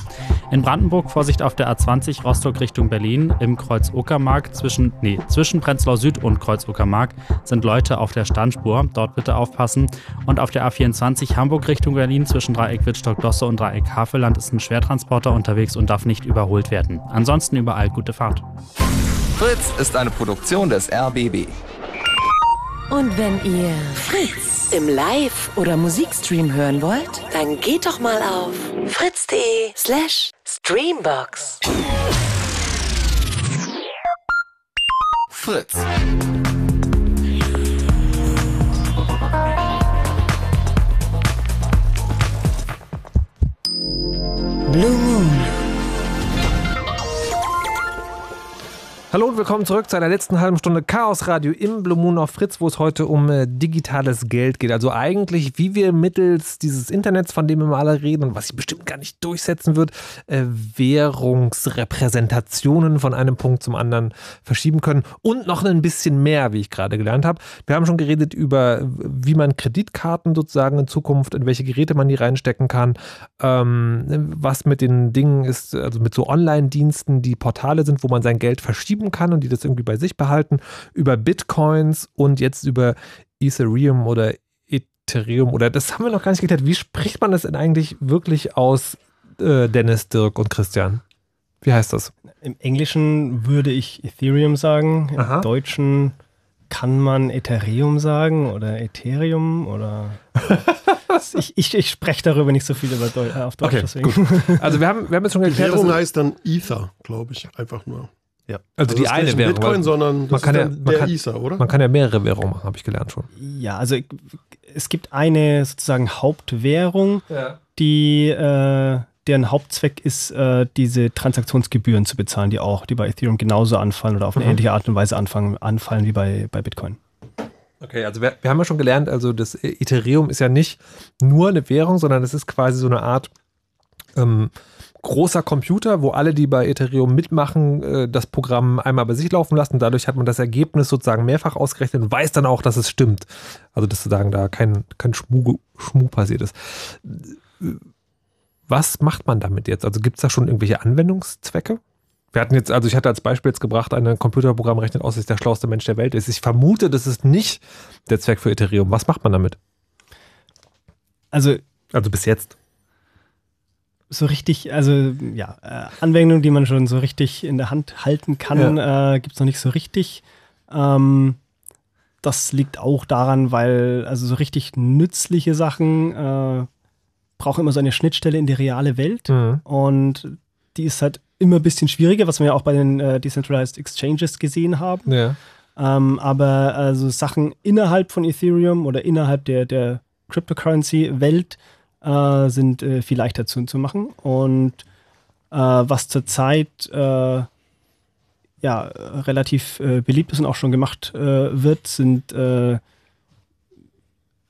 In Brandenburg Vorsicht auf der A20 Rostock Richtung Berlin im Kreuz Uckermark zwischen, nee, zwischen Prenzlau Süd und Kreuz Uckermark sind Leute auf der Standspur. Dort bitte aufpassen. Und auf der A24 Hamburg Richtung Berlin zwischen Dreieck Wittstock-Dosse und Dreieck Havelland ist ein Schwertransporter unterwegs und darf nicht überholt werden. Ansonsten überall gute Fahrt. Fritz ist eine Produktion des RBB. Und wenn ihr Fritz im Live- oder Musikstream hören wollt, dann geht doch mal auf fritz.de slash Streambox. Fritz. Hallo und willkommen zurück zu einer letzten halben Stunde Chaos Radio im Blue Moon auf Fritz, wo es heute um äh, digitales Geld geht. Also eigentlich, wie wir mittels dieses Internets, von dem wir alle reden und was sich bestimmt gar nicht durchsetzen wird, äh, Währungsrepräsentationen von einem Punkt zum anderen verschieben können und noch ein bisschen mehr, wie ich gerade gelernt habe. Wir haben schon geredet über, wie man Kreditkarten sozusagen in Zukunft, in welche Geräte man die reinstecken kann, ähm, was mit den Dingen ist, also mit so Online-Diensten, die Portale sind, wo man sein Geld verschieben kann und die das irgendwie bei sich behalten, über Bitcoins und jetzt über Ethereum oder Ethereum oder das haben wir noch gar nicht geklärt. Wie spricht man das denn eigentlich wirklich aus, äh, Dennis, Dirk und Christian? Wie heißt das? Im Englischen würde ich Ethereum sagen. Im Aha. Deutschen kann man Ethereum sagen oder Ethereum oder. ich ich, ich spreche darüber nicht so viel über Deu äh, auf Deutsch. Okay, deswegen. gut. Also wir haben, wir haben jetzt schon geklärt, Währung dass- heißt dann Ether, glaube ich, einfach nur. Ja. also die das ist eine nicht Währung. Bitcoin, weil sondern man das kann ist ja, man der kann, Ether, oder? Man kann ja mehrere Währungen machen, habe ich gelernt schon. Ja, also es gibt eine sozusagen Hauptwährung, die äh, deren Hauptzweck ist, äh, diese Transaktionsgebühren zu bezahlen, die auch, die bei Ethereum genauso anfallen oder auf eine Mhm. ähnliche Art und Weise anfangen, anfallen wie bei, bei Bitcoin. Okay, also wir, wir haben ja schon gelernt, also das Ethereum ist ja nicht nur eine Währung, sondern es ist quasi so eine Art ähm, großer Computer, wo alle, die bei Ethereum mitmachen, äh, das Programm einmal bei sich laufen lassen. Dadurch hat man das Ergebnis sozusagen mehrfach ausgerechnet und weiß dann auch, dass es stimmt. Also dass sozusagen da kein, kein Schmuh, Schmuh passiert ist. Was macht man damit jetzt? Also gibt es da schon irgendwelche Anwendungszwecke? Wir hatten jetzt, also ich hatte als Beispiel jetzt gebracht, ein Computerprogramm rechnet aus, dass der schlauste Mensch der Welt ist. Ich vermute, das ist nicht der Zweck für Ethereum. Was macht man damit? Also, also bis jetzt. So richtig, also ja, äh, Anwendungen, die man schon so richtig in der Hand halten kann, äh, gibt es noch nicht so richtig. Ähm, das liegt auch daran, weil also so richtig nützliche Sachen äh, brauchen immer so eine Schnittstelle in die reale Welt. Mhm. Und die ist halt immer ein bisschen schwieriger, was wir ja auch bei den äh, Decentralized Exchanges gesehen haben. Ja. Ähm, aber also Sachen innerhalb von Ethereum oder innerhalb der, der Cryptocurrency-Welt äh, sind äh, viel leichter zu, zu machen. Und äh, was zurzeit äh, ja, relativ äh, beliebt ist und auch schon gemacht äh, wird, sind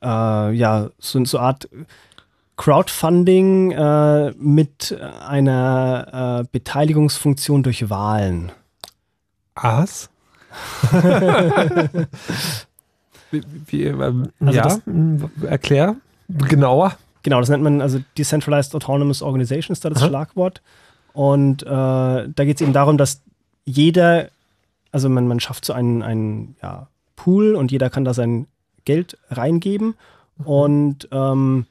ja, so, so eine Art Crowdfunding mit einer Beteiligungsfunktion durch Wahlen. Was? wie, wie, ähm, Also ja, das- erklär genauer. Genau, das nennt man also Decentralized Autonomous Organization, ist da das Aha. Schlagwort. Und äh, da geht es eben darum, dass jeder, also man, man schafft so einen, einen ja, Pool und jeder kann da sein Geld reingeben. Und ähm,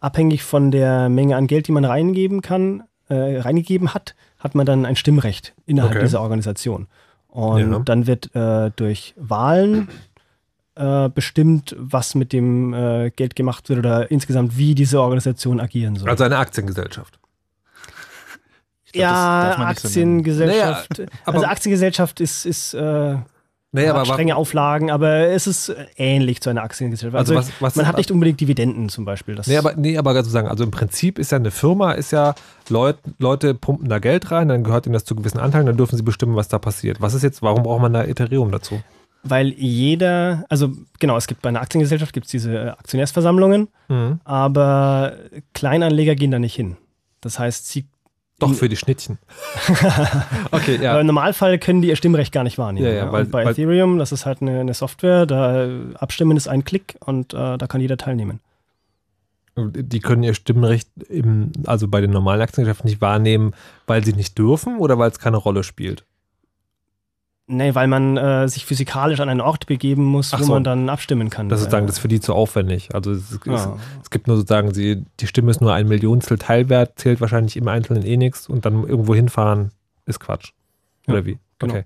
abhängig von der Menge an Geld, die man reingeben kann, äh, reingegeben hat, hat man dann ein Stimmrecht innerhalb Okay. dieser Organisation. Und Ja. dann wird äh, durch Wahlen äh, bestimmt, was mit dem äh, Geld gemacht wird oder insgesamt, wie diese Organisation agieren soll. Also eine Aktiengesellschaft. ja, Aktiengesellschaft. Naja, aber- also Aktiengesellschaft ist, ist äh, Naja, hat strenge Auflagen, aber es ist äh, ähnlich zu einer Aktiengesellschaft. Also Also, was- was- man hat nicht unbedingt Dividenden zum Beispiel. Das Nee, aber, nee, aber sozusagen, also im Prinzip ist ja eine Firma, ist ja, Leut, Leute pumpen da Geld rein, dann gehört ihnen das zu gewissen Anteilen, dann dürfen sie bestimmen, was da passiert. Was ist jetzt, warum braucht man da Ethereum dazu? Weil jeder, also genau, es gibt bei einer Aktiengesellschaft gibt's diese äh, Aktionärsversammlungen, Mhm. aber Kleinanleger gehen da nicht hin. Das heißt, sie. Doch für die Schnittchen. okay, ja. Im Normalfall können die ihr Stimmrecht gar nicht wahrnehmen. Ja, ja, ja. weil- bei weil- Ethereum, das ist halt eine, eine Software, da äh, abstimmen ist ein Klick und äh, da kann jeder teilnehmen. Die können ihr Stimmrecht im, also bei den normalen Aktiengeschäften nicht wahrnehmen, weil sie nicht dürfen oder weil es keine Rolle spielt. Nee, weil man äh, sich physikalisch an einen Ort begeben muss, Ach wo so. man dann abstimmen kann. Das ist sozusagen Äh, das ist für die zu aufwendig. Also es, es, Ja. es gibt nur sozusagen, sie, die Stimme ist nur ein Millionstel Teilwert, zählt wahrscheinlich im Einzelnen eh nichts und dann irgendwo hinfahren ist Quatsch. Oder Ja, wie? genau. Okay.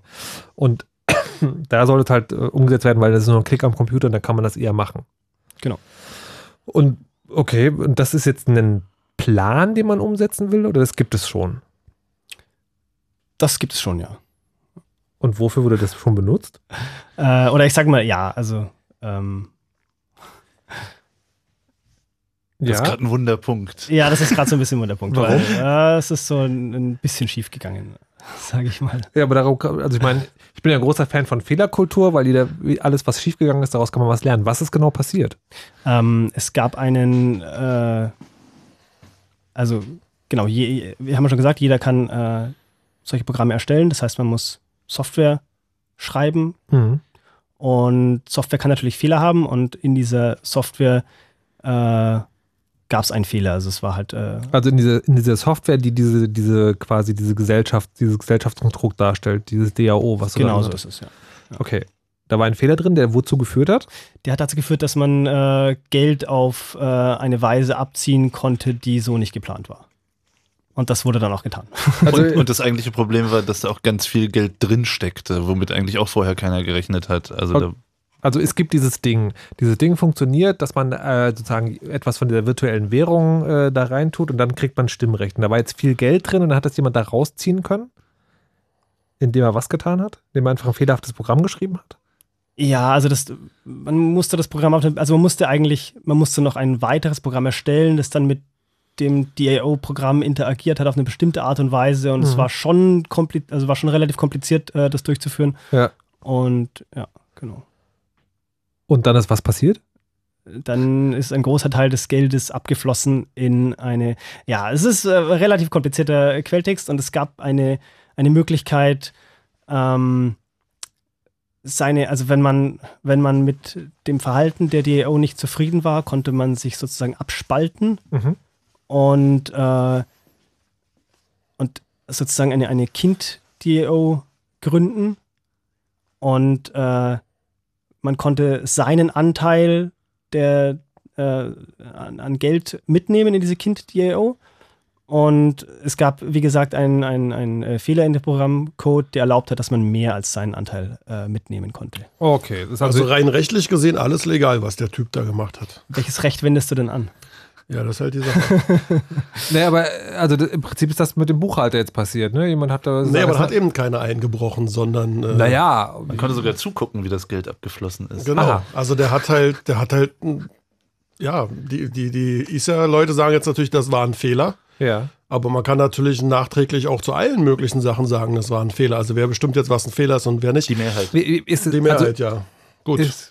Und da soll es halt äh, umgesetzt werden, weil das ist nur ein Klick am Computer und dann kann man das eher machen. Genau. Und okay, und das ist jetzt ein Plan, den man umsetzen will oder das gibt es schon? Das gibt es schon, ja. Und wofür wurde das schon benutzt? Äh, oder ich sag mal, ja, also ähm, Das ist gerade ein Wunderpunkt. ja, das ist gerade so ein bisschen der Punkt. Warum? Weil, äh, es ist so ein, ein bisschen schief gegangen, sage ich mal. Ja, aber darauf, kann- also ich meine, ich bin ja ein großer Fan von Fehlerkultur, weil jeder, alles, was schiefgegangen ist, daraus kann man was lernen. Was ist genau passiert? Ähm, es gab einen, äh, also genau, je, wir haben ja schon gesagt, jeder kann äh, solche Programme erstellen. Das heißt, man muss Software schreiben Mhm. und Software kann natürlich Fehler haben und in dieser Software äh, gab es einen Fehler. Also es war halt äh, Also in dieser, in dieser Software, die diese, diese quasi diese Gesellschaft, dieses Gesellschaftskonstrukt darstellt, dieses DAO, was genau so ist es, ja. hast. Okay. Da war ein Fehler drin, der wozu geführt hat? Der hat dazu geführt, dass man äh, Geld auf äh, eine Weise abziehen konnte, die so nicht geplant war. Und das wurde dann auch getan. Also, und, und das eigentliche Problem war, dass da auch ganz viel Geld drin steckte, womit eigentlich auch vorher keiner gerechnet hat. Also Okay. Also es gibt dieses Ding. Dieses Ding funktioniert, dass man äh, sozusagen etwas von dieser virtuellen Währung äh, da reintut und dann kriegt man Stimmrecht. Und da war jetzt viel Geld drin und dann hat das jemand da rausziehen können, indem er was getan hat? Indem er einfach ein fehlerhaftes Programm geschrieben hat? Ja, also das, man musste das Programm, auf, also man musste eigentlich, man musste noch ein weiteres Programm erstellen, das dann mit dem DAO-Programm interagiert hat auf eine bestimmte Art und Weise und es Mhm. war schon kompli- also war schon relativ kompliziert, äh, das durchzuführen. Ja. Und ja, genau. Und dann ist was passiert? Dann ist ein großer Teil des Geldes abgeflossen in eine, ja, es ist äh, relativ komplizierter Quelltext und es gab eine, eine Möglichkeit, ähm, seine, also wenn man, wenn man mit dem Verhalten der DAO nicht zufrieden war, konnte man sich sozusagen abspalten Mhm. Und, äh, und sozusagen eine, eine Kind-DAO gründen. Und äh, man konnte seinen Anteil der, äh, an, an Geld mitnehmen in diese Kind-DAO. Und es gab, wie gesagt, einen ein, äh, Fehler in dem Programmcode, der erlaubt hat, dass man mehr als seinen Anteil äh, mitnehmen konnte. Okay. Das ist Also also, rein rechtlich gesehen alles legal, was der Typ da gemacht hat. Welches Recht wendest du denn an? Ja, das ist halt die Sache. nee, aber also im Prinzip ist das mit dem Buchhalter jetzt passiert, ne? Jemand hat da. nee, aber das hat eben keiner eingebrochen, sondern. Äh, Naja, man konnte sogar zugucken, wie das Geld abgeflossen ist. Genau. Aha. Also der hat halt, der hat halt, Ja, die, die, die ISA-Leute sagen jetzt natürlich, das war ein Fehler. Ja. Aber man kann natürlich nachträglich auch zu allen möglichen Sachen sagen, das war ein Fehler. Also wer bestimmt jetzt, was ein Fehler ist und wer nicht? Die Mehrheit. Ist, Die Mehrheit, ja. Gut. Ist,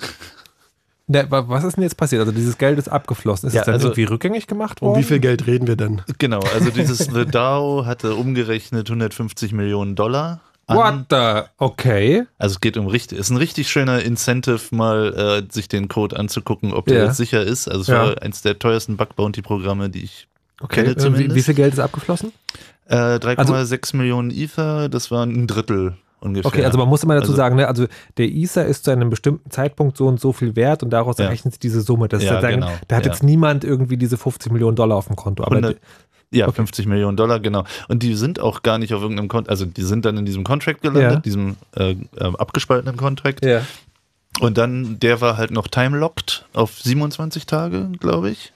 Ne, wa- was ist denn jetzt passiert? Also dieses Geld ist abgeflossen. Ist Ja, es dann also- irgendwie rückgängig gemacht worden? um wie viel Geld reden wir denn? Genau, also dieses The DAO hatte umgerechnet 150 Millionen Dollar. an. What the? Okay. Also es geht um richtig, ist ein richtig schöner Incentive, mal äh, sich den Code anzugucken, ob der Ja. jetzt sicher ist. Also es Ja. war eins der teuersten Bug Bounty Programme, die ich Okay. kenne Äh, Wie, zumindest. wie viel Geld ist abgeflossen? Äh, 3,6 Millionen Ether, das war ein Drittel ungefähr. Okay, also man muss immer dazu Also- sagen, ne, also der Ether ist zu einem bestimmten Zeitpunkt so und so viel wert und daraus Ja. errechnet sich diese Summe. Das Ja, sozusagen, genau. da hat Ja. jetzt niemand irgendwie diese 50 Millionen Dollar auf dem Konto. Aber 100, ja, 50 Millionen Dollar, genau. Und die sind auch gar nicht auf irgendeinem Konto, also die sind dann in diesem Contract gelandet, Ja. diesem äh, äh, abgespaltenen Contract. Ja. Und dann, der war halt noch time-locked auf 27 Tage, glaube ich.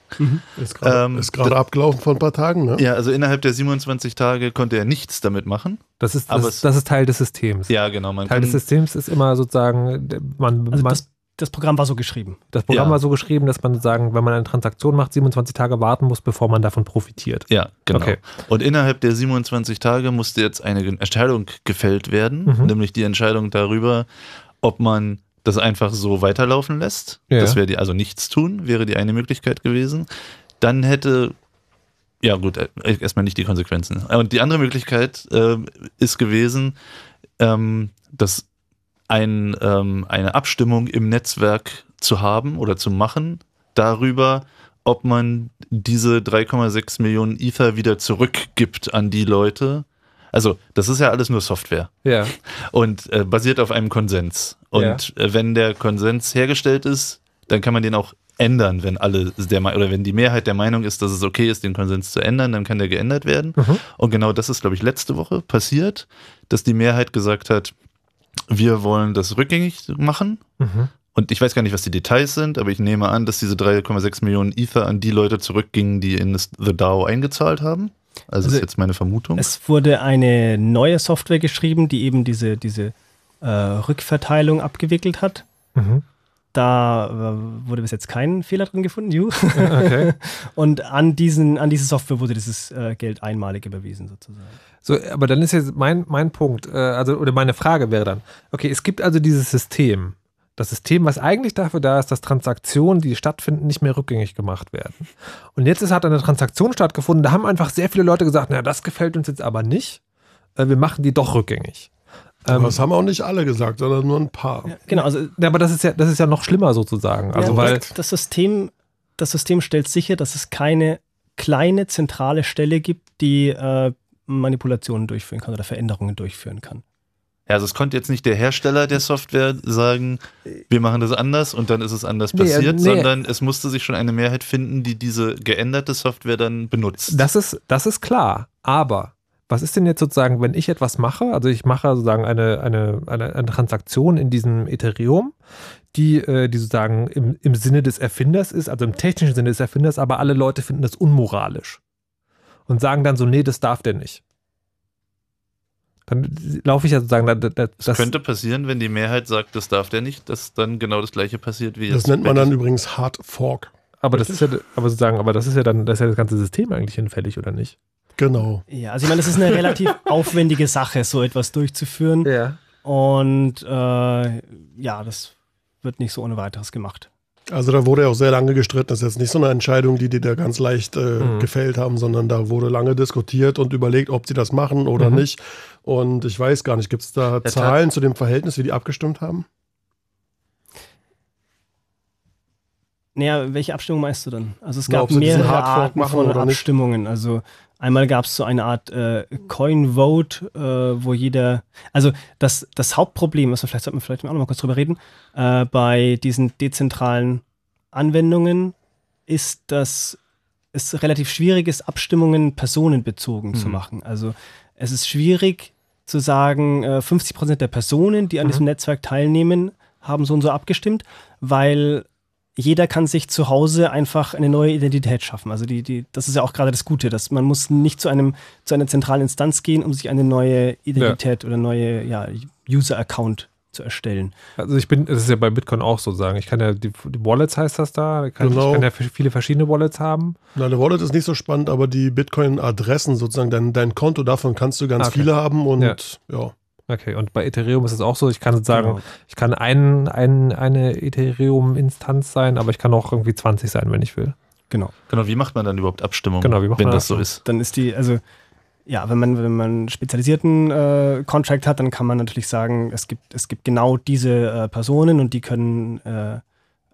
Ist gerade Ähm, abgelaufen vor ein paar Tagen, ne? Ja, also innerhalb der 27 Tage konnte er nichts damit machen. das ist, aber das, es- das ist Teil des Systems. Ja, genau. Man Teil des Systems ist immer sozusagen, man, Also man, das, das Programm war so geschrieben. das Programm Ja. war so geschrieben, dass man sozusagen, wenn man eine Transaktion macht, 27 Tage warten muss, bevor man davon profitiert. ja, genau. Okay. Und innerhalb der 27 Tage musste jetzt eine Entscheidung gefällt werden, Mhm. nämlich die Entscheidung darüber, ob man das einfach so weiterlaufen lässt. Ja. Das wäre die, also nichts tun, wäre die eine Möglichkeit gewesen. Dann hätte, ja gut, äh, erstmal nicht die Konsequenzen. Und die andere Möglichkeit äh, ist gewesen, ähm, dass ein, ähm, eine Abstimmung im Netzwerk zu haben oder zu machen darüber, ob man diese 3,6 Millionen Ether wieder zurückgibt an die Leute. Also, das ist ja alles nur Software Ja. und äh, basiert auf einem Konsens. Und äh, wenn der Konsens hergestellt ist, dann kann man den auch ändern, wenn alle der oder wenn die Mehrheit der Meinung ist, dass es okay ist, den Konsens zu ändern, dann kann der geändert werden. Mhm. Und genau das ist, glaube ich, letzte Woche passiert, dass die Mehrheit gesagt hat, wir wollen das rückgängig machen. Mhm. Und ich weiß gar nicht, was die Details sind, aber ich nehme an, dass diese 3,6 Millionen Ether an die Leute zurückgingen, die in das The DAO eingezahlt haben. Also, Also ist jetzt meine Vermutung. Es wurde eine neue Software geschrieben, die eben diese, diese äh, Rückverteilung abgewickelt hat. Mhm. Da äh, wurde bis jetzt kein Fehler drin gefunden, Ju. Okay. Und an, diesen, an diese Software wurde dieses äh, Geld einmalig überwiesen, sozusagen. So, aber dann ist jetzt mein, mein Punkt, äh, also, oder meine Frage wäre dann, okay, es gibt also dieses System. Das System, was eigentlich dafür da ist, dass Transaktionen, die stattfinden, nicht mehr rückgängig gemacht werden. Und jetzt ist, hat eine Transaktion stattgefunden, da haben einfach sehr viele Leute gesagt, na, das gefällt uns jetzt aber nicht. Wir machen die doch rückgängig. Aber Ähm, das haben auch nicht alle gesagt, sondern nur ein paar. Genau, also ja, aber das ist ja, das ist ja noch schlimmer sozusagen. Also, ja, weil, das, das, System, das System stellt sicher, dass es keine kleine zentrale Stelle gibt, die äh, Manipulationen durchführen kann oder Veränderungen durchführen kann. Ja, also es konnte jetzt nicht der Hersteller der Software sagen, wir machen das anders und dann ist es anders Nee, passiert, nee. sondern es musste sich schon eine Mehrheit finden, die diese geänderte Software dann benutzt. Das ist, das ist klar. Aber was ist denn jetzt sozusagen, wenn ich etwas mache? Also ich mache sozusagen eine, eine, eine, eine Transaktion in diesem Ethereum, die, äh, die sozusagen im, im Sinne des Erfinders ist, also im technischen Sinne des Erfinders, aber alle Leute finden das unmoralisch. Und sagen dann so, nee, das darf der nicht. Dann laufe ich ja sozusagen, da, da, da, das, das könnte passieren, wenn die Mehrheit sagt, das darf der nicht, dass dann genau das gleiche passiert wie jetzt. Das nennt man dann das- übrigens Hard Fork. aber das ist ja, aber sozusagen, aber das ist ja dann, das ist ja das ganze System eigentlich hinfällig, oder nicht? Genau. Ja, also ich meine, das ist eine relativ aufwendige Sache, so etwas durchzuführen. Ja. Und äh, ja, das wird nicht so ohne weiteres gemacht. Also da wurde ja auch sehr lange gestritten. Das ist jetzt nicht so eine Entscheidung, die die da ganz leicht äh, Mhm. gefällt haben, sondern da wurde lange diskutiert und überlegt, ob sie das machen oder Mhm. nicht. Und ich weiß gar nicht, gibt es da Zahlen zu dem Verhältnis, wie die abgestimmt haben? Naja, welche Abstimmung meinst du dann? Also es Na, gab diesen mehrere Arten von oder nicht. Abstimmungen. Also einmal gab es so eine Art äh, Coin Vote, äh, wo jeder, also das, das Hauptproblem, was wir vielleicht sollten wir vielleicht auch noch mal kurz drüber reden, äh, bei diesen dezentralen Anwendungen ist, dass es relativ schwierig ist, Abstimmungen personenbezogen zu Mhm. machen. Also es ist schwierig zu sagen, äh, 50 Prozent der Personen, die an Mhm. diesem Netzwerk teilnehmen, haben so und so abgestimmt, weil jeder kann sich zu Hause einfach eine neue Identität schaffen. Also die, die, das ist ja auch gerade das Gute, dass man muss nicht zu einem zu einer zentralen Instanz gehen, um sich eine neue Identität oder neue ja, User-Account zu erstellen. Also ich bin, das ist ja bei Bitcoin auch so sagen. Ich kann ja, die, die Wallets heißt das da, kann, Genau. ich kann ja viele verschiedene Wallets haben. Na, der Wallet ist nicht so spannend, aber die Bitcoin-Adressen sozusagen, dein, dein Konto, davon kannst du ganz Okay. viele haben und Ja. ja. Okay, und bei Ethereum ist es auch so, ich kann sagen, Genau. ich kann ein, ein, eine Ethereum-Instanz sein, aber ich kann auch irgendwie 20 sein, wenn ich will. Genau. Genau, wie macht man dann überhaupt Abstimmung, Genau, wie macht wenn man das so ist? Dann ist die, also ja, wenn man, wenn man einen spezialisierten äh, Contract hat, dann kann man natürlich sagen, es gibt, es gibt genau diese äh, Personen und die können äh,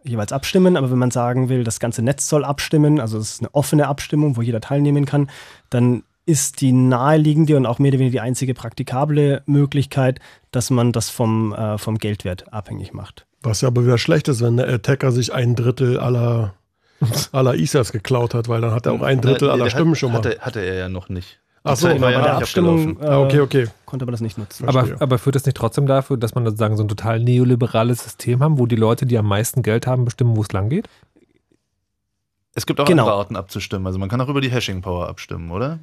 jeweils abstimmen. Aber wenn man sagen will, das ganze Netz soll abstimmen, also es ist eine offene Abstimmung, wo jeder teilnehmen kann, dann ist die naheliegende und auch mehr oder weniger die einzige praktikable Möglichkeit, dass man das vom, äh, vom Geldwert abhängig macht. Was ja aber wieder schlecht ist, wenn der Attacker sich ein Drittel aller, aller Ethers geklaut hat, weil dann hat er auch ein Drittel aller Stimmen hat, schon mal. Hatte, hatte er ja noch nicht. Ach so, Zeit war ja bei der Abstimmung abgelaufen. äh, Ah, okay, okay. konnte man das nicht nutzen. Aber, aber führt das nicht trotzdem dafür, dass man sozusagen so ein total neoliberales System haben, wo die Leute, die am meisten Geld haben, bestimmen, wo es lang geht? Es gibt auch Genau. andere Arten abzustimmen. Also man kann auch über die Hashing Power abstimmen, oder?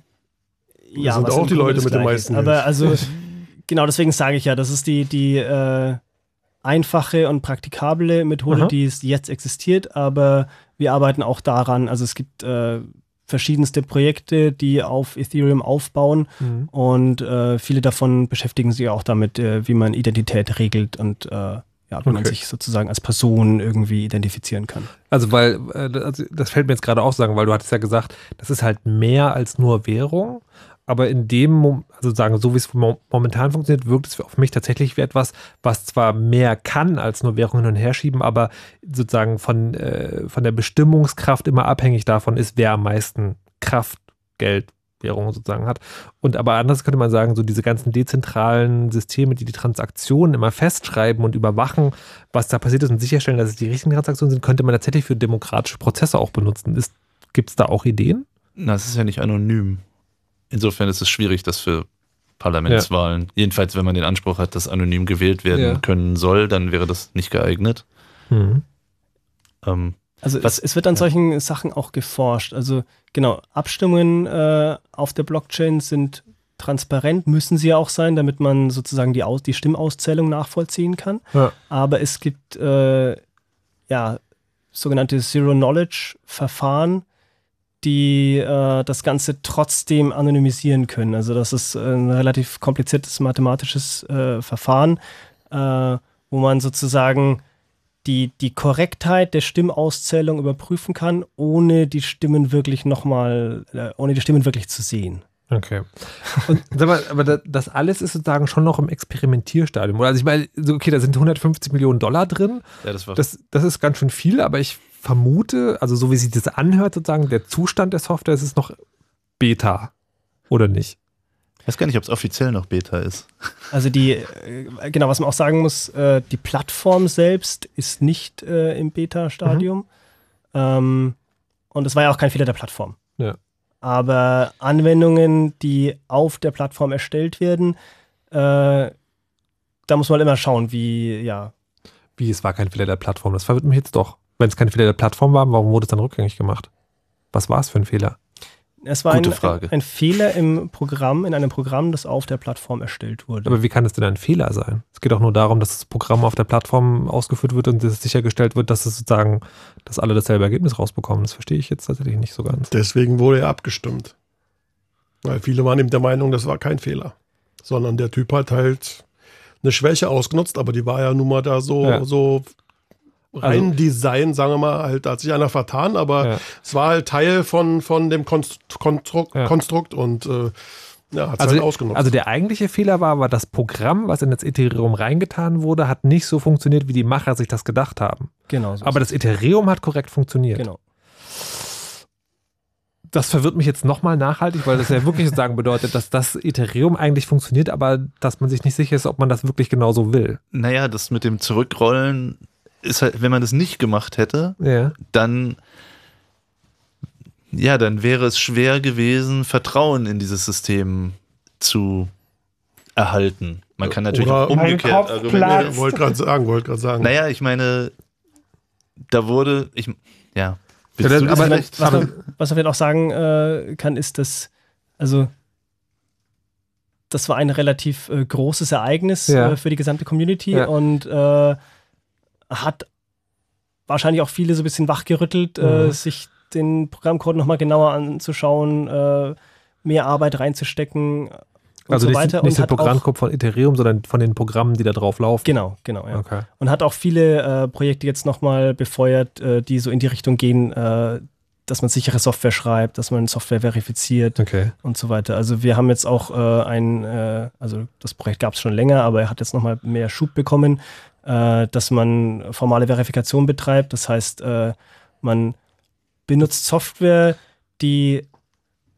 Ja, sind auch die Leute mit Gleiche meisten ist. Aber Geld. also, genau deswegen sage ich ja, das ist die, die äh, einfache und praktikable Methode, Aha. die es jetzt existiert, aber wir arbeiten auch daran, also es gibt äh, verschiedenste Projekte, die auf Ethereum aufbauen Mhm. und äh, viele davon beschäftigen sich auch damit, äh, wie man Identität regelt und äh, ja, wie man Okay. sich sozusagen als Person irgendwie identifizieren kann. Also, weil, äh, also das fällt mir jetzt gerade auch sagen, weil du hattest ja gesagt, das ist halt mehr als nur Währung. Aber in dem, also sagen, so wie es mo- momentan funktioniert, wirkt es auf mich tatsächlich wie etwas, was zwar mehr kann als nur Währung hin und her schieben, aber sozusagen von, äh, von der Bestimmungskraft immer abhängig davon ist, wer am meisten Kraft, Geld, Währung sozusagen hat. Und aber anders könnte man sagen, so diese ganzen dezentralen Systeme, die die Transaktionen immer festschreiben und überwachen, was da passiert ist und sicherstellen, dass es die richtigen Transaktionen sind, könnte man tatsächlich für demokratische Prozesse auch benutzen. Gibt es da auch Ideen? Na, es ist ja nicht anonym. Insofern ist es schwierig, das für Parlamentswahlen. Jedenfalls, wenn man den Anspruch hat, dass anonym gewählt werden Ja. können soll, dann wäre das nicht geeignet. Mhm. Ähm, Also Was- es, es wird an solchen Sachen auch geforscht. Also genau, Abstimmungen äh, auf der Blockchain sind transparent, müssen sie ja auch sein, damit man sozusagen die, Aus die Stimmauszählung nachvollziehen kann. Ja. Aber es gibt äh, ja sogenannte Zero-Knowledge-Verfahren, die äh, das Ganze trotzdem anonymisieren können. Also das ist ein relativ kompliziertes mathematisches äh, Verfahren, äh, wo man sozusagen die, die Korrektheit der Stimmauszählung überprüfen kann, ohne die Stimmen wirklich nochmal, äh, ohne die Stimmen wirklich zu sehen. Okay. Und sag mal, aber da- das alles ist sozusagen schon noch im Experimentierstadium. Oder? Also ich meine, okay, da sind 150 Millionen Dollar drin. ja, das war Das, das ist ganz schön viel, aber ich vermute, also so wie sich das anhört, sozusagen, der Zustand der Software, es ist noch Beta. Oder nicht? ich weiß gar nicht, ob es offiziell noch Beta ist. Also die, äh, genau, was man auch sagen muss, äh, die Plattform selbst ist nicht äh, im Beta-Stadium. Ähm, und es war ja auch kein Fehler der Plattform. Ja. Aber Anwendungen, die auf der Plattform erstellt werden, da muss man immer schauen, wie, ja, Wie, es war kein Fehler der Plattform. Das verwirrt mich jetzt doch. Wenn es kein Fehler der Plattform war, warum wurde es dann rückgängig gemacht? Was war es für ein Fehler? es war Gute ein, Frage. ein, ein Fehler im Programm, in einem Programm, das auf der Plattform erstellt wurde. Aber wie kann es denn ein Fehler sein? Es geht doch nur darum, dass das Programm auf der Plattform ausgeführt wird und dass es sichergestellt wird, dass es sozusagen, dass alle dasselbe Ergebnis rausbekommen. Das verstehe ich jetzt tatsächlich nicht so ganz. Deswegen wurde er abgestimmt. Weil viele waren eben der Meinung, das war kein Fehler. Sondern der Typ hat halt eine Schwäche ausgenutzt, aber die war ja nun mal da so, Ja. so rein Also- Design, sagen wir mal, halt, da hat sich einer vertan, aber Ja. es war halt Teil von, von dem Konst Konstrukt, Ja. Konstrukt und äh, ja, hat es Also, halt ausgenutzt. also der eigentliche Fehler war aber, das Programm, was in das Ethereum reingetan wurde, hat nicht so funktioniert, wie die Macher sich das gedacht haben. genau so. Aber das Ethereum hat korrekt funktioniert. genau. Das verwirrt mich jetzt nochmal nachhaltig, weil das ja wirklich sozusagen bedeutet, dass das Ethereum eigentlich funktioniert, aber dass man sich nicht sicher ist, ob man das wirklich genauso will. Naja, das mit dem Zurückrollen ist halt, wenn man das nicht gemacht hätte, Ja. dann ja, dann wäre es schwer gewesen, Vertrauen in dieses System zu erhalten. Man kann natürlich Oder- auch umgekehrt argumentieren. wollte gerade sagen, wollte gerade sagen. Naja, ich meine, da wurde, ich, ja, Ja, das aber- vielleicht? Was man, was man vielleicht auch sagen äh, kann, ist, dass, also, das war ein relativ äh, großes Ereignis Ja. äh, für die gesamte Community Ja. und äh, hat wahrscheinlich auch viele so ein bisschen wachgerüttelt, äh, Mhm. sich den Programmcode nochmal genauer anzuschauen, äh, mehr Arbeit reinzustecken und Also so nicht, weiter. nicht auch, Programmcode von Ethereum, sondern von den Programmen, die da drauf laufen. Genau, genau, ja. Okay. Und hat auch viele äh, Projekte jetzt nochmal befeuert, äh, die so in die Richtung gehen, äh, dass man sichere Software schreibt, dass man Software verifiziert Okay. und so weiter. Also wir haben jetzt auch äh, ein, äh, also das Projekt gab es schon länger, aber er hat jetzt nochmal mehr Schub bekommen, äh, dass man formale Verifikation betreibt. Das heißt, äh, man benutzt Software, die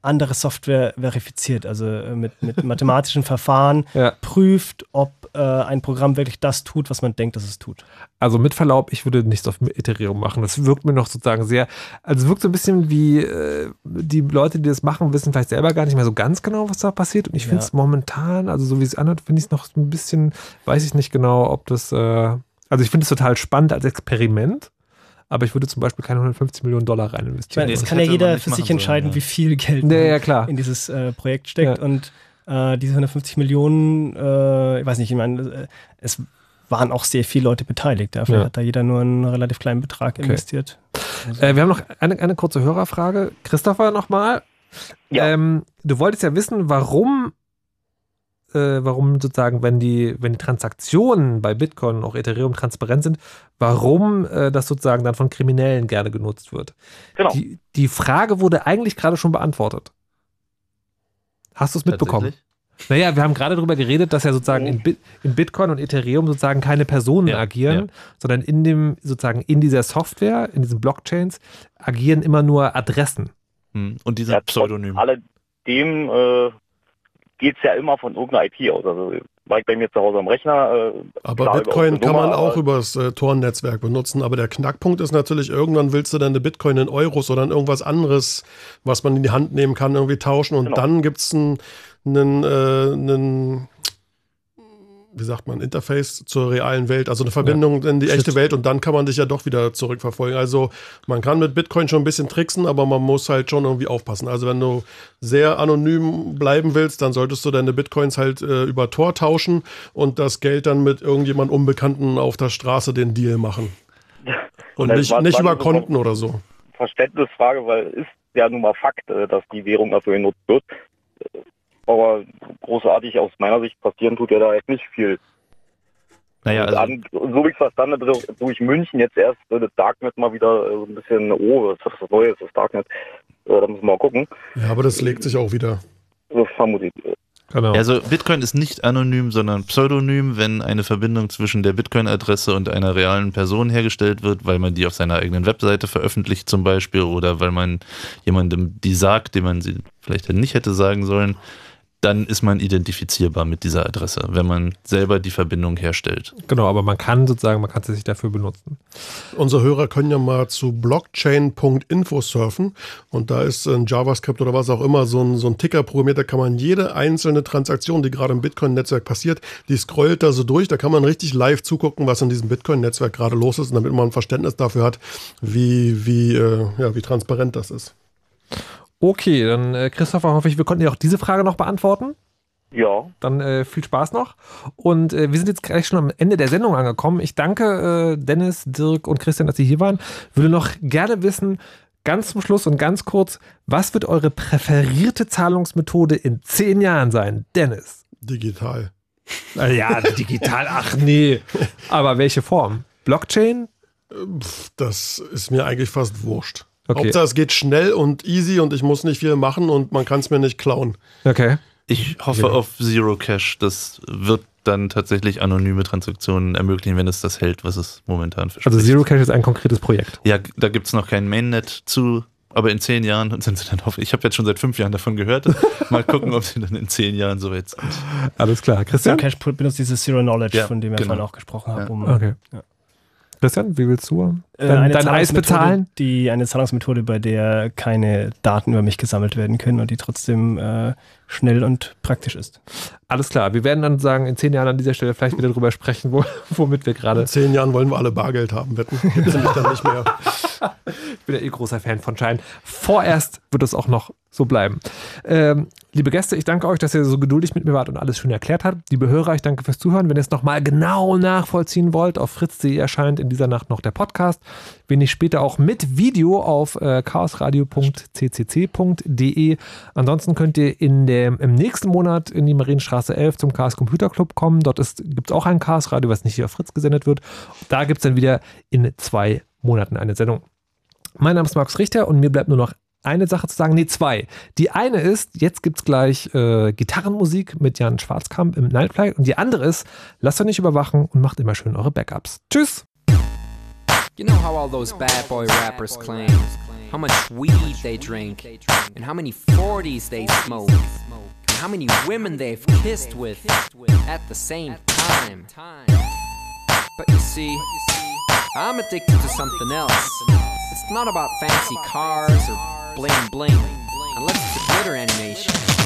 andere Software verifiziert, also äh, mit, mit mathematischen Verfahren Ja. prüft, ob äh, ein Programm wirklich das tut, was man denkt, dass es tut. Also mit Verlaub, ich würde nichts auf Ethereum machen. Das wirkt mir noch sozusagen sehr, also es wirkt so ein bisschen wie äh, die Leute, die das machen, wissen vielleicht selber gar nicht mehr so ganz genau, was da passiert. Und ich Ja. finde es momentan, also so wie es anhört, finde ich es noch ein bisschen, weiß ich nicht genau, ob das, äh, also ich finde es total spannend als Experiment. Aber ich würde zum Beispiel keine 150 Millionen Dollar rein Ich investieren. meine, es das kann ja jeder für sich machen sollen, entscheiden, ja. wie viel Geld Ja, man ja, klar. in dieses äh, Projekt steckt. Ja. Und äh, diese 150 Millionen, äh, ich weiß nicht, ich meine, äh, es waren auch sehr viele Leute beteiligt. Dafür Ja. hat da jeder nur einen relativ kleinen Betrag investiert. Äh, wir haben noch eine, eine kurze Hörerfrage. Christopher nochmal. Ja. Ähm, du wolltest ja wissen, warum, äh, warum sozusagen, wenn die, wenn die Transaktionen bei Bitcoin und auch Ethereum transparent sind, warum äh, das sozusagen dann von Kriminellen gerne genutzt wird. Genau. Die, die Frage wurde eigentlich gerade schon beantwortet. Hast du es mitbekommen? Naja, wir haben gerade darüber geredet, dass ja sozusagen in, Bit, in Bitcoin und Ethereum sozusagen keine Personen Ja, agieren, sondern in dem, sozusagen in dieser Software, in diesen Blockchains, agieren immer nur Adressen. Hm. Und die sind Ja, trotz pseudonym. alledem äh, geht es ja immer von irgendeiner IP aus. Also war ich bei mir zu Hause am Rechner. Äh, Aber klar, Bitcoin kann man Nummer, auch aber- über das äh, Tor-Netzwerk benutzen. Aber der Knackpunkt ist natürlich, irgendwann willst du deine Bitcoin in Euros oder in irgendwas anderes, was man in die Hand nehmen kann, irgendwie tauschen. Und Genau. dann gibt es einen, einen, äh, einen, wie sagt man, Interface zur realen Welt, also eine Verbindung in die echte Shit. Welt. Und dann kann man dich ja doch wieder zurückverfolgen. Also man kann mit Bitcoin schon ein bisschen tricksen, aber man muss halt schon irgendwie aufpassen. Also wenn du sehr anonym bleiben willst, dann solltest du deine Bitcoins halt äh, über Tor tauschen und das Geld dann mit irgendjemand Unbekannten auf der Straße den Deal machen. Und nicht, war- nicht war über so Konten oder so. Verständnisfrage, weil ist ja nun mal Fakt, äh, dass die Währung dafür genutzt wird. Aber großartig aus meiner Sicht passieren tut ja da jetzt nicht viel. Naja, also, an, so wie ich es verstanden habe, durch- München jetzt erst äh, das Darknet mal wieder äh, so ein bisschen, oh, was ist das Neue, ist das Darknet. Äh, da müssen wir mal gucken. Ja, aber das legt sich auch wieder. So vermute ich. Genau. also Bitcoin ist nicht anonym, sondern pseudonym, wenn eine Verbindung zwischen der Bitcoin-Adresse und einer realen Person hergestellt wird, weil man die auf seiner eigenen Webseite veröffentlicht zum Beispiel oder weil man jemandem die sagt, dem man sie vielleicht nicht hätte sagen sollen, dann ist man identifizierbar mit dieser Adresse, wenn man selber die Verbindung herstellt. Genau, aber man kann sozusagen, man kann sie sich dafür benutzen. Unsere Hörer können ja mal zu blockchain.info surfen und da ist ein JavaScript oder was auch immer so ein, so ein Ticker programmiert, da kann man jede einzelne Transaktion, die gerade im Bitcoin-Netzwerk passiert, die scrollt da so durch, da kann man richtig live zugucken, was in diesem Bitcoin-Netzwerk gerade los ist, und damit man ein Verständnis dafür hat, wie, wie, äh, ja, wie transparent das ist. Okay, dann äh, Christopher, hoffe ich, wir konnten dir auch diese Frage noch beantworten. Ja, Dann äh, viel Spaß noch. Und äh, wir sind jetzt gleich schon am Ende der Sendung angekommen. Ich danke äh, Dennis, Dirk und Christian, dass Sie hier waren. Würde noch gerne wissen, ganz zum Schluss und ganz kurz, was wird eure präferierte Zahlungsmethode in zehn Jahren sein? Dennis. Digital. Ja, digital, ach nee. Aber welche Form? Blockchain? Das ist mir eigentlich fast wurscht. Okay. Hauptsache, es geht schnell und easy und ich muss nicht viel machen und man kann es mir nicht klauen. Okay. Ich hoffe auf Zero Cash. Das wird dann tatsächlich anonyme Transaktionen ermöglichen, wenn es das hält, was es momentan verspricht. Also Zero Cash ist ein konkretes Projekt. Ja, da gibt es noch kein Mainnet zu, aber in zehn Jahren sind sie dann hoffentlich. Ich habe jetzt schon seit fünf Jahren davon gehört. Mal gucken, ob sie dann in zehn Jahren soweit sind. Alles klar. Christian? Cash benutzt dieses Zero Knowledge, Ja, von dem wir genau. vorhin auch gesprochen haben. Ja. Um, Okay. Ja. Christian, wie willst du dein, eine dein Eis Zahlungsmethode, bezahlen? Die, eine Zahlungsmethode, bei der keine Daten über mich gesammelt werden können und die trotzdem äh, schnell und praktisch ist. Alles klar. Wir werden dann sagen, in zehn Jahren an dieser Stelle vielleicht wieder drüber sprechen, wo, womit wir gerade. In zehn Jahren wollen wir alle Bargeld haben, wetten. Gibt es nämlich dann nicht mehr. Ich bin ja eh großer Fan von Schein. Vorerst wird es auch noch so bleiben. Ähm, liebe Gäste, ich danke euch, dass ihr so geduldig mit mir wart und alles schön erklärt habt. Liebe Hörer, ich danke fürs Zuhören. Wenn ihr es nochmal genau nachvollziehen wollt, auf fritz.de erscheint in dieser Nacht noch der Podcast. Wenn ich später auch mit Video auf äh, chaosradio.ccc.de. Ansonsten könnt ihr in dem, im nächsten Monat in die Marienstraße 11 zum Chaos Computer Club kommen. Dort gibt es auch ein Chaos Radio, was nicht hier auf Fritz gesendet wird. Da gibt es dann wieder in zwei Monaten eine Sendung. Mein Name ist Max Richter und mir bleibt nur noch eine Sache zu sagen, nee, zwei. Die eine ist, jetzt gibt es gleich äh, Gitarrenmusik mit Jan Schwarzkamp im Nightfly und die andere ist, lasst euch nicht überwachen und macht immer schön eure Backups. Tschüss! You know how all those bad boy rappers claim how much weed they drink and how many 40s they smoke and how many women they've kissed with at the same time. But you see, I'm addicted to something else. It's not about fancy cars or bling bling, unless it's a glitter animation.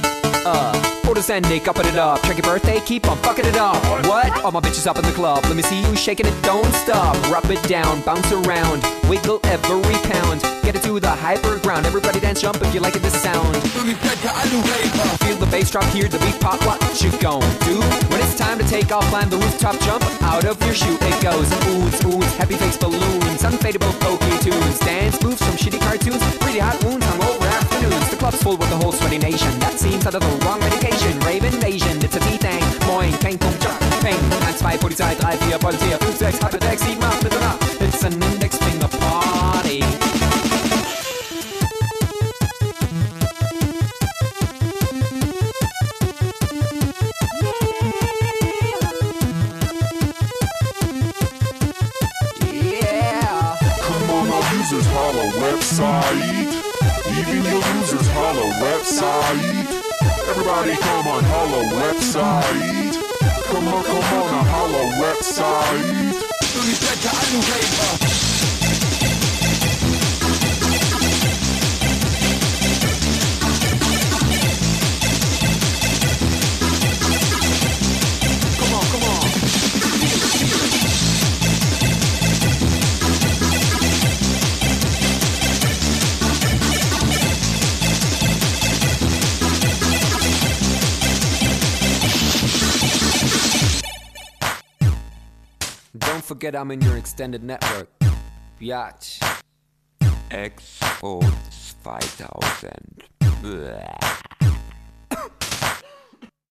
Uh, orders ending, upping it up. Check your birthday, keep on fucking it up. What? All my bitches up in the club. Let me see you shaking it, don't stop. Rub it down, bounce around, wiggle every pound. Get it to the hyper ground. Everybody dance, jump if you like it, this sound. Feel the bass drop, hear the beat pop. What you gon' do? When it's time to take off, climb the rooftop, jump out of your shoe. It goes oohs, oohs, happy face balloons, unfadable pokey tunes, dance moves from shitty cartoons, pretty hot wounds, hungover afternoons. The club's full with the whole sweaty nation. That seems out of the wrong medication. Rave invasion, it's a T-Thing. Moin, Peng, Pum, Chuck, Peng. 1, 2, Polizei, 3, 4, Volunteer, 5, 6, 8, 6, 7, 8, Mitternacht. It's an index finger party. Yeah. Come on, our users holla website real losers, holla website. Everybody come on, holla website. Come on, come on, holla website. Really better, expect do labor. Don't forget I'm in your extended network. Biatch. Expo 2000. Bäh.